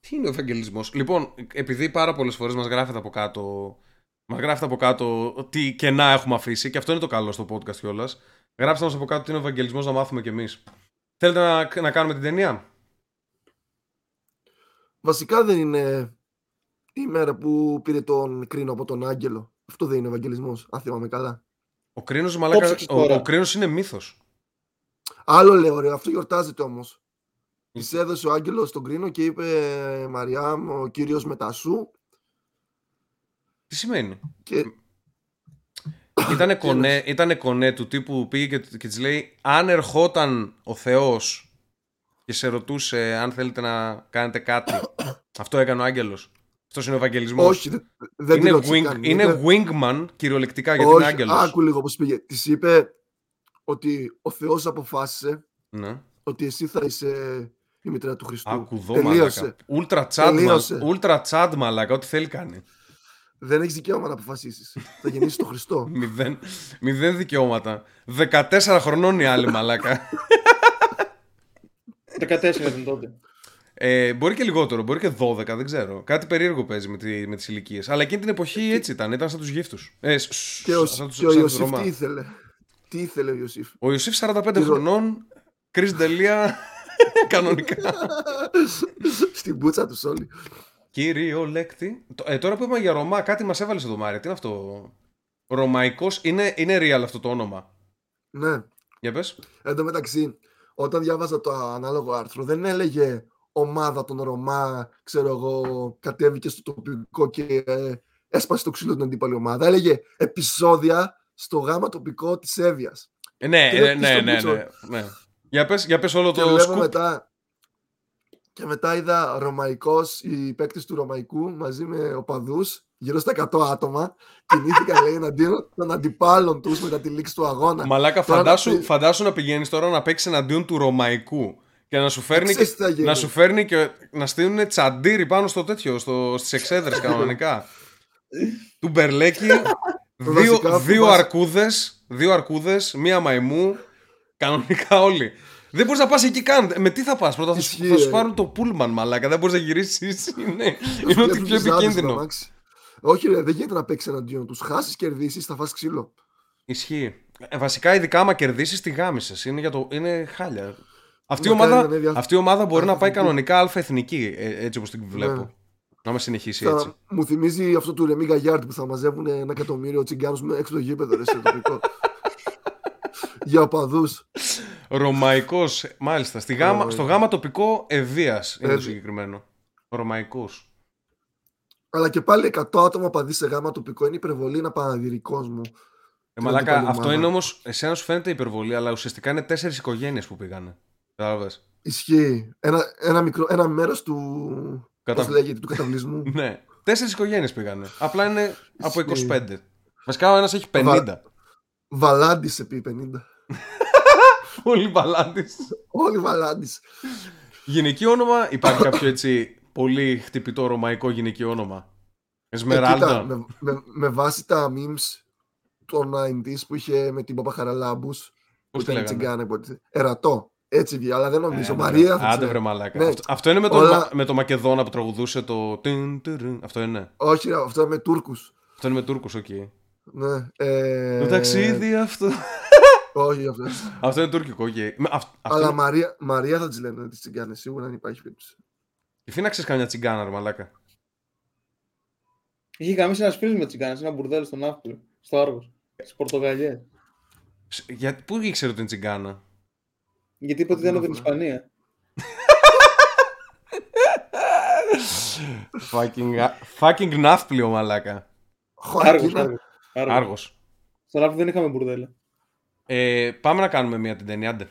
Τι είναι ο Ευαγγελισμός; Λοιπόν, επειδή πάρα πολλές φορές μας γράφετε από κάτω. Μα γράφετε από κάτω τι κενά έχουμε αφήσει και αυτό είναι το καλό στο podcast κιόλας. Γράψτε μας από κάτω τι είναι ο Ευαγγελισμός να μάθουμε κι εμείς. Θέλετε να, να κάνουμε την ταινία; Βασικά Βασικά δεν είναι η μέρα που πήρε τον κρίνο από τον Άγγελο. Αυτό δεν είναι Ευαγγελισμός, αν θυμάμαι καλά. Ο κρίνος μαλάκα. ψάξεις Ο, τώρα. ο κρίνος είναι μύθος. Άλλο λέω, ρε, αυτό γιορτάζεται όμως. Της έδωσε ο Άγγελος τον κρίνο και είπε Μαριάμ, ο κύριος Μετασού. Τι σημαίνει; Και Ήτανε κονέ, ήτανε κονέ του τύπου που πήγε και, και της λέει αν ερχόταν ο Θεός και σε ρωτούσε αν θέλετε να κάνετε κάτι. Αυτό έκανε ο Άγγελος. Αυτός είναι ο Ευαγγελισμός. όχι, δεν, δεν είναι, τη ρώτησε wing, καν. είναι Είπε, wingman κυριολεκτικά γιατί όχι, είναι Άγγελος. άκου λίγο πώς πήγε. Της είπε ότι ο Θεός αποφάσισε Ναι. ότι εσύ θα είσαι η μητέρα του Χριστού. Άκου δω Τελείωσε. μαλάκα. Ultra chat, Τελείωσε. μα- ultra chat μαλάκα, ό,τι θέλει κάνει. Δεν έχεις δικαίωμα να αποφασίσεις. θα γεννήσεις τον Χριστό. Μηδέν, μηδέν δικαιώματα. 14 χρονών οι άλλοι μαλάκα. 14 ήταν τότε. Ε, μπορεί και λιγότερο, μπορεί και 12, δεν ξέρω. Κάτι περίεργο παίζει με, τη, με τις ηλικίες. Αλλά εκείνη την εποχή έτσι ήταν, ήταν σαν τους γύφτους. Ε, σ- σ- και ο, σαν τους- και ο σαν τους Ιωσήφ Ρωμά. τι ήθελε; Τι ήθελε ο Ιωσήφ; Ο Ιωσήφ 45 Τι ρω- χρονών, Chris Delia, κανονικά. Στην πούτσα τους όλοι. Κύριο λέκτη. Το- Ε, τώρα που είπαμε για Ρωμά, κάτι μας έβαλες εδώ Μάρια. Τι είναι αυτό; Ρωμαϊκός, είναι, είναι real αυτό το όνομα. Ναι. Για πες. Εν τω μεταξύ, όταν διάβαζα το ανάλογο άρθρο, δεν έλεγε ομάδα των Ρωμά, ξέρω εγώ, κατέβηκε στο τοπικό και ε, έσπασε το ξύλο την αντίπαλη ομάδα. Έλεγε επεισόδια στο γάμα τοπικό της Εύβοιας. Ε, ναι, Και ε, δεν ναι, ναι, πιστοποιήσω. ναι, ναι. Για πες, για πες όλο Και το βλέπω σκουπ. μετά, και μετά είδα Ρωμαϊκός, οι παίκτες του Ρωμαϊκού μαζί με οπαδούς, γύρω στα 100 άτομα, κινήθηκαν λέει εναντίον των αντιπάλων τους μετά τη λήξη του αγώνα. Μαλάκα, Τώρα να φαντάσου, πει- φαντάσου να πηγαίνεις τώρα να παίξεις εναντίον του Ρωμαϊκού και να σου φέρνει, Ξέρεις και, τι θα γίνει. να, σου φέρνει και να στείλουν τσαντήρι πάνω στο τέτοιο, στο, στις εξέδρες κανονικά. του Μπερλέκη, δύο, Βασικά, δύο φοβάσαι- αρκούδες, δύο αρκούδες, μία μαϊμού, κανονικά όλοι. Δεν μπορείς να πας εκεί καν. Με τι θα πας, πρώτα θα σου, Ισχύει, θα σου ε. πάρουν το πούλμαν, μαλάκα. Δεν μπορείς να γυρίσεις. Είναι, είναι ό,τι Βλέπεις πιο τους άλλους επικίνδυνο. στο αμάξι. Όχι, ρε, δεν γίνεται να παίξεις εναντίον τους. Χάσεις, κερδίσεις, θα φας ξύλο. Ισχύει. Ε, βασικά, ειδικά άμα κερδίσεις, τη γάμισες. Είναι, για το... είναι χάλια. Αυτή η, Μακάρι ομάδα, να είναι δια- αυτή η ομάδα μπορεί να πάει αθλητική. κανονικά αλφα-εθνική, ε, έτσι όπως την βλέπω. Ναι. Να με συνεχίσει Θα, έτσι. μου θυμίζει αυτό του Ρεμί Γκαγιάρντ που θα μαζεύουν ένα εκατομμύριο τσιγκάνου έξω από το γήπεδο, ρε, σε τοπικό. Για οπαδούς. Ρωμαϊκός, μάλιστα. Στη γάμα, Ω, στο γάμα τοπικό ευεία είναι το Ευ- συγκεκριμένο. Ρωμαϊκός. Αλλά και πάλι 100 άτομα παδί σε γάμα τοπικό είναι υπερβολή, είναι απαναδυρικό μου. Ε, Την μαλάκα, αντίπαλη αυτό ομάδα. είναι όμως. Εσένα σου φαίνεται υπερβολή, αλλά ουσιαστικά είναι τέσσερις οικογένειες που πήγανε. Κατάλαβες. Ισχύει. Ένα, ένα, μικρό, ένα μέρος του. Κατα- Πώς λέγεται, του καταβλισμού. Ναι. Τέσσερις οικογένειες πήγανε. Απλά είναι από Ισχύει. 25. Βασικά ο ένας έχει 50. Βαλάντι σε πει 50. Πολύ μπαλάντη. Όλοι βαλάντι. Γυναικείο όνομα, υπάρχει κάποιο έτσι πολύ χτυπητό ρωμαϊκό γυναικείο όνομα; Ε, Εσμεράλντα. με, με, με βάση τα memes των 90s που είχε με την Παπαχαραλάμπου. Που Πώς τη ήταν λέγανε; τσιγκάνα. υποτίθεται. Ερατό. Έτσι βγει, αλλά δεν νομίζω. Ε, Μαρία θα Άντε ξέρει. βρε μαλάκα. Ναι. Αυτό, αυτό είναι με το, Όλα- με το Μακεδόνα που τραγουδούσε το. τιν, τυριν. Αυτό είναι. Όχι, ρε, αυτό είναι με Τούρκους. Αυτό είναι με Τούρκους, οκ. Ναι. Ε... Το ταξίδι αυτό. Όχι, αυτό. αυτό είναι τουρκικό, οκ. Με- αυ- αυτό Αλλά είναι- Μαρία, Μαρία θα τι λένε τι τσιγκάνες. Σίγουρα αν υπάρχει περίπτωση. Τι φύναξε καμιά τσιγκάνα, ρε μαλάκα. Είχε γαμίσει ένας φίλος με τσιγκάνες, ένα μπουρδέλο στον Ναύπλιο, στο Άργος. Στις Πορτογαλίε. Ψ, Για, πού ήξερε ότι είναι τσιγκάνα; Γιατί είπε ότι ήταν από την Ισπανία. fucking, fucking ναύπλιο, μαλάκα. Άργος. Χωακίνα. Άργος. Στον Ναύπλιο δεν είχαμε μπουρδέλα. Ε, πάμε να κάνουμε μια την ταινία, άντε.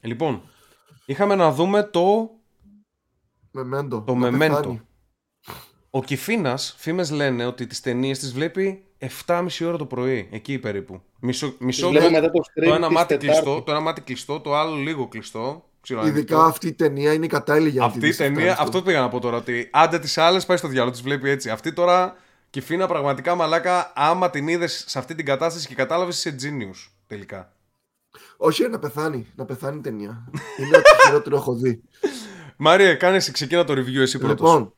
Λοιπόν, είχαμε να δούμε το, Μεμέντο. το Να Memento. πεθάνει. Ο Κιφίνας, φήμες λένε ότι τις ταινίες τις βλέπει 7.30 ώρα το πρωί, εκεί περίπου. Μισό, Τις μισό βλέπω το, μετά το stream το ένα της μάτι Τετάρτης. κλειστό, το ένα μάτι κλειστό, το άλλο λίγο κλειστό. ξυλοανοιχτό. Ειδικά αυτή η ταινία είναι κατάλληλη για να τη Αυτή η δεις ταινία, ευχάριστο. αυτό πήγα να πω τώρα. Ότι άντε τις άλλες πάει στο διάλογο, τις βλέπει έτσι. Αυτή τώρα κυφίνα πραγματικά μαλάκα. Άμα την είδες σε αυτή την κατάσταση και κατάλαβες, είσαι genius τελικά. Όχι, να πεθάνει. Να πεθάνει η ταινία. είναι ό,τι χειρότερο έχω δει. Μάρια, κάνε εσύ, ξεκίνα το review εσύ πρώτος. Λοιπόν,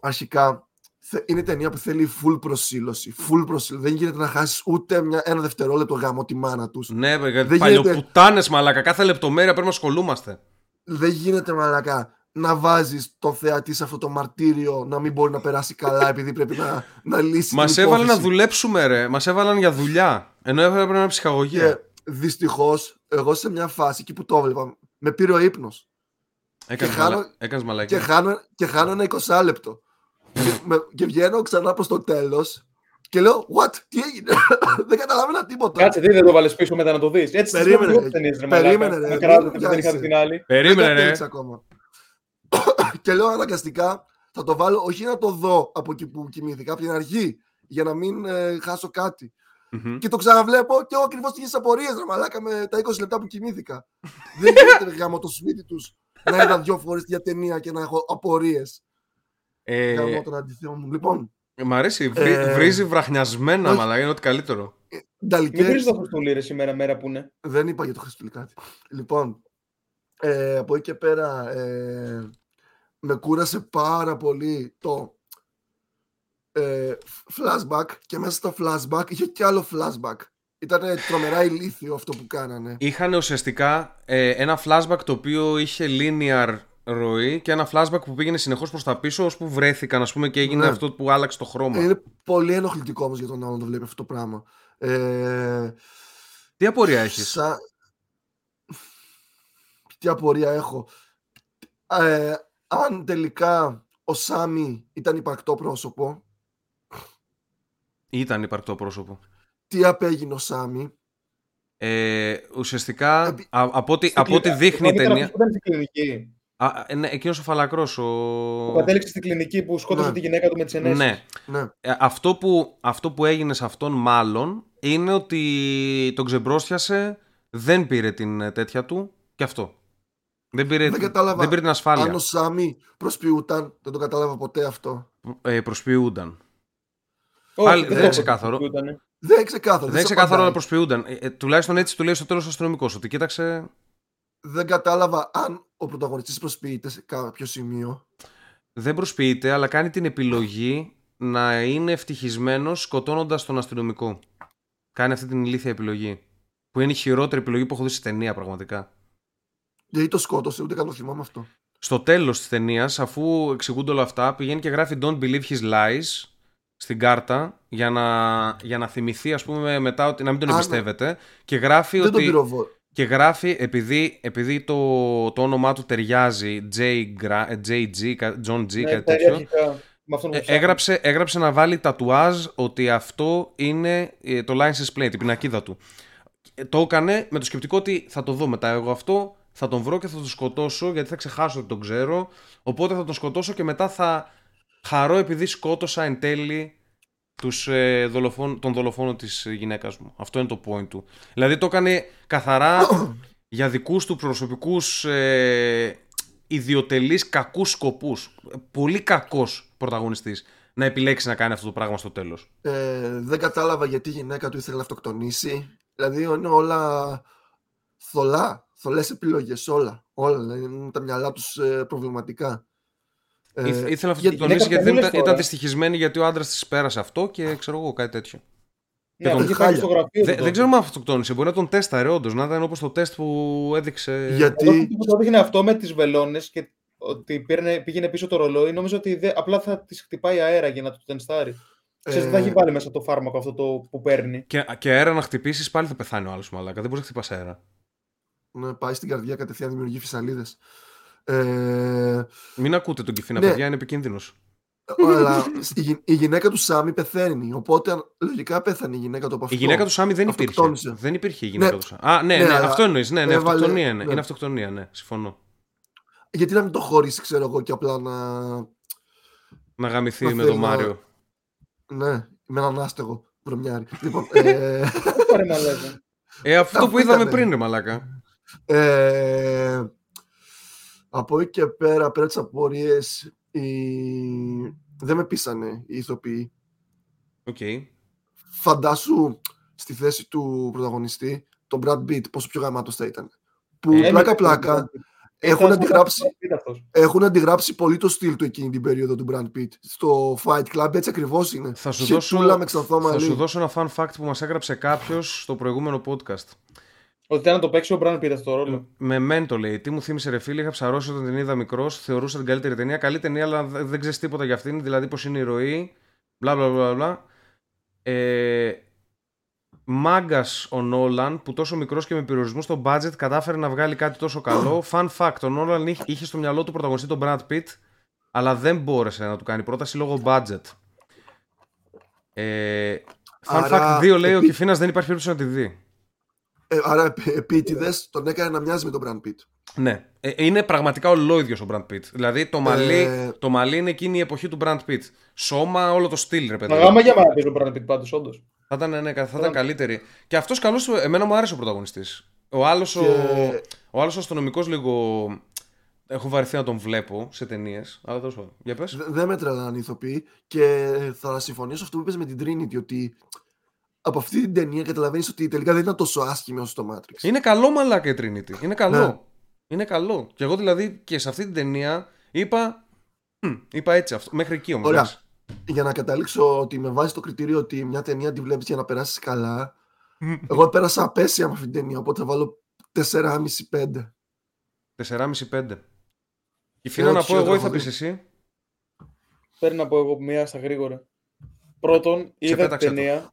αρχικά θε- είναι ταινία που θέλει full προσήλωση. Full προσήλωση. Δεν γίνεται να χάσεις ούτε μια, ένα δευτερόλεπτο γάμο τη μάνα τους. ναι, βέβαια, Δεν παλιοπουτάνες μαλάκα. Κάθε λεπτομέρεια πρέπει να ασχολούμαστε. Δεν γίνεται μαλακά να βάζεις το θεατή σε αυτό το μαρτύριο να μην μπορεί να περάσει καλά επειδή πρέπει να, να λύσει. Μας την έβαλαν να υπόθεση. δουλέψουμε, ρε. Μας έβαλαν για δουλειά. Ενώ έπρεπε να είναι ψυχαγωγία. Και δυστυχώς, εγώ σε μια φάση εκεί που το έβλεπα, με πήρε ο ύπνος. Έκανες, και χάνω- μαλα... Έκανες Και μαλακία. χάνω, και χάνω ένα 20 λεπτό. και, με- και βγαίνω ξανά προς το τέλος και λέω, What, τι έγινε, δεν καταλάβαινα τίποτα. Κάτσε, τι δεν το βάλες πίσω μετά να το δεις. Έτσι τις Περίμενε, βλέπω ρε. εγώ ταινίες, ρε Περίμενε, μαλάκα. ρε. Να κράζετε Μην που δεν είχατε βιάζεσαι. την άλλη. Περίμενε, δεν ρε. κατέληξα ακόμα. και λέω αναγκαστικά θα το βάλω όχι να το δω από εκεί που κοιμήθηκα, από την αρχή, για να μην ε, χάσω κάτι. Μμμ. Και το ξαναβλέπω και έχω ακριβώς τις ίδιες απορίες, ρε μαλάκα, με τα 20 λεπτά που κοιμήθηκα. δεν γίνεται ρε, γάμο το σπίτι τους να είδα δύο φορές τη ταινία και να έχω απορίες. Ε, Γάμο τον αντιθέο μου. Λοιπόν, μ' αρέσει. βρει- Ε, Βρίζει βραχνιασμένα, όχι. μαλάκα. Είναι ό,τι καλύτερο. Μην Νταλικέ. βρεις το Χριστούλη ρε σήμερα μέρα που είναι; Δεν είπα για το Χριστούλη κάτι. Λοιπόν, ε, από εκεί και πέρα ε, με κούρασε πάρα πολύ το ε, flashback και μέσα στο flashback είχε κι άλλο flashback. Ήταν τρομερά ηλίθιο αυτό που κάνανε. Είχαν ουσιαστικά ε, ένα flashback το οποίο είχε linear ροή και ένα flashback που πήγαινε συνεχώς προς τα πίσω ώσπου βρέθηκαν ας πούμε και έγινε Ναι. αυτό που άλλαξε το χρώμα. Είναι πολύ ενοχλητικό όμως για τον άλλον να το βλέπει αυτό το πράγμα. Ε, Τι απορία έχεις; Σα... Τι απορία έχω; Ε, αν τελικά ο Σάμι ήταν υπαρκτό πρόσωπο, Ήταν υπαρκτό πρόσωπο. τι απέγινε ο Σάμι; Ε, ουσιαστικά Επί- α- από ό,τι, Στην από ό,τι κλινική. δείχνει η Ήταν ταινία... αυτός που ήταν στην κλινική. Α, ε, ναι, εκείνος ο φαλακρός, ο... Που κατέληξε στην κλινική που σκότωσε Ναι. τη γυναίκα του με τις ενέσεις. Ναι. Ναι. Ε, αυτό, που, αυτό που έγινε σε αυτόν μάλλον είναι ότι τον ξεμπρόστιασε, δεν πήρε την ε, τέτοια του και αυτό. Δεν πήρε, Δεν κατάλαβα δεν πήρε την ασφάλεια. Αν ο Σάμι προσποιούταν, δεν το κατάλαβα ποτέ αυτό. Ε, προσποιούνταν. Όχι, Πάλι δεν δεν το είναι έχω ξεκάθαρο. που ήτανε. Δεν είναι ξεκάθαρο. Δεν σε είναι ξεκάθαρο, απαντάει. αλλά προσποιούνταν. Ε, ε, τουλάχιστον έτσι του λέει στο τέλος ο αστυνομικός. Ότι κοίταξε. Δεν κατάλαβα αν ο πρωταγωνιστής προσποιείται σε κάποιο σημείο. Δεν προσποιείται, αλλά κάνει την επιλογή να είναι ευτυχισμένος σκοτώνοντας τον αστυνομικό. Κάνει αυτή την ηλίθια επιλογή. Που είναι η χειρότερη επιλογή που έχω δει στη ταινία, πραγματικά. Γιατί το σκότωσε, ούτε καν το θυμάμαι αυτό. Στο τέλος της ταινίας, αφού εξηγούνται όλα αυτά, πηγαίνει και γράφει Don't believe his lies στην κάρτα για να, για να θυμηθεί, ας πούμε, μετά ότι να μην τον Α, ναι. εμπιστεύεται. Και γράφει Δεν τον ότι. πυροβόλ. Και γράφει, επειδή, επειδή το, το όνομά του ταιριάζει, J, Gra- JG, κα- John G, Ναι, κάτι τα τέτοιο, αρχικά, με αυτόν που ε, ψάχνω. έγραψε, έγραψε να βάλει τατουάζ ότι αυτό είναι ε, το license plate, η πινακίδα του. Ε, Το έκανε με το σκεπτικό ότι θα το δω μετά εγώ αυτό, θα τον βρω και θα τον σκοτώσω γιατί θα ξεχάσω ότι τον ξέρω, οπότε θα τον σκοτώσω και μετά θα χαρώ επειδή σκότωσα εν τέλει τους, ε, δολοφόν, τον δολοφόνο της ε, γυναίκας μου. Αυτό είναι το point του. Δηλαδή το έκανε καθαρά για δικούς του προσωπικούς ε, ιδιωτελείς κακούς σκοπούς. Πολύ κακός πρωταγωνιστής να επιλέξει να κάνει αυτό το πράγμα στο τέλος. Ε, δεν κατάλαβα γιατί η γυναίκα του ήθελε να αυτοκτονήσει. Δηλαδή είναι όλα θολά, θολές επιλογές, όλα. Όλα, δηλαδή, είναι τα μυαλά τους ε, προβληματικά. Ε, Ήθε- Ήθελα να γιατί- αυτοκτονήσει γιατί δεν γυναίκα ήταν, τώρα. ήταν δυστυχισμένη γιατί ο άντρας της πέρασε αυτό και ξέρω εγώ κάτι τέτοιο. Ναι, τον αυτό είχε χάλια. πάει στο γραφείο Δε- του. δεν ξέρω αν αυτοκτόνησε. Μπορεί να τον τέσταρε όντως. Να ήταν όπως το τεστ που έδειξε. Γιατί Εγώ που το έδειχνε αυτό με τις βελόνες και ότι πήρνε, πήγαινε πίσω το ρολόι, νόμιζα ότι δε, απλά θα τις χτυπάει αέρα για να το τενστάρει. Ξέρεις, δεν θα Ε, έχει βάλει μέσα το φάρμακο αυτό το που παίρνει. Και, και αέρα να χτυπήσεις πάλι θα πεθάνει ο άλλος μαλάκα. Δεν μπορείς να χτυπάς αέρα. Ναι, πάει στην καρδιά κατευθείαν δημιουργεί φυσαλίδες. Ε, Μην ακούτε τον κυφίνα, Ναι. παιδιά, είναι επικίνδυνος. αλλά η, γυ- η γυναίκα του Σάμι πεθαίνει. Οπότε λογικά πέθανε η γυναίκα του από Η αυτό. γυναίκα του Σάμι δεν υπήρχε. Αυτοκτόνησε. Δεν υπήρχε η γυναίκα Ναι. του Σάμι. Α, ναι, Ναι, ναι, αλλά αυτό εννοείς. Ναι, ναι, έβαλε- αυτοκτονία είναι. ναι. Είναι αυτοκτονία, ναι, συμφωνώ. Γιατί να μην το χωρίσεις, ξέρω εγώ, και απλά να. Να γαμηθεί Να με θέλει τον να- Μάριο. Ναι, με έναν άστεγο βρωμιάρι. λοιπόν, ε, Πάρε μαλάκα. Ε, αυτό Αυτό που είδαμε ήτανε. πριν, ρε μαλάκα. Ε, από εκεί και πέρα, πέρα τις απορίες, οι... δεν με πείσανε οι ηθοποιοί. Οκ. Φαντάσου στη θέση του πρωταγωνιστή, τον Brad Pitt, πόσο πιο γαμάτος θα ήταν. Που Ε, πλάκα-πλάκα έχουν Ήταν αντιγράψει, σαν Brad Pitt αυτός. έχουν αντιγράψει πολύ το στυλ του εκείνη την περίοδο του Brad Pitt. Στο Fight Club έτσι ακριβώς είναι. Θα σου, Χετούλα δώσω, με ξανθό θα μαλλί. σου δώσω ένα fun fact που μας έγραψε κάποιος στο προηγούμενο podcast. Ότι ήταν να το παίξει ο Μπραν Πίτα αυτό το ρόλο. Με μεν το λέει. Τι μου θύμισε ρε φίλε, είχα ψαρώσει όταν την είδα μικρός. Θεωρούσα την καλύτερη ταινία. Καλή ταινία, αλλά δε- δεν ξέρεις τίποτα για αυτήν. Δηλαδή πώς είναι η ροή. Μπλα μπλα μπλα μπλα. Ε, Μάγκας ο Νόλαν που τόσο μικρός και με περιορισμούς στο budget κατάφερε να βγάλει κάτι τόσο καλό. Fun fact: ο Νόλαν είχε- είχε στο μυαλό του πρωταγωνιστή τον Brad Pitt, αλλά δεν μπόρεσε να του κάνει πρόταση λόγω budget. Ε, fun Άρα, fact 2 λέει: Ο επί- Κιφίνας δεν υπάρχει περίπτωση να τη δει. Ε, άρα επίτηδες τον έκανε να μοιάζει με τον Brad Pitt. Ναι. Ε, είναι πραγματικά ολόιδιος ο Brad Pitt. Δηλαδή το μαλλί, Ε, το μαλλί είναι εκείνη η εποχή του Brad Pitt. Σώμα, όλο το στυλ, ρε παιδί. Μα γάμα για μένα παίζει ο Μπραν Πίτ πάντως, όντως. Θα ήταν, ναι, θα ήταν Ωραία. καλύτερη. Και αυτός καλό, εμένα μου άρεσε ο πρωταγωνιστής. Ο άλλος Και- ο, ο άλλος ο αστυνομικός λίγο. Έχω βαρεθεί να τον βλέπω σε ταινίες. Αλλά τέλος πάντων. Για πες. Δε- Δεν με τρελάνε οι ηθοποιοί και θα συμφωνήσω αυτό που είπες με την Trinity ότι από αυτή την ταινία καταλαβαίνεις ότι τελικά δεν ήταν τόσο άσχημη όσο το Matrix. Είναι καλό μαλάκα η Trinity. Είναι καλό. Ναι. Είναι καλό. Και εγώ δηλαδή και σε αυτή την ταινία είπα. «Μμ, είπα έτσι αυτό. Μέχρι εκεί όμως. Ωραία. Για να καταλήξω ότι με βάζει το κριτήριο ότι μια ταινία τη βλέπεις για να περάσεις καλά εγώ πέρασα απέσια με αυτή την ταινία οπότε θα βάλω 4,5-5. 4,5-5. Η φίλα ό,τι να πω εγώ χειρότερο ή θα έχω πεις δει. εσύ; Πρέπει να πω εγώ μία στα γρήγορα. Πρώτον, είδα την πέταξε το. ταινία.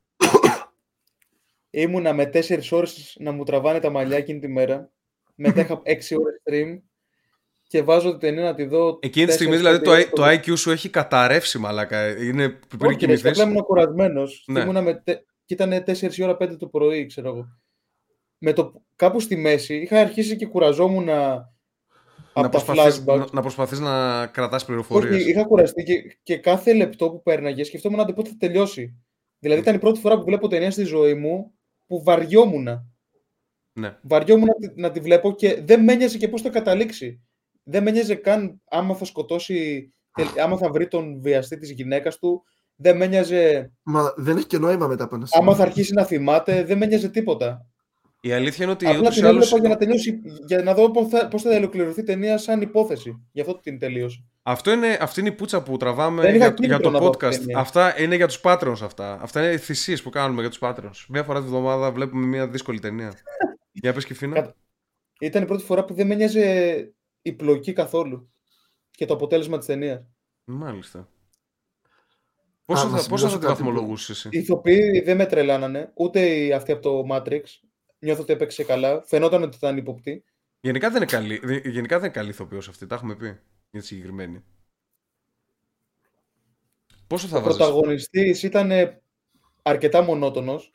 Ήμουνα με 4 ώρες να μου τραβάνε τα μαλλιά εκείνη τη μέρα. Μετά είχα 6 ώρες stream και βάζω την ταινία να τη δω. Εκείνη τη στιγμή 4-5 δηλαδή το, ώρες το IQ σου έχει καταρρεύσει μαλάκα. Είναι πριν Όχι, ρε, κοιμηθείς. απλά ήμουν κουρασμένος. Ναι. με... τε- Και ήταν 4 η ώρα 5 το πρωί, ξέρω εγώ. Με το... Κάπου στη μέση είχα αρχίσει και κουραζόμουν να, από τα προσπαθείς, flashbacks. να, να προσπαθείς να κρατάς πληροφορίες. Όχι, είχα κουραστεί και, και κάθε λεπτό που πέρναγε σκεφτόμουν άντε πότε θα τελειώσει. Δηλαδή ήταν η πρώτη φορά που βλέπω ταινία στη ζωή μου που βαριόμουν. Ναι. Βαριόμουν να, τη- να τη βλέπω και δεν με ένοιαζε και πώς θα καταλήξει. Δεν με ένοιαζε καν άμα θα σκοτώσει, τελ- άμα θα βρει τον βιαστή της γυναίκας του. Δεν με ένοιαζε Μα δεν έχει και νόημα μετά από ένα σημείο. άμα θα αρχίσει να θυμάται. Δεν με ένοιαζε τίποτα. Η αλήθεια είναι ότι Απλά ούτως ή την έβλεπα άλλως για να τελειώσει, για να δω πώς θα, πώς θα ολοκληρωθεί η ταινία σαν υπόθεση. Γι' αυτό την τελείωσα. Αυτό είναι, αυτή είναι η πουτσα που τραβάμε Δεν είχα για, για κίνητρο το να δω αυτή podcast. την ταινία. Αυτά είναι για τους patrons αυτά. Αυτά είναι οι θυσίες που κάνουμε για τους patrons. Μία φορά τη βδομάδα βλέπουμε μια δύσκολη ταινία. για πες και Φίνα. Κατα- Ήταν η πρώτη φορά που δεν με νοιάζε η πλοκή καθόλου και το αποτέλεσμα της ταινίας. Μάλιστα. Πόσο να θα, πόσο θα συμπληρώσω τη κάτι που- βαθμολογούσεις εσύ; Οι ηθοποιοί δεν με τρελάνανε, ούτε οι αυτοί από το Matrix. Νιώθω ότι έπαιξε καλά. Φαινόταν ότι ήταν ύποπτη. Γενικά δεν είναι καλή, δε- γενικά δεν είναι καλή ηθοποιός αυτή, τα έχουμε πει για τη συγκεκριμένη. Πόσο θα Ο βάζεις; πρωταγωνιστής ήταν αρκετά μονότονος.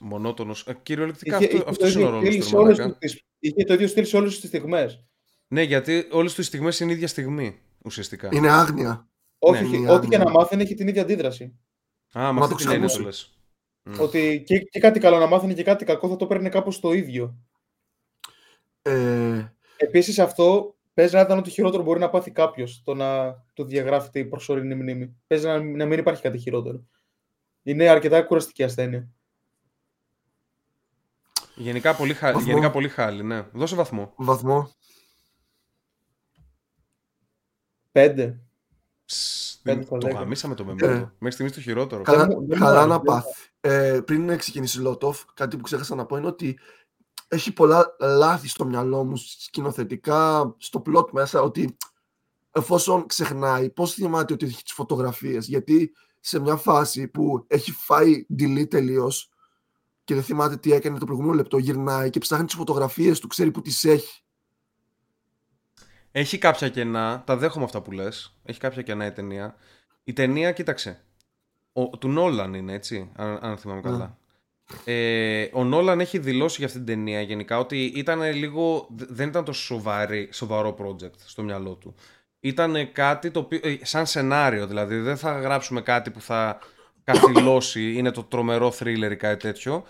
Μονότονος. Ε, κυριολεκτικά Είχε, αυτό, είχε, το αυτός είναι ο ίδιο ρόλος στυλ του, σε όλες μαλάκα. του τις- είχε το ίδιο στυλ σε όλες τις στιγμές. Ναι, γιατί όλες τις στιγμές είναι η ίδια στιγμή, ουσιαστικά. Είναι άγνοια. Όχι, Ναι. όχι, Είναι ό,τι και να άγνοια. μάθαινε έχει την ίδια αντίδραση. Α, με Μα αυτή το την έννοια το ξαμούσε. λες. Μμ. Ότι και, και κάτι καλό να μάθαινε και κάτι κακό θα το παίρνει κάπως το ίδιο. Ε, Επίσης αυτό παίζει να ήταν ότι χειρότερο μπορεί να πάθει κάποιος το να του διαγράφει η προσωρινή μνήμη. Παίζει να, να μην υπάρχει κάτι χειρότερο. Είναι αρκετά κουραστική ασθένεια. Γενικά πολύ, χα... Βαθμό. Γενικά πολύ χάλι, ναι. Δώσε βαθμό. βαθμό. Πέντε. Ψ, Πέντε δεν- στα το δέκα. γαμίσαμε το μεμέτο. Ε. Μέχρι στιγμής το χειρότερο. Καλά, μου- δεν μου καλά άρεσε, να δεν μου πάθει. Ε, πριν ξεκινήσει η Λότοφ, κάτι που ξέχασα να πω είναι ότι έχει πολλά λάθη στο μυαλό μου σκηνοθετικά, στο plot μέσα, ότι εφόσον ξεχνάει, πώς θυμάται ότι έχει τις φωτογραφίες. Γιατί σε μια φάση που έχει φάει delete τελείως και δεν θυμάται τι έκανε το προηγούμενο λεπτό, γυρνάει και ψάχνει τις φωτογραφίες του, ξέρει που τις έχει. Έχει κάποια κενά, τα δέχομαι αυτά που λες. Έχει κάποια κενά η ταινία. Η ταινία, κοίταξε. Ο, του Νόλαν είναι έτσι, αν, αν θυμάμαι Ναι. καλά. Ε, ο Νόλαν έχει δηλώσει για αυτήν την ταινία γενικά ότι ήταν λίγο, δε- δεν ήταν τόσο σοβαρή, σοβαρό project στο μυαλό του. ήταν κάτι το οποίο, ε, σαν σενάριο δηλαδή, δεν θα γράψουμε κάτι που θα καθυλώσει, είναι το τρομερό thriller ή κάτι τέτοιο.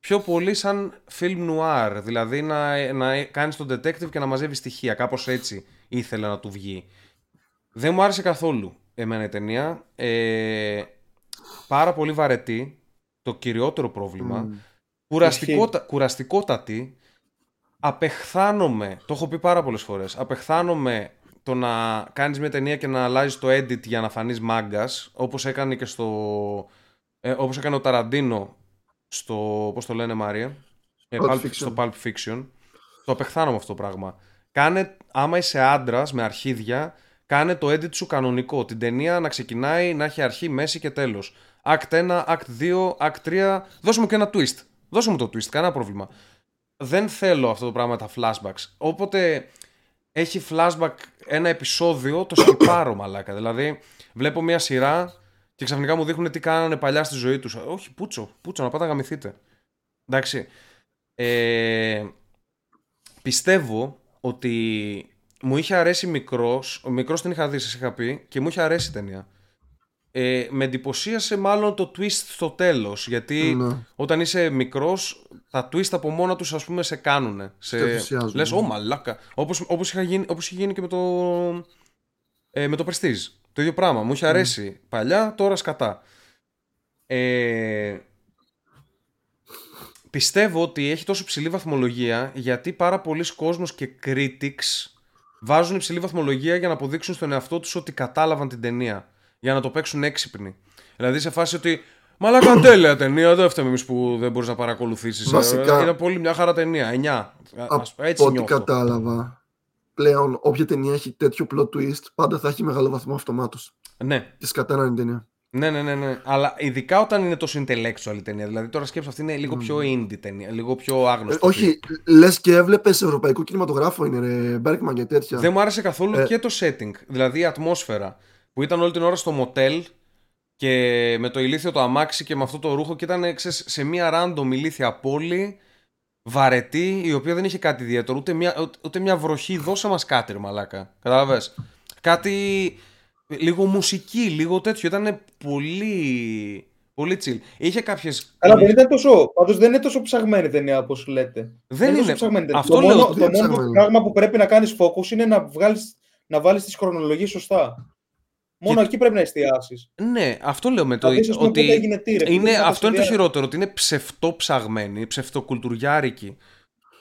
Πιο πολύ σαν film noir, δηλαδή να, να κάνεις τον detective και να μαζεύεις στοιχεία, κάπως έτσι ήθελε να του βγει. Δεν μου άρεσε καθόλου εμένα η ταινία. Ε, πάρα πολύ βαρετή, το κυριότερο πρόβλημα. Κουραστικότα, κουραστικότατη. Απεχθάνομαι, το έχω πει πάρα πολλές φορές, απεχθάνομαι το να κάνεις μια ταινία και να αλλάζεις το edit για να φανείς μάγκας, όπως έκανε και στο... Ε, όπως έκανε ο Ταραντίνο στο, πώς το λένε Μάρια, ε, Pulp, στο Pulp Fiction. Το απεχθάνομαι αυτό το πράγμα. Κάνε, άμα είσαι άντρας με αρχίδια, κάνε το edit σου κανονικό. Την ταινία να ξεκινάει, να έχει αρχή, μέση και τέλος. Act 1, Act 2, Act 3. Δώσε μου και ένα twist. Δώσε μου το twist, κανένα πρόβλημα. Δεν θέλω αυτό το πράγμα τα flashbacks. Όποτε έχει flashback ένα επεισόδιο, το σκυπάρω μαλάκα. Δηλαδή, βλέπω μια σειρά και ξαφνικά μου δείχνουν τι κάνανε παλιά στη ζωή τους. Όχι, πούτσο, πούτσο, να πάτε να γαμηθείτε. Εντάξει. Ε, πιστεύω ότι μου είχε αρέσει μικρός, ο μικρός την είχα δει, σας είχα πει, και μου είχε αρέσει η ταινία. Ε, με εντυπωσίασε μάλλον το twist στο τέλος, γιατί Ναι. όταν είσαι μικρός, τα twist από μόνα τους ας πούμε σε κάνουνε. Σε... ενθουσιάζουν, Λες, ναι. ω μαλάκα. Όπως, όπως, είχα γίνει, όπως είχε γίνει και με το, ε, με το Prestige. Το ίδιο πράγμα. Μου είχε αρέσει παλιά, τώρα σκατά. Ε, πιστεύω ότι έχει τόσο ψηλή βαθμολογία γιατί πάρα πολλοί κόσμος και critics βάζουν υψηλή βαθμολογία για να αποδείξουν στον εαυτό τους ότι κατάλαβαν την ταινία. Για να το παίξουν έξυπνοι. Δηλαδή σε φάση ότι Μαλάκα τέλεια ταινία, δεν φταίμε εμείς που δεν μπορείς να παρακολουθήσεις. Βασικά- Είναι πολύ μια χαρά ταινία. 9. Έτσι Από ό,τι νιώθω. κατάλαβα, πλέον όποια ταινία έχει τέτοιο plot twist, πάντα θα έχει μεγάλο βαθμό αυτομάτως. Ναι. Και σκατά να είναι η ταινία. Ναι, ναι, ναι, ναι. Αλλά ειδικά όταν είναι τόσο intellectual η ταινία. Δηλαδή τώρα σκέψω αυτή είναι λίγο πιο indie ταινία. Λίγο πιο Ε, άγνωστη. όχι, λες και έβλεπες ευρωπαϊκό κινηματογράφο είναι ρε Μπέρκμαν και τέτοια. Δεν μου άρεσε καθόλου Ε. και το setting. Δηλαδή η ατμόσφαιρα. Που ήταν όλη την ώρα στο μοτέλ και με το ηλίθιο το αμάξι και με αυτό το ρούχο και ήταν ξέρεις, σε μια random ηλίθια πόλη βαρετή η οποία δεν είχε κάτι ιδιαίτερο ούτε μια, ούτε- ούτε μια βροχή δώσε μας κάτι ρε μαλάκα κατάλαβες; Κάτι λίγο μουσική λίγο τέτοιο ήταν πολύ πολύ chill είχε κάποιες Αλλά δεν ήταν τόσο. Πάντως δεν είναι τόσο ψαγμένη η ταινία όπως λέτε. Δεν τόσο είναι. ψαγμένη η ταινία. Αυτό το λέω, μόνο, δεν το είναι μόνο ψαγμένη. πράγμα που πρέπει να κάνεις focus είναι να, βγάλεις, να βάλεις τις χρονολογίες σωστά. Μόνο εκεί πρέπει να εστιάσεις. ναι αυτό λέω με το Να δεις, ας πούμε, ότι πότε έγινε τι, ρε. είναι, Πού ήταν αυτό είναι το σχεδιά. χειρότερο, ότι είναι ψευτοψαγμένη, ψευτοκουλτουριάρικη.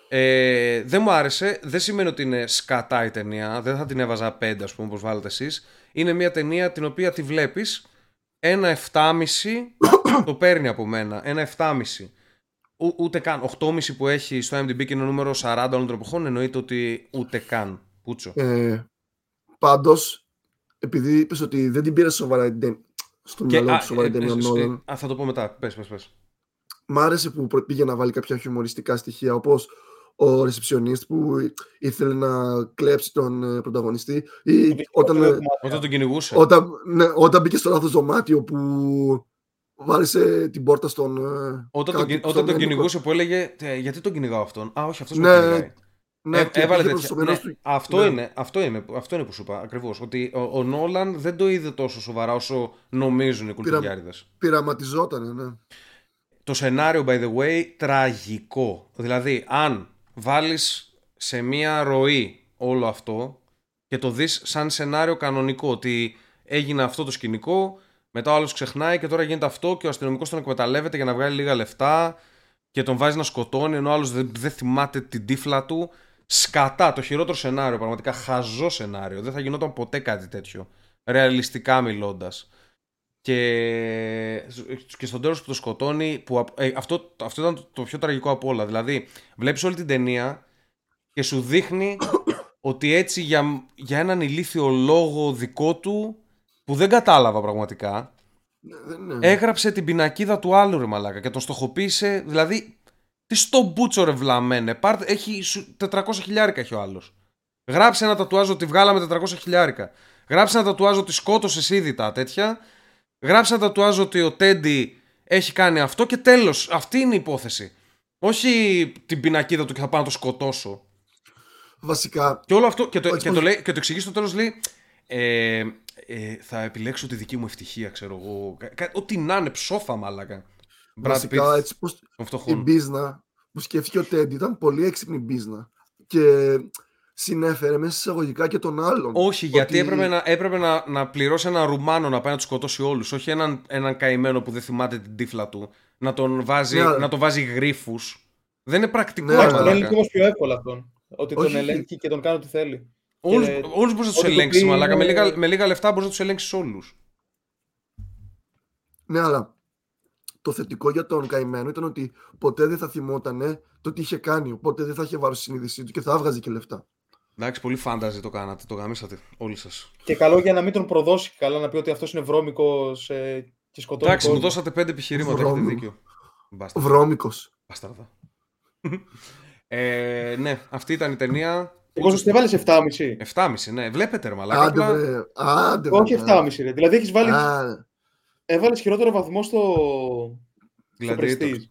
Ε, δεν μου άρεσε, δεν σημαίνει ότι είναι σκατά η ταινία, δεν θα την έβαζα πέντε ας πούμε όπως βάλετε εσείς. Είναι μια ταινία την οποία τη βλέπεις, ένα 7,5 το παίρνει από μένα, ένα 7,5. Ού, ούτε καν, 8,5 που έχει στο IMDb και είναι νούμερο 40 όλων των εποχών εννοείται ότι ούτε καν, πούτσο. Ε, Πάντως, επειδή είπες ότι δεν την πήρες σοβαρά την ταινία. Στο Και, μυαλό α, του σοβαρά ε, την ε, ταινία ε, Νόλαν. α, θα το πω μετά, πες, πες, πες. Μ' άρεσε που προ- πήγε να βάλει κάποια χιουμοριστικά στοιχεία όπως ο ρεσεψιονίστ που ήθελε να κλέψει τον ε, πρωταγωνιστή ή όταν, ε, Όταν τον κυνηγούσε. όταν, ναι, όταν μπήκε στο λάθος δωμάτιο που βάρισε την πόρτα στον ε, Όταν, κάτω- τον, κυ- στον όταν τον ένοχο. κυνηγούσε που έλεγε «Ε, Γιατί τον κυνηγάω αυτόν; Α, όχι, αυτός Ναι, με κυνηγάει. Ναι, Ε, και έβαλε πήγε προς τέτοια. το μέρος Ναι, του- αυτό, ναι. είναι, αυτό, είναι, αυτό είναι που σου είπα ακριβώς. Ότι ο, ο Νόλαν δεν το είδε τόσο σοβαρά όσο νομίζουν οι κουλτουριάριδες. πειραματιζότανε, ναι. Το σενάριο, by the way, τραγικό. Δηλαδή, αν βάλεις σε μία ροή όλο αυτό και το δεις σαν σενάριο κανονικό, ότι έγινε αυτό το σκηνικό, μετά ο άλλος ξεχνάει και τώρα γίνεται αυτό και ο αστυνομικός τον εκμεταλλεύεται για να βγάλει λίγα λεφτά και τον βάζει να σκοτώνει ενώ ο άλλος δεν, δεν θυμάται την τύφλα του. Σκατά, το χειρότερο σενάριο, πραγματικά χαζό σενάριο. Δεν θα γινόταν ποτέ κάτι τέτοιο. Ρεαλιστικά μιλώντας και, και στον τέλος που το σκοτώνει που, απ- ε, αυτό, αυτό ήταν το πιο τραγικό από όλα δηλαδή βλέπεις όλη την ταινία και σου δείχνει ότι έτσι για, για έναν ηλίθιο λόγο δικό του που δεν κατάλαβα πραγματικά Ναι, δεν είναι. έγραψε την πινακίδα του άλλου ρε μαλάκα και τον στοχοποίησε δηλαδή τι στο μπούτσο ρε βλαμένε πάρτε, έχει σου- 400 χιλιάρικα έχει ο άλλος γράψε ένα τατουάζ ότι βγάλαμε 400 χιλιάρικα γράψε ένα τατουάζ ότι σκότωσες ήδη τα τέτοια γράψε ένα τατουάζ ότι ο Τέντι έχει κάνει αυτό και τέλος αυτή είναι η υπόθεση όχι την πινακίδα του και θα πάω να το σκοτώσω Βασικά, και όλο αυτό και το, Όχι, και όχι. το, λέει, και το εξηγείς στο τέλος λέει Ε, ε, θα επιλέξω τη δική μου ευτυχία, ξέρω εγώ. Κα- κα- Ό,τι να είναι, ψόφα μάλακα. Brad Βασικά, Pitt έτσι πως των η φτωχών. μπίζνα που σκέφτηκε ο Τέντι ήταν πολύ έξυπνη μπίζνα. Και συνέφερε μέσα εισαγωγικά και τον άλλον. Όχι, γιατί Ότι- έπρεπε, να, έπρεπε να, να πληρώσει έναν Ρουμάνο να πάει να τους σκοτώσει όλους. Όχι έναν, έναν καημένο που δεν θυμάται την τύφλα του. Να τον βάζει, Ναι, αλλά- να τον βάζει γρήφου. Δεν είναι πρακτικό, Ναι, Εντάξει, αλλά- τον μαλάκα. έλεγχε όμω πιο εύκολα αυτόν. Ότι τον Όχι. ελέγχει και τον κάνει ό,τι θέλει. Όλους, Και- όλους μπορείς να τους ό,τι του ελέγξεις, πει μαλάκα. Με είναι- λίγα, με λίγα λεφτά μπορείς να τους ελέγξεις όλους. Ναι, αλλά το θετικό για τον καημένο ήταν ότι ποτέ δεν θα θυμότανε το τι είχε κάνει. Οπότε δεν θα είχε βάρος στη συνείδησή του και θα έβγαζε και λεφτά. Εντάξει, πολύ φάνταζε το κάνατε, το γαμίσατε όλοι σας. Και καλό για να μην τον προδώσει καλά, να πει ότι αυτός είναι βρώμικος ε, και σκοτώνει. Εντάξει, μου κόσμο. δώσατε πέντε επιχειρήματα, έχετε Βρώμικο. δίκιο. Μπάσταρδα. Βρώμικος. Μπάσταρδα. ε, ναι, αυτή ήταν η ταινία. Εγώ σου έβαλες 7,5. 7,5, ναι. Βλέπετε, ρε μαλάκα. Άντε απλά- βρε. Άντε Όχι βρε. 7,5 ρε. Δηλαδή έχεις βάλει. Α, Έβαλες χειρότερο βαθμό στο. στο Gladiator. Prestige.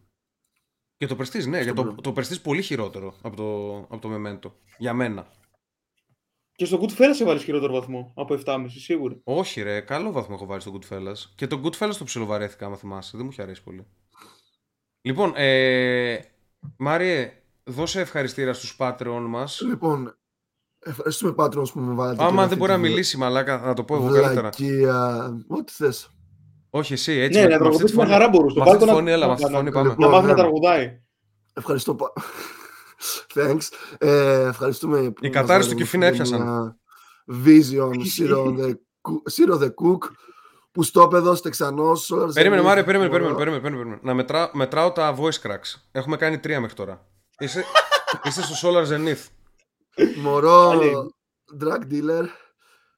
Και το Prestige, ναι. Για το, Μπρο. το Prestige πολύ χειρότερο από το, από το Memento. Για μένα. Και στο Goodfellas έβαλες χειρότερο βαθμό από 7,5 σίγουρα. Όχι, ρε. Καλό βαθμό έχω βάλει στο Goodfellas. Και το Goodfellas το ψιλοβαρέθηκα, άμα θυμάσαι. Δεν μου είχε αρέσει πολύ. Λοιπόν, ε, Μάριε, δώσε ευχαριστήρα στους Patreon μας. λοιπόν, ευχαριστούμε Patreons που με βάλατε. και Άμα αυτή δεν μπορεί να τη μιλήσει, μαλάκα, να το πω εγώ καλύτερα. Βλακεία. Ό,τι θες. Όχι, εσύ, έτσι. Ναι, με- να με αυτή τη τραγουδήσει με φωνή- χαρά μπορούσε. Με αυτή τη Βάλτε να- φωνή, έλα, με αυτή τη να- φωνή πάμε. Λοιπόν, Να μάθει να ναι. τραγουδάει. Ευχαριστώ. πα- Thanks. Ε, ευχαριστούμε. που Η μας κατάρρευση του βάλατε Κιουφίνα αυτή έπιασαν. μια Vision, Zero the, Coo- Zero the Cook, που στο παιδό Τεξανός. όλος Περίμενε, δεν Μάρια, έχει περίμενε, μωρό. περίμενε, περίμενε, περίμενε. Να μετρά, μετράω τα voice cracks. Έχουμε κάνει τρία μέχρι τώρα. Είσαι, είσαι στο Solar Zenith. Μωρό, Άλλη. drug dealer,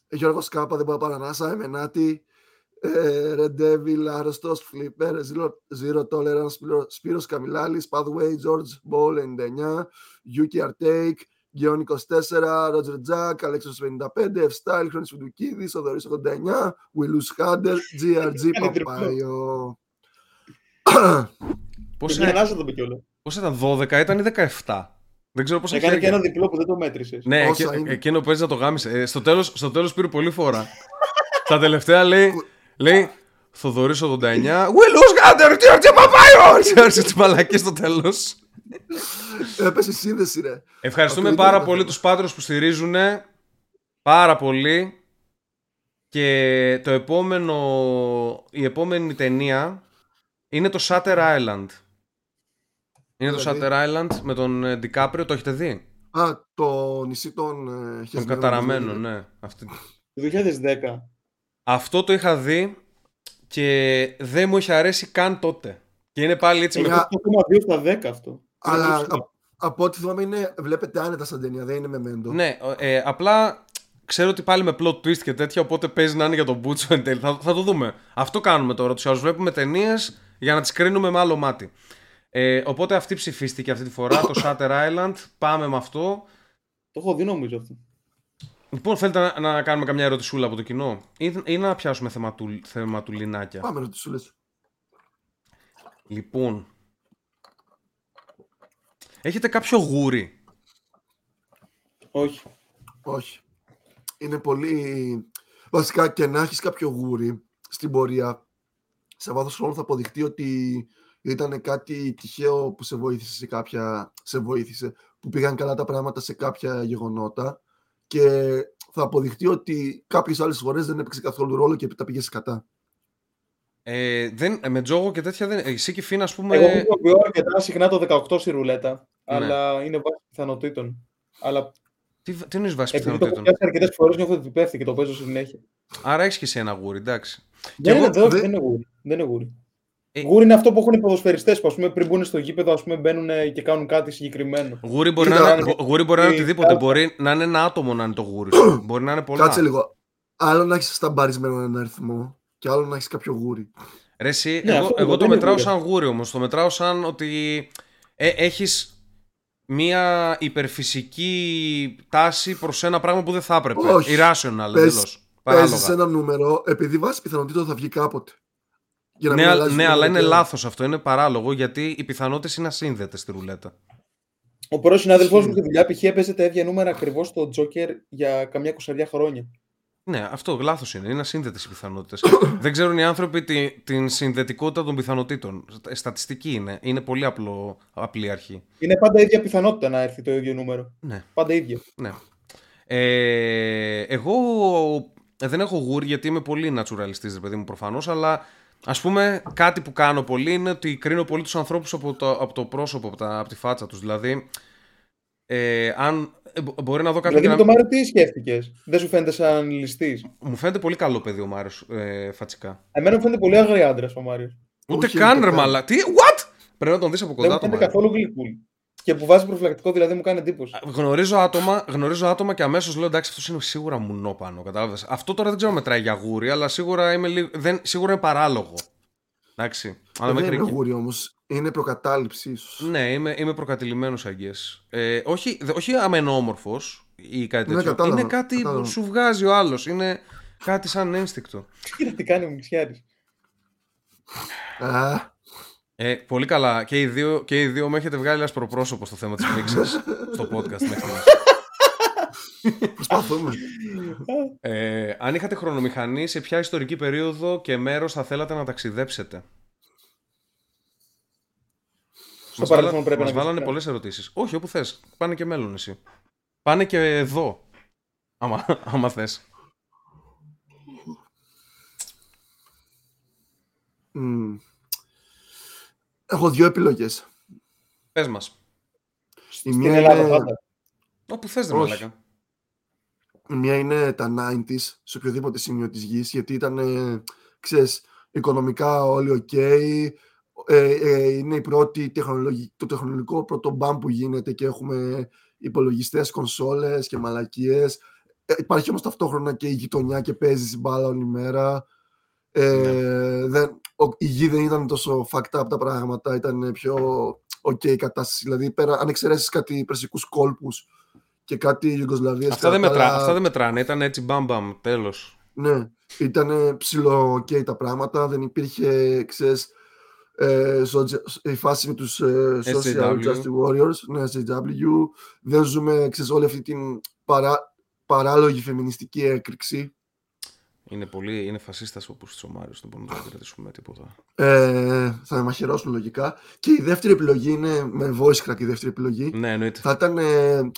Γιώργος Κάπα, δεν μπορεί να παρανάσα, Εμενάτη, ε, Red Devil, Άρρωστος, Flipper, Zero, Zero Tolerance, Σπύρο- Σπύρος Καμιλάλης, Pathway, George Ball 99, Yuki Artake, Γιώργο 24, Roger Jack, Αλέξος 55, F-Style, Χρόνης Φουντουκίδης, Οδωρής 89, Willus Χάντερ, GRG Κάνει τριπλό. Παπάιο. Πώς, Μια ε, ανάσα το είπε κιόλας. πώς ήταν, 12 ήταν ή 17. Δεν ξέρω πόσα Έκανε και χέρια. ένα διπλό που δεν το μέτρησες. Ναι, Πόσα εκ- είναι; εκείνο παίζει να το γάμισε. Ε, στο, τέλος, στο τέλος πήρε πολύ φορά. Στα τελευταία λέει, λέει Θοδωρής 89, We lose Hunter, τι όρτια παπάιο! Και άρχισε τις μαλακίες στο τέλος. Έπεσε η σύνδεση, ρε. Ευχαριστούμε Αυτό πάρα ήταν πολύ αυτό. τους πάντρους που στηρίζουν. Πάρα πολύ. Και το επόμενο, η επόμενη ταινία είναι το Shutter Island. Είναι το Δηλαδή; Shutter Island με τον ε, Ντικάπριο, το έχετε δει; Α, το νησί των ε, Τον χεσμένων, καταραμένο, δηλαδή. ναι. Αυτή... Το 2010. Αυτό το είχα δει και δεν μου είχε αρέσει καν τότε. Και είναι πάλι έτσι με... Ε, Α, 8,2 στα 10 αυτό. Αλλά Είναι α- από ό,τι θυμάμαι είναι, βλέπετε άνετα σαν ταινία, δεν είναι με μέντο. Ναι, ε, απλά ξέρω ότι πάλι με plot twist και τέτοια, οπότε παίζει να είναι για τον Μπούτσο εν τέλει. Θα, θα το δούμε. Αυτό κάνουμε τώρα. Τους άλλους βλέπουμε ταινίες για να τις κρίνουμε με άλλο μάτι. Ε, οπότε αυτή ψηφίστηκε αυτή τη φορά, το Shutter Island. Πάμε με αυτό. Το έχω δει νομίζω αυτό. Λοιπόν, θέλετε να, να κάνουμε καμιά ερωτησούλα από το κοινό; Ή, ή να πιάσουμε θεματου, θεματουλινάκια; Πάμε να του λες. Λοιπόν. Έχετε κάποιο γούρι; Όχι. Όχι. Είναι πολύ... Βασικά και να έχεις κάποιο γούρι στην πορεία, σε βάθος χρόνου θα αποδειχτεί ότι ήταν κάτι τυχαίο που σε βοήθησε σε κάποια... σε βοήθησε, που πήγαν καλά τα πράγματα σε κάποια γεγονότα και θα αποδειχτεί ότι κάποιες άλλες φορές δεν έπαιξε καθόλου ρόλο και τα πήγες κατά. Ε, δεν, ε, με τζόγο και τέτοια δεν. Εσύ και Φίνα, ας πούμε. Εγώ χρησιμοποιώ αρκετά συχνά το 18 στη ρουλέτα. Ναι. Αλλά είναι βάση πιθανότητων. Αλλά Τι, τι εννοείς βάση επειδή το έχω πιθανότητων. πιάσει αρκετές φορές νιώθω ότι πέφτει και το παίζω συνέχεια. Άρα έχεις και εσύ ένα γούρι, εντάξει. Δεν εγώ είναι, δεν, δεν- δεν είναι γούρι. Δεν είναι γούρι. Ε, Γούρι είναι αυτό που έχουν οι ποδοσφαιριστές που ας πούμε, πριν μπουν στο γήπεδο ας πούμε, μπαίνουν ε, και κάνουν κάτι συγκεκριμένο. Γούρι μπορεί, Κοίτα, να, είναι, ε, γούρι μπορεί να είναι ε, οτιδήποτε. κάτσε. Μπορεί να είναι ένα άτομο να είναι το γούρι σου. μπορεί να είναι πολλά. Κάτσε λίγο. Άλλο να έχεις σταμπαρισμένο έναν αριθμό και άλλο να έχεις κάποιο γούρι. Ρε, εσύ, Ναι, εγώ, αυτό εγώ δεν το είναι μετράω γούρι. σαν γούρι όμως. Το μετράω σαν ότι ε, έχεις μία υπερφυσική τάση προς ένα πράγμα που δεν θα έπρεπε. Όχι. Irrational Πες- εντελώς. Παράλογα. Παίζεις ένα νούμερο επειδή βάσει πιθανότητων θα βγει κάποτε. Για Ναι, μην α- αλλάζει ναι το αλλά είναι νούμερο. λάθος αυτό. Είναι παράλογο γιατί οι πιθανότητες είναι ασύνδετες στη ρουλέτα. Ο πρώην συνάδελφός μου Ισχύει. στη δουλειά π.χ. έπαιζε τα ίδια νούμερα ακριβώς στο Τζόκερ για καμιά 20 χρόνια. Ναι, αυτό λάθος είναι. Είναι ασύνδετες οι πιθανότητες. Δεν ξέρουν οι άνθρωποι τη, την συνδετικότητα των πιθανότητων. Ε, Στατιστική είναι. Είναι πολύ απλό, απλή αρχή. Είναι πάντα ίδια πιθανότητα να έρθει το ίδιο νούμερο. Ναι. Πάντα ίδια. ναι. Ε, εγώ ε, δεν έχω γούρ γιατί είμαι πολύ naturalistής, ρε παιδί μου, προφανώς, αλλά ας πούμε κάτι που κάνω πολύ είναι ότι κρίνω πολύ τους ανθρώπους από το, από το πρόσωπο, από, τα, από τη φάτσα τους. Δηλαδή, ε, αν ε, μπο- μπορεί να δω κάποιον Δηλαδή και με να... το Μάριο τι σκέφτηκες; Δεν σου φαίνεται σαν ληστής; Μου φαίνεται πολύ καλό παιδί ο Μάριος ε, φατσικά. Εμένα μου φαίνεται πολύ αγρή άντρας ο Μάριος. Ούτε Όχι, καν ούτε ρε καν. μαλα. Τι, what? Πρέπει να τον δεις από Δεν κοντά μου το φαίνεται Μάριο. καθόλου γλυκούλη. Και που βάζει προφυλακτικό δηλαδή μου κάνει εντύπωση. Γνωρίζω άτομα, γνωρίζω άτομα και αμέσως λέω εντάξει, αυτός είναι σίγουρα μουνό πάνω. Κατάλαβες. Αυτό τώρα δεν ξέρω αν μετράει για γούρι, αλλά σίγουρα, είμαι λίγο, δεν, σίγουρα είναι παράλογο. Εντάξει. Αλλά δεν μέχρι είναι εκεί. γούρι όμως. Είναι προκατάληψη ίσως. Ναι, είμαι, είμαι προκατηλημένος αγγέ. Ε, όχι, δε- όχι αμενόμορφο ή κάτι Ναι, τέτοιο. κατάλαβα, είναι κάτι κατάλαβα. που σου βγάζει ο άλλος. Είναι κάτι σαν ένστικτο. Κοίτα τι κάνει ο Μιξιάρης. Α, Ε, πολύ καλά. Και οι, δύο, και οι δύο με έχετε βγάλει ασπροπρόσωπο στο θέμα της μίξη στο podcast μέχρι στιγμής. προσπαθούμε. Ε, αν είχατε χρονομηχανή, σε ποια ιστορική περίοδο και μέρος θα θέλατε να ταξιδέψετε; Στο Μας παρελθόν βάλα- πρέπει μας να βάλανε βρίσκεται. πολλές ερωτήσεις. Όχι, όπου θες. Πάνε και μέλλον εσύ. Πάνε και εδώ. Άμα, άμα θες. Μμ. Έχω δύο επιλογές. Πες μας. Η Στην μία Ελλάδα είναι, πάντα. Όπου θες, ρε Όχι. μαλάκα. η μία είναι τα 90s σε οποιοδήποτε σημείο της γης γιατί ήταν, ε, ξέρεις, οικονομικά όλοι οκ. Ε, ε, είναι η πρώτη τεχνολογι... το τεχνολογικό πρώτο μπαμ που γίνεται και έχουμε υπολογιστές, κονσόλες και μαλακίες. Ε, υπάρχει όμως ταυτόχρονα και η γειτονιά και παίζεις μπάλα όλη μέρα. Ε, Ναι. δεν, ο, η γη δεν ήταν τόσο fucked up τα πράγματα, ήταν πιο ok η κατάσταση. Δηλαδή, πέρα, αν εξαιρέσεις κάτι περσικούς κόλπους και κάτι Ιουγκοσλαβίες... Αυτά δεν, κατά τα μετρά, άλλα- αυτά δεν μετράνε. Ήταν έτσι μπαμ μπαμ. Τέλος. ναι, ήταν ψηλό ok τα πράγματα, δεν υπήρχε, ξέρεις, ε, σοτζ- η φάση με τους ε, Social SJW. Justice Warriors, ναι, SJW, δεν ζούμε, ξέρεις, όλη αυτή την παρά, παράλογη φεμινιστική έκρηξη. Είναι πολύ, είναι φασίστας όπως της ο Μάριος. Δεν μπορούμε να το κρατήσουμε τίποτα. Ε, θα με μαχαιρώσουν λογικά. Και η δεύτερη επιλογή είναι, με voice crack η δεύτερη επιλογή, Ναι, εννοείται. θα ήταν ε,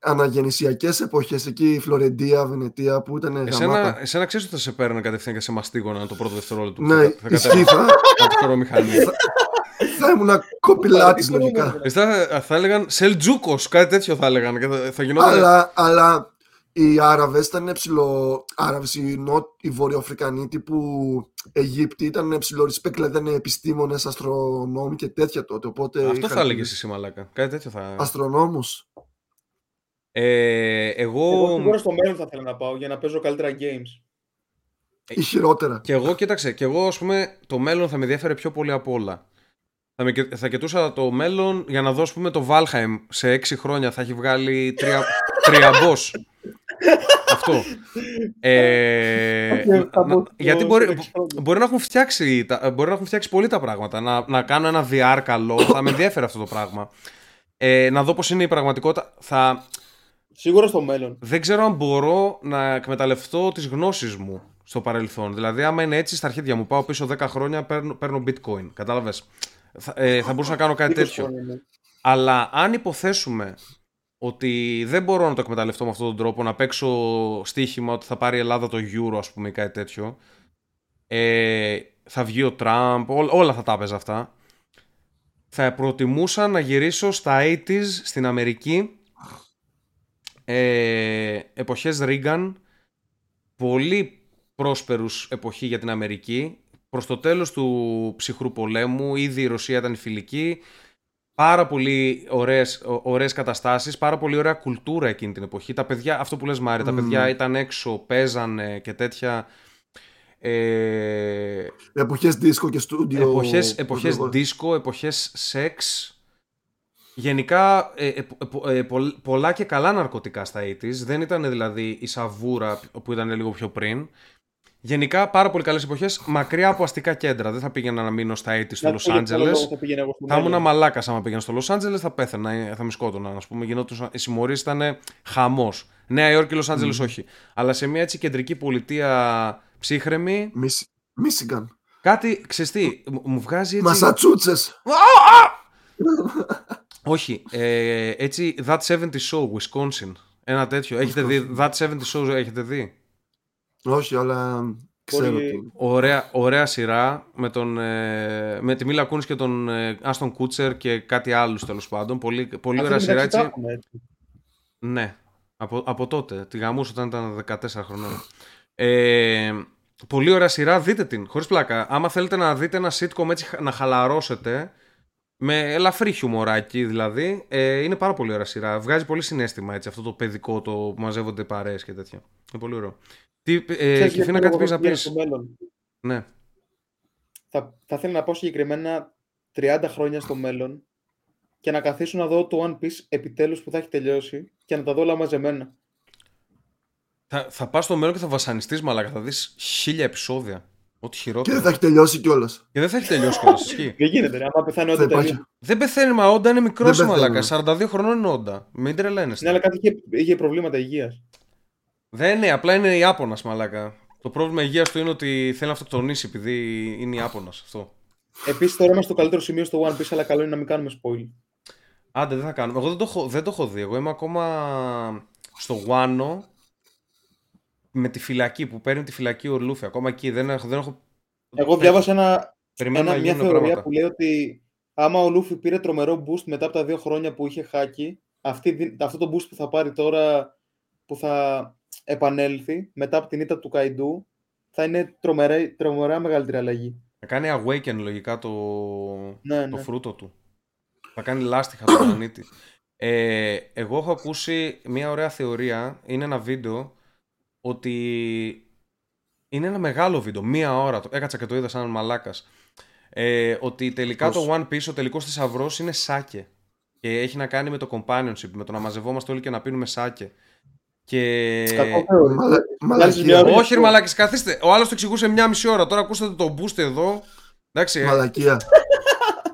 αναγεννησιακές εποχές εκεί, η Φλωρεντία, Βενετία, που ήταν γαμάτα. Εσένα, εσένα ξέρεις ότι θα σε παίρνουν κατευθείαν και σε μαστίγωνα το πρώτο δευτερόλεπτο. που Ναι, θα, θα ισχύει, θα, από τη χωρομηχανή. θα ήμουν κοπηλάτης Τι μπορούμε λογικά. να Εσύ θα, θα έλεγαν Σελτζούκος, κάτι τέτοιο θα έλεγαν. Και θα, θα γινόταν. Αλλά, αλλά οι Άραβες ήταν ψηλό. Άραβες, οι, νο... οι Βορειοαφρικανοί τύπου Αιγύπτιοι ήταν ψηλό respect, δηλαδή ήταν επιστήμονες, αστρονόμοι και τέτοια τότε. Οπότε Αυτό είχαν θα έλεγες εσύ, μαλάκα. Κάτι τέτοιο θα. Αστρονόμους. Ε, εγώ. Εγώ σίγουρα στο μέλλον θα ήθελα να πάω για να παίζω καλύτερα games. Ή χειρότερα. Και εγώ, κοίταξε, και εγώ, ας πούμε, το μέλλον θα με ενδιαφέρει πιο πολύ από όλα. Θα, με, κοι- θα κοιτούσα το μέλλον για να δω, ας πούμε, το Valheim σε 6 χρόνια θα έχει βγάλει τρία, τρία boss. Αυτό. Ε, Θα να- μπω στο- γιατί στο μπορεί, έξι χρόνια. μπορεί, να έχουν φτιάξει, τα- μπορεί να έχουν φτιάξει πολύ τα πράγματα. Να, να κάνω ένα VR καλό, θα με ενδιαφέρει αυτό το πράγμα. Ε, να δω πώς είναι η πραγματικότητα. Θα, Σίγουρα στο μέλλον. δεν ξέρω αν μπορώ να εκμεταλλευτώ τις γνώσεις μου στο παρελθόν. Δηλαδή, άμα είναι έτσι στα αρχίδια μου, πάω πίσω 10 χρόνια, παίρνω, παίρνω bitcoin. Κατάλαβες; Θα, ε, θα μπορούσα να κάνω κάτι 20 τέτοιο. χρόνια, ναι. Αλλά αν υποθέσουμε ότι δεν μπορώ να το εκμεταλλευτώ με αυτόν τον τρόπο, να παίξω στοίχημα ότι θα πάρει η Ελλάδα το euro, ας πούμε, ή κάτι τέτοιο, ε, θα βγει ο Τραμπ, ό, όλα θα τα έπαιζα αυτά, θα προτιμούσα να γυρίσω στα 80s στην Αμερική, ε, εποχές Reagan, πολύ πρόσπερους εποχή για την Αμερική, προς το τέλος του ψυχρού πολέμου, ήδη η Ρωσία ήταν φιλική, πάρα πολύ ωραίες, ω- ωραίες καταστάσεις, πάρα πολύ ωραία κουλτούρα εκείνη την εποχή. Τα παιδιά, αυτό που λες Μάρη, τα Μμμ. παιδιά ήταν έξω, παίζανε και τέτοια. Ε, Εποχές disco και studio. εποχές, εποχές disco, εποχές σεξ. Γενικά ε, ε, ε, ε, πολλ- πολλά και καλά ναρκωτικά στα 80's. Δεν ήταν δηλαδή η σαβούρα που ήταν λίγο πιο πριν. Γενικά πάρα πολύ καλές εποχές, μακριά από αστικά κέντρα. Δεν θα πήγαινα να μείνω στα 80 στο Να Los σου πω για ποιο Angeles. λόγο Θα, πήγαινα εγώ στο Θα ήμουν μέλλον. μαλάκας άμα πήγαινα στο Los Angeles, θα πέθαινα, ε, θα με σκότωνα. Α πούμε, γινόντουσαν, οι συμμορίες ήταν χαμός. Νέα Υόρκη, Los Angeles όχι. Αλλά σε μια έτσι κεντρική πολιτεία ψύχρεμη, Μισ- Μίσιγκαν. κάτι ξεστή, μου βγάζει έτσι. Μασατσούτσες. Όχι, ε, έτσι That 70 Show, Wisconsin. Ένα τέτοιο. Έχετε δει That 70 Show, έχετε δει; Όχι, αλλά ξέρω. Μπορεί- τι- Ωραία, ωραία σειρά με, τον, ε, με τη Μίλα Κούνς και τον ε, Άστον Κούτσερ και κάτι άλλους τέλος πάντων. Πολύ, πολύ Αυτή ωραία σειρά μεταξύ τα έτσι. έχουμε, έτσι. Ναι, από, από τότε. Τη γαμούσα όταν ήταν 14 χρονών. Ε, πολύ ωραία σειρά, δείτε την, χωρίς πλάκα. Άμα θέλετε να δείτε ένα sitcom έτσι χα- να χαλαρώσετε, με ελαφρύ χιουμοράκι δηλαδή, ε, είναι πάρα πολύ ωραία σειρά. Βγάζει πολύ συνέστημα έτσι, αυτό το παιδικό το που μαζεύονται παρέες και τέτοια. Είναι πολύ ωραίο. Τι, ε, Ξέρεις για Κιφίνα, ποιο κάτι λόγο πήγες θα να πήγαινα πεις. στο μέλλον. Ναι. Θα, θα ήθελα να πάω συγκεκριμένα 30 χρόνια στο μέλλον και να καθίσω να δω το One Piece επιτέλους που θα έχει τελειώσει και να τα δω όλα μαζεμένα. Θα, θα πας στο μέλλον και θα βασανιστείς μαλάκα, θα δεις χίλια επεισόδια. Ό,τι Και χειρότερο. δεν θα έχει τελειώσει κιόλας. Και δεν θα έχει τελειώσει κιόλας, ισχύει. Δεν γίνεται, ρε. Άμα πεθάνει Θα όντω υπάρχει. τελείω. Δεν πεθαίνει, μα όντα είναι μικρός Δεν μαλάκα. πεθαίνουν. 42 χρονών είναι όντα. Μην τρελαίνεστε. Ναι, αλλά κάτι είχε, είχε προβλήματα υγείας. Δεν είναι, απλά είναι Ιάπωνα μαλάκα. Το πρόβλημα υγείας του είναι ότι θέλει να αυτοκτονήσει επειδή είναι Ιάπωνα. Αυτό. Επίσης τώρα είμαστε στο καλύτερο σημείο στο One Piece, αλλά καλό είναι να μην κάνουμε spoil. Άντε, δεν θα κάνουμε. Εγώ δεν το έχω, δεν το έχω δει. Εγώ είμαι ακόμα στο Wano με τη φυλακή που παίρνει τη φυλακή ο Λούφι. Ακόμα εκεί δεν έχω. Δεν έχω... Εγώ διάβασα ένα, Περιμένω ένα, να μια γίνουν θεωρία πράγματα. που λέει ότι άμα ο Λούφι πήρε τρομερό boost μετά από τα δύο χρόνια που είχε χάκι, αυτή, δι- αυτό το boost που θα πάρει τώρα που θα επανέλθει μετά από την ήττα του Καϊντού θα είναι τρομερά, τρομερά μεγαλύτερη αλλαγή. Θα κάνει awaken λογικά το, Ναι, το ναι. φρούτο του. Θα κάνει λάστιχα τον πλανήτη. Ε, εγώ έχω ακούσει μια ωραία θεωρία, είναι ένα βίντεο, ότι είναι ένα μεγάλο βίντεο, μία ώρα, το έκατσα και το είδα σαν μαλάκας, ε, ότι τελικά Πώς; το One Piece, ο τελικός θησαυρός είναι σάκε. Και έχει να κάνει με το companionship, με το να μαζευόμαστε όλοι και να πίνουμε σάκε. Και... Κακό θεωρία. Μαλα- Βγάζεις μια Μαλακία. ώρα. Όχι, ρε μαλάκες, καθίστε. Ο άλλος το εξηγούσε μια μισή ώρα. Τώρα ακούσατε το boost εδώ. Εντάξει, ε, Μαλακία.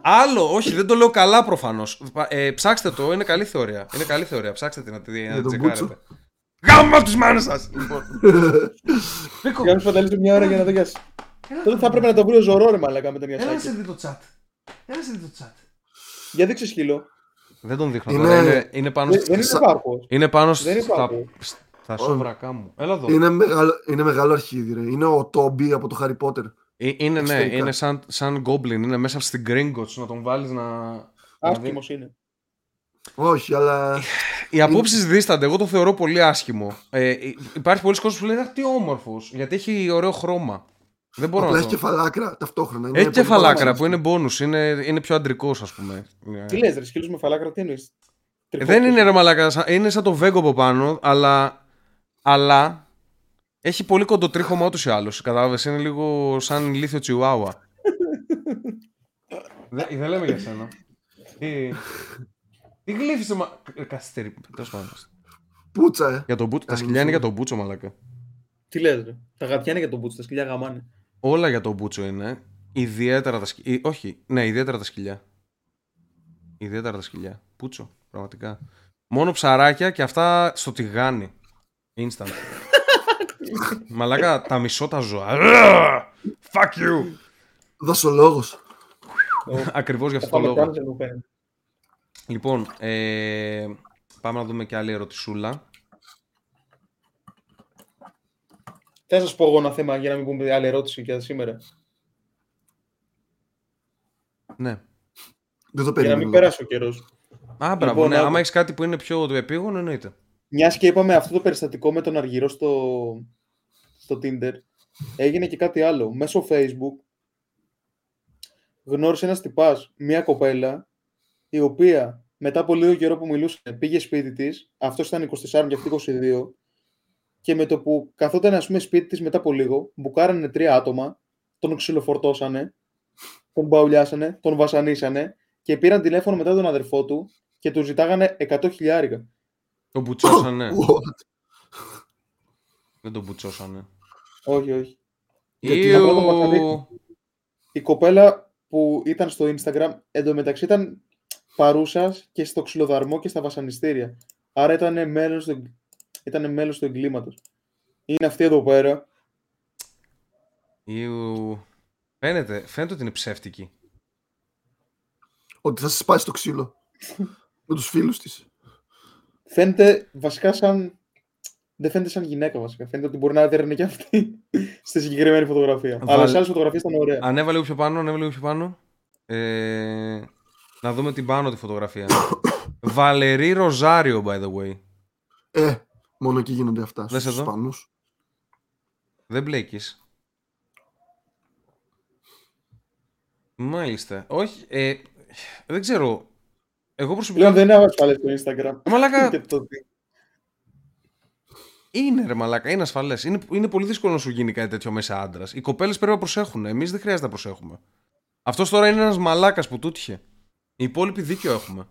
Άλλο, όχι, δεν το λέω καλά προφανώς. Ε, ψάξτε το, είναι καλή θεωρία. Είναι καλή θεωρία. Ψάξτε την να τη να Για την τον τσεκάρετε. Μπούτσο. Γάμμα του μάνες σας! Λοιπόν. Νίκο, Για να σου φανταλίσω μια ώρα για να δω για... Τότε θα έπρεπε να το βρει ο Ζωρό ρε μαλακά με τον έλα να Ιασάκη. σε δει το chat. Έλα να σε δει το chat. Για δείξε σκύλο. Δεν τον δείχνω Είναι- τώρα. Είναι, είναι πάνω, Δεν, σ- δεν είναι Σα- πάρκο. είναι πάνω δεν στα, υπάρχει. στα σόβρακά μου. Έλα εδώ. Είναι μεγάλο, είναι μεγάλο αρχίδι, ρε. Είναι ο Τόμπι από το Harry Potter. Ε, είναι, ναι, εξωτερικά. είναι σαν, σαν goblin. Είναι μέσα στην Gringotts να τον βάλεις να. να δει. Άσχημος είναι. Όχι, αλλά. Οι απόψεις δίστανται. Εγώ το θεωρώ πολύ άσχημο. Ε, υ- υπάρχει πολλοί κόσμοι που λένε «Αχ, τι όμορφος. Γιατί έχει ωραίο χρώμα. Δεν μπορώ Απλά να έχει το. κεφαλάκρα ταυτόχρονα. Είναι Έχει πολύ κεφαλάκρα πάρα που είναι bonus. Είναι, είναι πιο αντρικός, ας πούμε. Τι λες ρε, σκύλους με φαλάκρα, τι εννοείς; Ε, Τρικό δεν πίσω. είναι ρε μαλάκα. σαν- Είναι σαν το βέγκο από πάνω, αλλά. Αλλά. Έχει πολύ κοντοτρίχωμα ούτως ή άλλως. Κατάλαβες. Είναι λίγο σαν ηλίθιο τσιουάουα. δεν, δεν λέμε για σένα. Τι. Τι γλύφισε, μα. Ε, Καθυστερή. Τέλος πάντων. Πουτσα, ε. Για τον μπούτσο. Τα Κάνει σκυλιά είναι για φόβο. τον μπούτσο, μαλάκα. Τι λες ρε. Τα γατιά είναι για τον μπούτσο, τα σκυλιά γαμάνε. Όλα για τον μπούτσο είναι. Ιδιαίτερα τα σκυλιά. Όχι, ναι, ιδιαίτερα τα σκυλιά. Ιδιαίτερα τα σκυλιά. Πούτσο, πραγματικά. Μόνο ψαράκια και αυτά στο τηγάνι. Instant. Μαλάκα, τα μισώ τα ζώα. Fuck you! Δοσολόγος. Ακριβώς για Θα αυτό το πάμε λόγο. κι άλλο, μου φαίνεται. Λοιπόν, ε, πάμε να δούμε και άλλη ερωτησούλα. Θα σας πω εγώ ένα θέμα για να μην πούμε άλλη ερώτηση για σήμερα; Ναι. Δεν το Για να μην περίμενα. περάσει ο καιρός. Α, μπράβο, Λοιπόν, ναι. άκου. Άμα έχεις κάτι που είναι πιο επίγον, εννοείται. Μιας και είπαμε αυτό το περιστατικό με τον Αργυρό στο, στο Tinder, έγινε και κάτι άλλο. Μέσω Facebook γνώρισε ένας τυπάς μια κοπέλα η οποία μετά από λίγο καιρό που μιλούσε πήγε σπίτι της, αυτός ήταν 24 και αυτή 22 και με το που καθόταν ας πούμε σπίτι της μετά από λίγο, μπουκάρανε τρία άτομα, τον ξυλοφορτώσανε, τον μπαουλιάσανε, τον βασανίσανε και πήραν τηλέφωνο μετά τον αδερφό του και του ζητάγανε 100 χιλιάρικα. Τον μπουτσώσανε. What? Δεν τον μπουτσώσανε. Όχι, όχι. Γιατί απλά τον Ιου. βασανίστηκε. Η κοπέλα που ήταν στο Instagram εντωμεταξύ ήταν παρούσας και στο ξυλοδαρμό και στα βασανιστήρια. Άρα ήταν μέλος του, ήταν μέλος του εγκλήματος. Είναι αυτή εδώ πέρα. Ιου. Φαίνεται, φαίνεται ότι είναι ψεύτικη. Ότι θα σε σπάσει το ξύλο. με τους φίλους της. Φαίνεται βασικά σαν. Δεν φαίνεται σαν γυναίκα βασικά. Φαίνεται ότι μπορεί να έδερνε και αυτή στη συγκεκριμένη φωτογραφία. Βάλ- Αλλά σε άλλες φωτογραφίες ήταν ωραία. Ανέβα λίγο πιο πάνω, ανέβα λίγο πιο πάνω. Ε, να δούμε την πάνω τη φωτογραφία. Βαλερή Ροζάριο, by the way. Ε, μόνο εκεί γίνονται αυτά. Δες Στους εδώ. Ισπανούς. Δεν μπλέκεις. Μάλιστα. Όχι, ε, δεν ξέρω. Εγώ προσωπικά. Πλέον δεν είναι ασφαλές στο Instagram. Μαλάκα, Και το- είναι ρε μαλάκα, είναι ασφαλές. Είναι, είναι πολύ δύσκολο να σου γίνει κάτι τέτοιο μέσα άντρας. Οι κοπέλες πρέπει να προσέχουν. Εμείς δεν χρειάζεται να προσέχουμε. Αυτός τώρα είναι ένας μαλάκας που τούτυχε. Οι υπόλοιποι δίκιο έχουμε.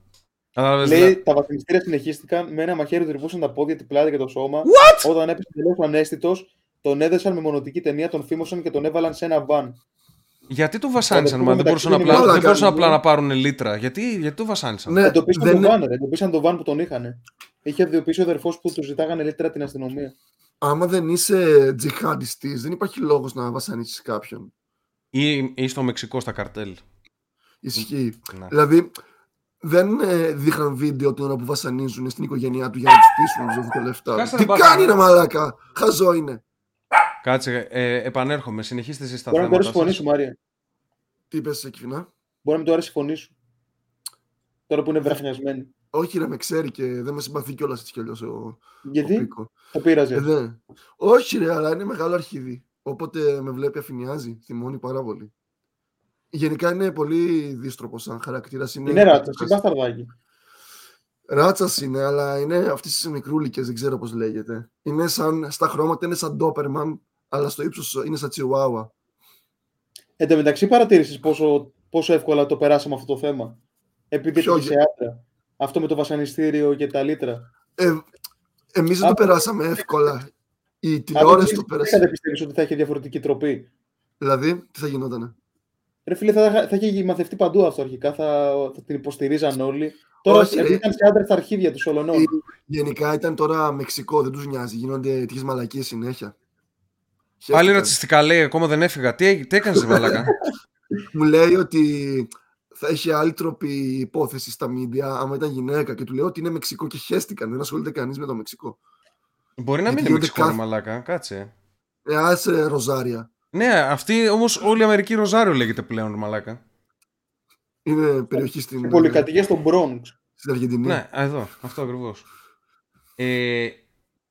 Κατάλαβες, Λέει δηλαδή- τα βαθμιστήρια συνεχίστηκαν. Με ένα μαχαίρι του τρυπούσαν τα πόδια, την πλάτη και το σώμα. What? Όταν έπεσε τελείω ανέστητος, τον έδεσαν με μονοτική ταινία, τον φήμωσαν και τον έβαλαν σε ένα βαν. Γιατί το βασάνισαν, πούμε μα δεν μεταξύ μπορούσαν, είναι απλά, μαλάκα, δεν μπορούσαν είναι. απλά να πάρουν λίτρα. Γιατί, γιατί το βασάνισαν; Ναι, Εντοπίσαν δεν τον είναι- βαν, ρε. Εντοπίσαν τον βαν που τον είχαν. Είχε ειδοποιήσει ο αδερφός που τους ζητάγανε λίτρα την αστυνομία. Άμα δεν είσαι τζιχάντιστης, δεν υπάρχει λόγος να βασανίσεις κάποιον. Ή, ή στο Μεξικό στα καρτέλ. Ισχύει. Ναι. Δηλαδή, δεν ε, δείχναν βίντεο την ώρα που βασανίζουν στην οικογένειά του για να τους πείσουν να τους δώσουν τα λεφτά. Κάτσε Τι να κάνει πάρω. ρε μαλάκα, χαζό είναι. Κάτσε, ε, επανέρχομαι. Συνεχίστε εσείς τα Μπορεί να του θέματα αρέσει η φωνή σας. σου, Μάρια. Τι είπες Εκφινά. Μπορεί να μην του αρέσει η φωνή σου. Τώρα που είναι βραχνιασμένη. Όχι ρε με ξέρει και δεν με συμπαθεί κιόλας έτσι κι αλλιώς ο, ο Γιατί; Πίκο. το πείραζε. Ε, δεν. Όχι ρε, αλλά είναι μεγάλο αρχίδι. Όποτε με βλέπει αφηνιάζει, θυμώνει πάρα πολύ. Γενικά είναι πολύ δίστροπο σαν χαρακτήρας. Είναι, Είναι ράτσα, είναι μπασταρδάκι. Ράτσας είναι, αλλά είναι αυτής τις μικρούλικες, δεν ξέρω πώς λέγεται. Είναι σαν, στα χρώματα είναι σαν Ντόπερμαν, αλλά στο ύψος είναι σαν Τσιουάουα. Εν τω μεταξύ παρατήρησες πόσο, πόσο εύκολα το περάσαμε αυτό το θέμα; Επειδή Ποιο έφυγε σε άντρα. Αυτό με το βασανιστήριο και τα λίτρα. Ε, Εμείς δεν το Α, περάσαμε εύκολα. Η Αν τηλεόραση δεν το πέρασε. Δεν πιστεύεις ότι θα είχε διαφορετική τροπή; Δηλαδή, τι θα γινότανε; Ρε φίλε, θα, θα είχε μαθευτεί παντού αυτό αρχικά. Θα, θα την υποστηρίζαν όλοι. Τώρα Όχι, ρε. επειδή ήταν σε άντρα στα αρχίδια τους ολονών. Η- Γενικά ήταν τώρα Μεξικό, δεν τους νοιάζει. Γίνονται τέτοιες μαλακίες συνέχεια. Πάλι Χαίρετηκαν. ρατσιστικά λέει, ακόμα δεν έφυγα. Τι, έ- τι έκανες μαλάκα; Μου λέει ότι θα είχε άλλη τροπή υπόθεση στα μίντια άμα ήταν γυναίκα και του λέω ότι είναι Μεξικό και χέστηκαν. Δεν ασχολείται κανείς με το Μεξικό. Μπορεί να μην Γιατί είναι γίνονται Μεξικό, ρε κάθε- μαλάκα. Κάτσε. Ε, άσε ροζάρια. Ναι, αυτή όμως όλη η Αμερική Ροζάριο λέγεται πλέον, ρε μαλάκα. Είναι περιοχή στην, Οι πολυκατοικίε στο Bronx. στην Αργεντινή. Ναι, α, εδώ, αυτό ακριβώς. Ε,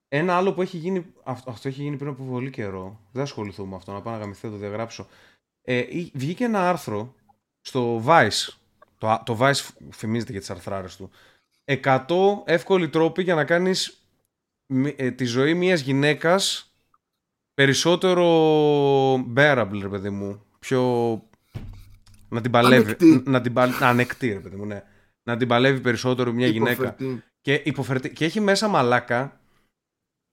ένα άλλο που έχει γίνει. Αυτό, αυτό έχει γίνει πριν από πολύ καιρό. Δεν ασχοληθούμε με αυτό, να πάω να γαμηθώ, το διαγράψω. Ε, ή- βγήκε ένα άρθρο στο Vice. Το, α- το Vice φημίζεται για τις αρθράρες του. 100 εύκολοι τρόποι για να κάνεις μη- ε, τη ζωή μιας γυναίκας περισσότερο bearable, ρε παιδί μου. Πιο... Να την παλεύει. Ανεκτή. Να την παλ... Ανεκτή, ρε παιδί μου, ναι. Να την παλεύει περισσότερο μια γυναίκα. Υποφερτή. Και, υποφερτή. και έχει μέσα μαλάκα.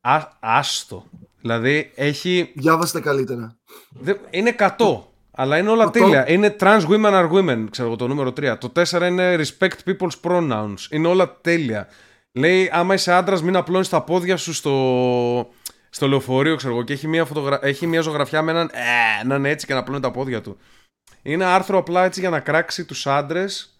Α, άστο. Δηλαδή έχει. Διάβασε τα καλύτερα. δε- είναι 100. Αλλά είναι όλα Αυτό. τέλεια. Είναι trans women are women, ξέρω εγώ το νούμερο 3. Το 4 είναι respect people's pronouns. Είναι όλα τέλεια. Λέει, άμα είσαι άντρας, μην απλώνεις τα πόδια σου στο, στο λεωφορείο, ξέρω εγώ. Και έχει μια, φωτογρα... έχει μια ζωγραφιά με έναν. Ε, να είναι έτσι και να απλώνει τα πόδια του. Είναι άρθρο απλά έτσι για να κράξει τους άντρες.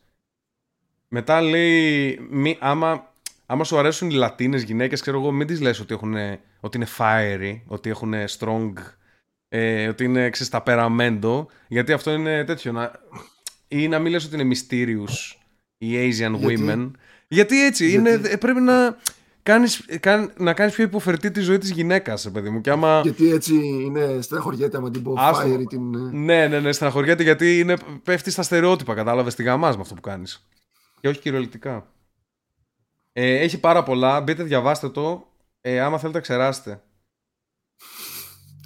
Μετά λέει, μη, άμα, άμα σου αρέσουν οι Λατίνες γυναίκες, ξέρω εγώ, μην τις λες ότι, έχουν, ότι είναι fiery, ότι έχουν strong, ε, ότι είναι ξέρεις, ταπεραμέντο, γιατί αυτό είναι τέτοιο. Να, ή να μην λες ότι είναι mysterious οι Asian Γιατί; women. Γιατί έτσι, Γιατί; Είναι, ε, πρέπει να κάνεις, κάν- να κάνεις πιο υποφερτή τη ζωή της γυναίκας, ρε παιδί μου. Και άμα... Γιατί έτσι είναι στεναχωριέται άμα την πω Άστο. fiery την... ε, Ναι, ναι, ναι, στεναχωριέται γιατί είναι, πέφτει στα στερεότυπα, κατάλαβες τη γαμάς με αυτό που κάνεις. Και όχι κυριολεκτικά. Ε, έχει πάρα πολλά, μπείτε διαβάστε το, ε, άμα θέλετε ξεράσετε.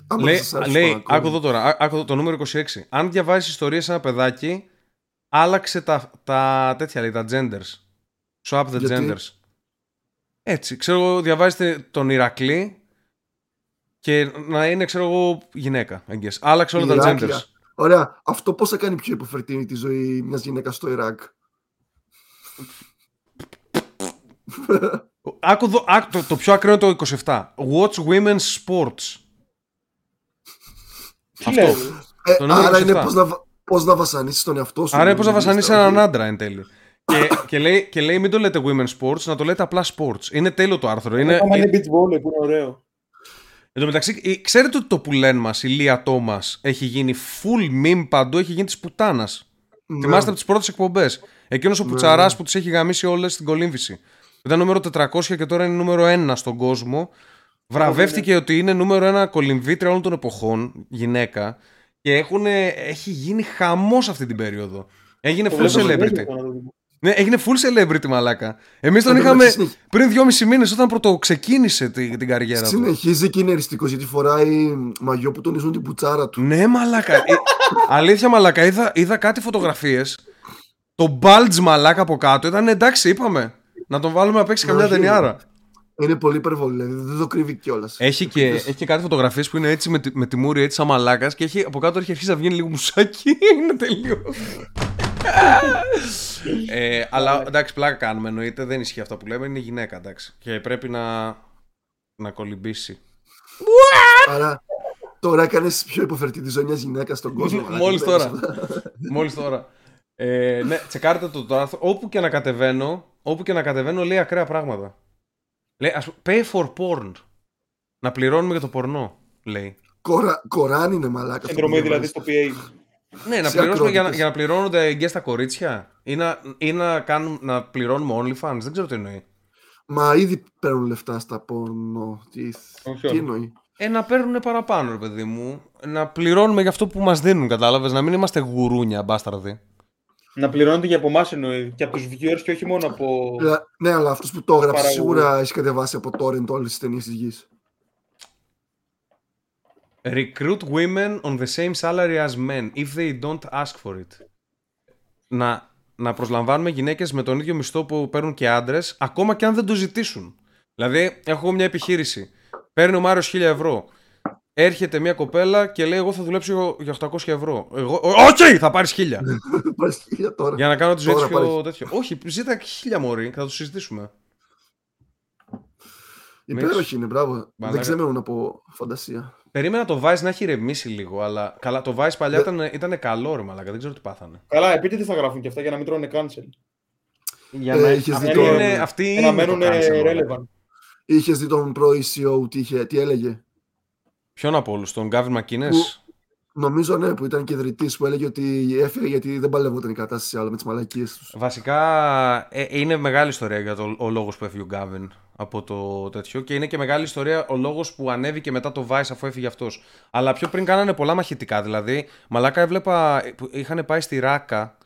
άμα λέει, σας άρεσε λέει το ακόμα. άκου εδώ τώρα, ά- άκου εδώ, το νούμερο 26. Αν διαβάζεις ιστορίες σε ένα παιδάκι, άλλαξε τα, τα τέτοια λέει, τα genders. Swap the Γιατί; genders. Έτσι, ξέρω, εγώ, διαβάζετε τον Ηρακλή και να είναι, ξέρω εγώ, γυναίκα. I guess. Άλλαξε όλα τα Ηράκλεια. genders. Ωραία. Αυτό πώς θα κάνει πιο υποφερτή τη ζωή μιας γυναίκας στο Ιράκ; Άκου εδώ, άκου, το, το πιο ακραίο είναι το 27. Watch women's sports. Τι Αυτό. λέει; Ε, Το νούμερο άρα είναι 27. πώς να, βα- πώς να βασανίσεις τον εαυτό σου. Άρα είναι πώς να Είναι βασανίσεις λίστα, έναν όχι. άντρα εν τέλει. Και, και, λέει, και λέει μην το λέτε women's sports, να το λέτε απλά sports. Είναι τέλειο το άρθρο. Είναι, Άμα είναι, είναι beach volley που είναι ωραίο. Εν τω μεταξύ, η- ξέρετε ότι το που λένε μας, η Λία Τόμας, έχει γίνει full meme παντού, έχει γίνει της πουτάνας. Ναι. Θυμάστε από τις πρώτες εκπομπές. Εκείνος ο Ναι. Πουτσαράς που τις έχει γαμίσει όλες στην κολύμβηση. Ήταν νούμερο 400 και τώρα είναι νούμερο 1 στον κόσμο. Βραβεύτηκε ότι είναι νούμερο 1 κολυμβήτρια όλων των εποχών, γυναίκα. Και έχουν, έχει γίνει χαμός αυτή την περίοδο. Έγινε Το full βλέπω celebrity. Συνέχεια αυτό να το δούμε. Ναι, έγινε full celebrity μαλάκα. Εμείς τον Εν τω είχαμε μεταξύ, συνεχ- πριν δυόμισι μήνες όταν πρώτο ξεκίνησε τη- την καριέρα του. Συνεχίζει και είναι εριστικός γιατί φοράει μαγιό που τονίζουν την πουτσάρα του. Ναι, μαλάκα. Ε, αλήθεια, μαλάκα. Είδα, είδα κάτι φωτογραφίες. Το bulge μαλάκα από κάτω ήταν εντάξει, είπαμε. Να τον βάλουμε να παίξει καμιά Όχι. ταινιάρα. Είναι πολύ υπερβολή, δηλαδή δεν το κρύβει κιόλας. Έχει και, έχει και κάτι φωτογραφίες που είναι έτσι με, τη- με τη μούρη έτσι σαν μαλάκας και έχει, από κάτω έχει αρχίσει να βγαίνει λίγο μουσάκι. είναι τελείως. Ε, αλλά εντάξει, πλάκα κάνουμε εννοείται. Δεν ισχύει αυτό που λέμε. Είναι γυναίκα εντάξει. Και πρέπει να, να κολυμπήσει. Άρα τώρα έκανε πιο υποφερτή τη ζωή μιας γυναίκας στον κόσμο. μαλάκα. Μόλις Δεν τώρα. πες. Μόλις τώρα. Ε, ναι, τσεκάρτε το, το άρθρο. Όπου και να κατεβαίνω, όπου και να κατεβαίνω λέει ακραία πράγματα. Λέει, ας πούμε, pay for porn. Να πληρώνουμε για το πορνό, λέει. Κορα... Κοράν είναι μαλάκα. αυτό που Συνδρομή δηλαδή διαβάζεις. στο PA. Ναι, να Σε πληρώσουμε για, να- ακρότητες. για να πληρώνονται εγκαίες στα κορίτσια. Ή να, ή να, κάνουν, να πληρώνουμε OnlyFans. Δεν ξέρω τι εννοεί. Μα ήδη παίρνουν λεφτά στα πορνό. Τι, Όχι, τι όχι. εννοεί; Ε, να παίρνουν παραπάνω, ρε παιδί μου. Να πληρώνουμε για αυτό που μας δίνουν, κατάλαβες. Να μην είμαστε γουρούνια, μπάσταρδοι. Να πληρώνεται και από εμάς εννοεί. Και από τους viewers και όχι μόνο από. Ε, Ναι, αλλά αυτός που το έγραψε Παραγωγή. σίγουρα έχει κατεβάσει από torrent όλες τις ταινίες της γης. Recruit women on the same salary as men if they don't ask for it. Να, να προσλαμβάνουμε γυναίκες με τον ίδιο μισθό που παίρνουν και άντρες, ακόμα και αν δεν το ζητήσουν. Δηλαδή, έχω μια επιχείρηση. Παίρνει ο Μάριος 1000 ευρώ. Έρχεται μια κοπέλα και λέει: Εγώ θα δουλέψω για 800 ευρώ. Εγώ, Οκ, θα πάρεις 1000. Πας χίλια τώρα. για να κάνω τη ζωή Τώρα της πιο πάρεις. τέτοιο. Όχι, ζήτα 1000 μωρή, θα το συζητήσουμε. Υπέροχη είναι, μπράβο. Μαλάκα. Δεν ξεμένουν από φαντασία. Περίμενα το Vice να έχει ηρεμήσει λίγο, αλλά καλά, το Vice παλιά Ναι. ήταν, ήταν καλό ρε μαλάκα, δεν ξέρω τι πάθανε. Καλά, επίτηδε θα γράφουν και αυτά για να μην τρώνε cancel. Για Ε, να... είχες αυτή δει το- είναι, αυτή Για είναι να το μένουν cancel, μαλάκα. relevant. Είχες δει τον πρώην CEO τι, είχε, τι έλεγε; Ποιον από όλους, τον Γκάβιν Μακίνες. Που- Νομίζω ναι, που ήταν και ιδρυτή που έλεγε ότι έφυγε γιατί δεν παλεύονταν η κατάσταση άλλο με τις μαλακίες τους. Βασικά ε, είναι μεγάλη ιστορία για το, ο λόγος που έφυγε ο Γκάβιν από το τέτοιο και είναι και μεγάλη ιστορία ο λόγος που ανέβηκε μετά το Vice αφού έφυγε αυτός. Αλλά πιο πριν κάνανε πολλά μαχητικά, δηλαδή μαλάκα έβλεπα που είχαν πάει στη Ράκα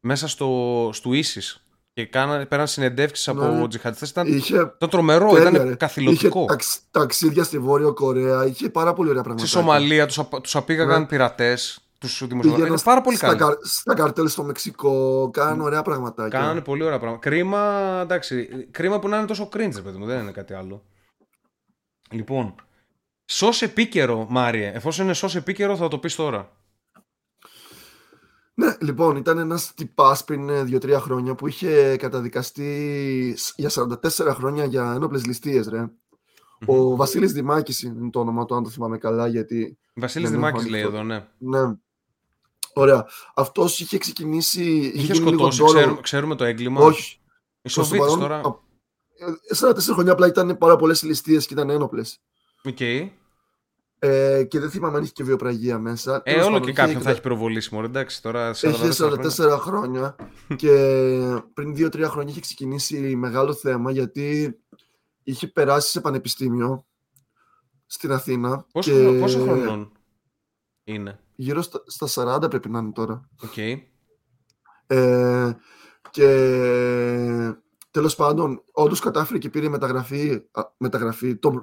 μέσα στο, στο Ίσις και κάνανε, πέραν συνεντεύξεις από Ναι. τζιχαντιστές. Ήταν, Είχε, ήταν τρομερό, τέλεια, ήταν ρε. καθηλωτικό. είχε ταξ, ταξίδια στη Βόρειο Κορέα, είχε πάρα πολύ ωραία Στη πράγματα. Σομαλία τους, απα- τους απήγαγαν Ναι. πειρατές, τους δημοσιογράφους. Πήγαιναν Είναι πάρα πολύ στα, καλή. καρ- στα καρτέλ στο Μεξικό, κάνανε ωραία πραγματάκια. Κάνανε πολύ ωραία πράγματα. Κρίμα, εντάξει, κρίμα που να είναι τόσο cringe, ρε παιδί μου, δεν είναι κάτι άλλο. Λοιπόν, σως επίκαιρο, Μάριε. Εφόσον είναι σως επίκαιρο, θα το πεις τώρα. Ναι, λοιπόν, ήταν ένας τυπάς πριν 2-3 χρόνια που είχε καταδικαστεί σ- για 44 χρόνια για ένοπλες ληστείες, ρε. Ο Βασίλης Δημάκης είναι το όνομα του, αν το θυμάμαι καλά, γιατί. Βασίλης δεν έχω Δημάκης λέει ανοιχτό. εδώ, ναι. Ναι. Ωραία. Αυτός είχε ξεκινήσει. Είχε γίνει λίγο σκοτώσει, ντόλο. ξέρουμε, ξέρουμε το έγκλημα. Όχι. Οι προς το Σοβίτες παρόν, τώρα. α- ε, 44 χρόνια απλά ήταν πάρα πολλές ληστείες και ήταν ένοπλες. Οκ. Ε, και δεν θυμάμαι αν είχε και βιαιοπραγία μέσα. Ε, Τέλος όλο πάντων, και είχε κάποιον θα κατα- έχει πυροβολήσει, μωρέ. Εντάξει, τώρα Είχε 44 χρόνια. 44 χρόνια και πριν 2-3 χρόνια είχε ξεκινήσει μεγάλο θέμα γιατί είχε περάσει σε πανεπιστήμιο στην Αθήνα. Πόσο, και χρονών- πόσο χρονών είναι; Γύρω στα, στα 40 πρέπει να είναι τώρα. Οκ. Ε, και τέλος πάντων, όντως κατάφερε και πήρε μεταγραφή, α, μεταγραφή τον,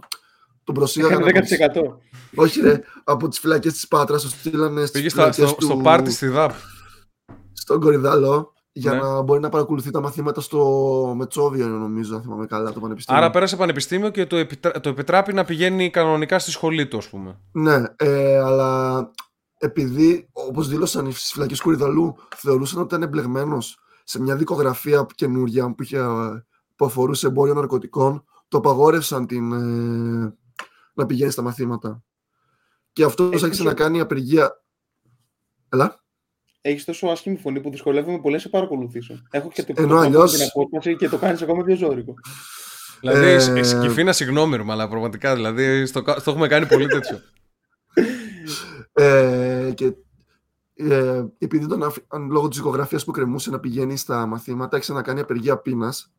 τον προσήγαγαν Έκανε από τις, 10%. όχι ρε, από τις φυλακές της Πάτρας, το στείλανε στις Πήγε στα- φυλακές στο, του, στο πάρτι στη ΔΑΠ. στον Κορυδαλό για Ναι. να μπορεί να παρακολουθεί τα μαθήματα στο Μετσόβιο, νομίζω, αν θυμάμαι καλά, το πανεπιστήμιο. Άρα πέρασε πανεπιστήμιο και το, επιτρα... το επιτράπει να πηγαίνει κανονικά στη σχολή του, ας πούμε. Ναι, ε, αλλά επειδή, όπως δήλωσαν στις φυλακές Κουριδαλού, θεωρούσαν ότι ήταν εμπλεγμένος σε μια δικογραφία καινούρια που, είχε, ε, που αφορούσε εμπόριο ναρκωτικών, το απαγόρευσαν την, ε, να πηγαίνει στα μαθήματα. Και αυτός Έχεις άρχισε να δίκιο. κάνει απεργία. Ελά. Έχεις τόσο άσχημη φωνή που δυσκολεύομαι πολύ να σε παρακολουθήσω. Έχω και το Ενώ το- αλλιώς- την απόσταση και το κάνεις ακόμα πιο ζώρικο. Δηλαδή, Ε, ε... Σκυφίνα, συγγνώμη, ρε, αλλά πραγματικά δηλαδή στο, κα- στο έχουμε κάνει πολύ τέτοιο. Ε, και ε, επειδή τον άφη- λόγω της δικογραφίας που κρεμούσε να πηγαίνει στα μαθήματα, άρχισε να κάνει απεργία πείνας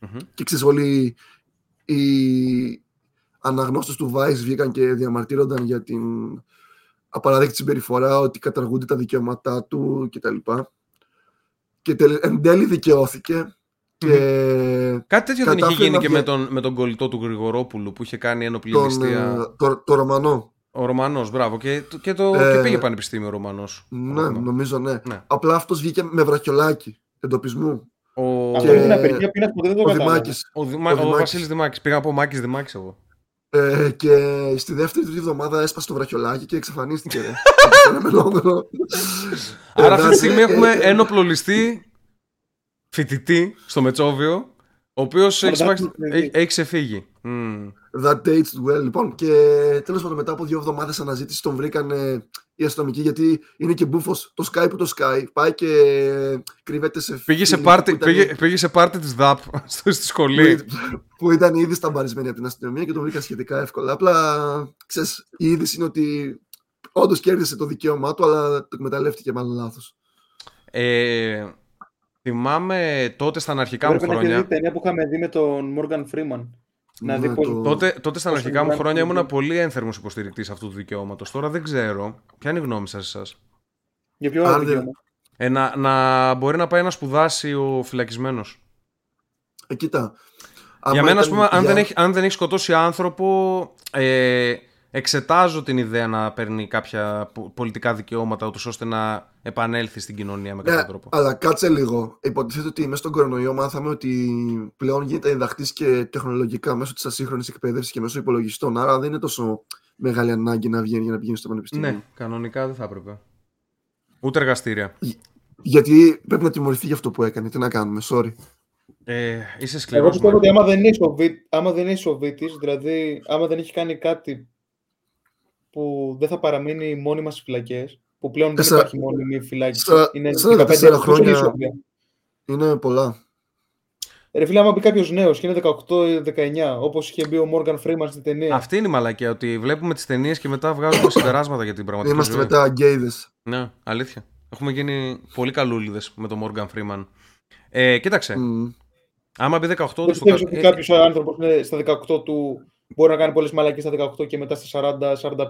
Μμμ. Και ξέρεις όλοι οι αναγνώστες του Vice βγήκαν και διαμαρτύρονταν για την απαραδέκτη συμπεριφορά, ότι καταργούνται τα δικαιώματά του κτλ. Και τελ- εν τέλει δικαιώθηκε και Κάτι τέτοιο δεν είχε Κατάφερε γίνει να και βγει- με τον, με τον κολλητό του Γρηγορόπουλου που είχε κάνει ένοπλη τον, ληστεία. ε, το, το Ρωμανό. Ο Ρωμανός, μπράβο. Και, και, το, Ε, και πήγε πανεπιστήμιο ο Ρωμανός. Ναι, νομίζω ναι. Ναι. Απλά αυτός βγήκε με βραχιολάκι εντοπισμού. Ο, Αυτό Και- με την απεργία πείνα που δεν το Ο κατάλαβα. Δημάκης. ο, Δημά... ο ο, Δημάκης. Βασίλης Δημάκης. Πήγα από Μάκης Δημάκης εγώ. Ε, και στη δεύτερη τρίτη εβδομάδα έσπασε το βραχιολάκι και εξαφανίστηκε. ρε. Ένα μελόμενο. Άρα αυτή τη Εντάξει, στιγμή ε, έχουμε ε, ένοπλο ληστή φοιτητή στο Μετσόβιο, ο οποίος έχει, Μορδάκι σπάξει- μου, έχει, έχει ξεφύγει. Μμ. That dates well. Λοιπόν, και τέλος πάντων, μετά από δύο εβδομάδες αναζήτησης τον βρήκαν ε, οι αστυνομικοί γιατί είναι και μπούφος το Sky που το Sky. Πάει και κρύβεται σε. Πήγε σε φίλη πάρτι, που ήταν- πήγε, πήγε σε πάρτι της ΔΑΠ στο- στη που, σχολή. ήταν- που ήταν ήδη σταμπαρισμένοι από την αστυνομία και τον βρήκα σχετικά εύκολα. Απλά ξέρεις, η είδηση είναι ότι όντως κέρδισε το δικαίωμά του, αλλά το εκμεταλλεύτηκε μάλλον λάθος. Ε, θυμάμαι τότε στα αρχικά μου Πρέπει να έχει χρόνια. δει ταινία που είχαμε δει με τον Morgan Freeman. Να δει Ναι, πώς... το- Τότε, τότε στα Πώς αρχικά μου μιλάνε χρόνια πολύ. ήμουν πολύ ένθερμος υποστηρικτής αυτού του δικαιώματος. Τώρα δεν ξέρω. Ποια είναι η γνώμη σας, εσάς; Για ποιο Αν άλλο δεν- δικαίωμα; Ε, να, να μπορεί να πάει να σπουδάσει ο φυλακισμένος. Ε, κοίτα. Για άμα μένα, ας ήταν πούμε, αν για- δεν, έχει, αν δεν έχει σκοτώσει άνθρωπο, ε, εξετάζω την ιδέα να παίρνει κάποια πο- πολιτικά δικαιώματα, ούτως ώστε να επανέλθει στην κοινωνία με κάποιο Ναι, τρόπο. αλλά κάτσε λίγο. Υποτίθεται ότι μέσα στον κορονοϊό μάθαμε ότι πλέον γίνεται διδαχτής και τεχνολογικά μέσω της ασύγχρονης εκπαίδευσης και μέσω υπολογιστών. Άρα δεν είναι τόσο μεγάλη ανάγκη να βγαίνει για να πηγαίνει στο πανεπιστήμιο. Ναι, κανονικά δεν θα έπρεπε. Ούτε εργαστήρια. Γιατί πρέπει να τιμωρηθεί για αυτό που έκανε. Τι να κάνουμε, sorry. Ε, είσαι Εγώ σκληρός. πιστεύω ότι άμα δεν είναι Σοβίτη, άμα δεν είναι Σοβίτης, δηλαδή άμα δεν έχει κάνει κάτι που δεν θα παραμείνει μόνιμα στις φυλακές, που πλέον Τεσσερα- δεν υπάρχει μόνιμη φυλάκη. Στα- είναι 44 15 χρόνια. χρόνια. Είναι πολλά. Ρε φίλε, άμα μπει κάποιος νέος και είναι 18 ή 19, όπως είχε μπει ο Morgan Freeman στην ταινία. Αυτή είναι η μαλακία, ότι βλέπουμε τις ταινίες και μετά βγάζουμε συμπεράσματα για την πραγματική Είμαστε ζωή. μετά γκέιδες. Ναι, αλήθεια. Έχουμε γίνει πολύ καλούλιδες με τον Morgan Freeman. Ε, κοίταξε, Μμ. άμα μπει 18 Δεν όντως το πιστεύεις κα- ότι ε, κάποιος άνθρωπος στα 18 του μπορεί να κάνει πολλές μαλακίε στα 18 και μετά στα 40-45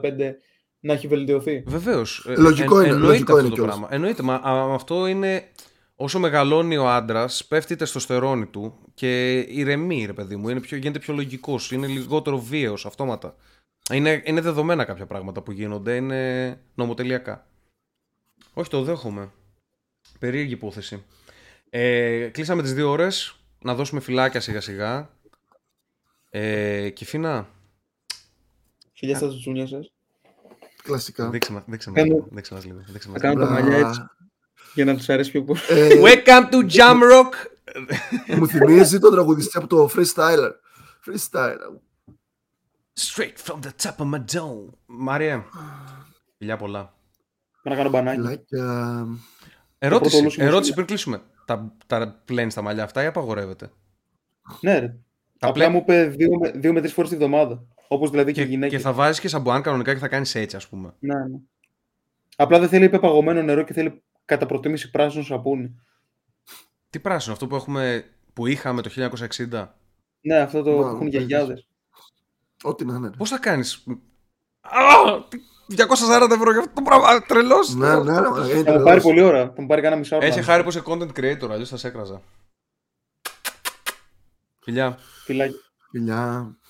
να έχει βελτιωθεί. Βεβαίως. Λογικό είναι, εννοείται λογικό αυτό είναι το κιόλας. πράγμα. Εννοείται. Μα α, αυτό είναι. Όσο μεγαλώνει ο άντρας, πέφτει η τεστοστερόνη του και ηρεμεί, ρε παιδί μου. Είναι πιο, γίνεται πιο λογικός, είναι λιγότερο βίαιος αυτόματα. Είναι, είναι δεδομένα κάποια πράγματα που γίνονται, είναι νομοτελειακά. Όχι, το δέχομαι. Περίεργη υπόθεση. Ε, κλείσαμε τις δύο ώρες. Να δώσουμε φυλάκια σιγά σιγά. Ε, Κιφίνα, Χιλιά στα τσουνιά σας. Κλασικά. δείξε μας, δείξε μας, Κάνω- λίγο, δείξε μας λίγο. Δείξε μας Θα κάνω λίγο. τα μαλλιά έτσι για να τους αρέσει πιο πολύ. Ε, Welcome to Jamrock! μου θυμίζει τον τραγουδιστή από το Freestyler. Freestyler. Straight from the top of my dome. Μάρια, φιλιά πολλά. Να κάνω μπανάκι. Φυλάκια. Ερώτηση, πρωτολούσιμο ερώτηση σκύλο. πριν κλείσουμε. Τα, τα πλένει τα μαλλιά αυτά ή απαγορεύεται; Ναι, ρε. Τα Απλά πλέ- μου είπε δύο, με- δύο με τρεις φορές τη βδομάδα. Όπως δηλαδή και, Και, οι γυναίκε. και θα βάζεις και σαμπουάν κανονικά και θα κάνεις έτσι, ας πούμε. Ναι, ναι. Απλά δεν θέλει πεπαγωμένο νερό και θέλει κατά προτίμηση πράσινο σαπούνι. Τι πράσινο, αυτό που, έχουμε, που είχαμε το 1960. Ναι, αυτό το Μάλλον, έχουν παίζεις. γιαγιάδες. Ό,τι να είναι. ρε. Πώς θα κάνεις; 240 ευρώ για αυτό το πράγμα. Τρελός. Ναι, ναι, ρε, μα, είναι Θα μου τρελός. πάρει πολύ ώρα. Θα μου πάρει κάνα μισά ώρα. Έχει χάρη που είσαι content creator, αλλιώς θα σε έκραζα. Φιλιά. Φιλάκι. Φιλιά.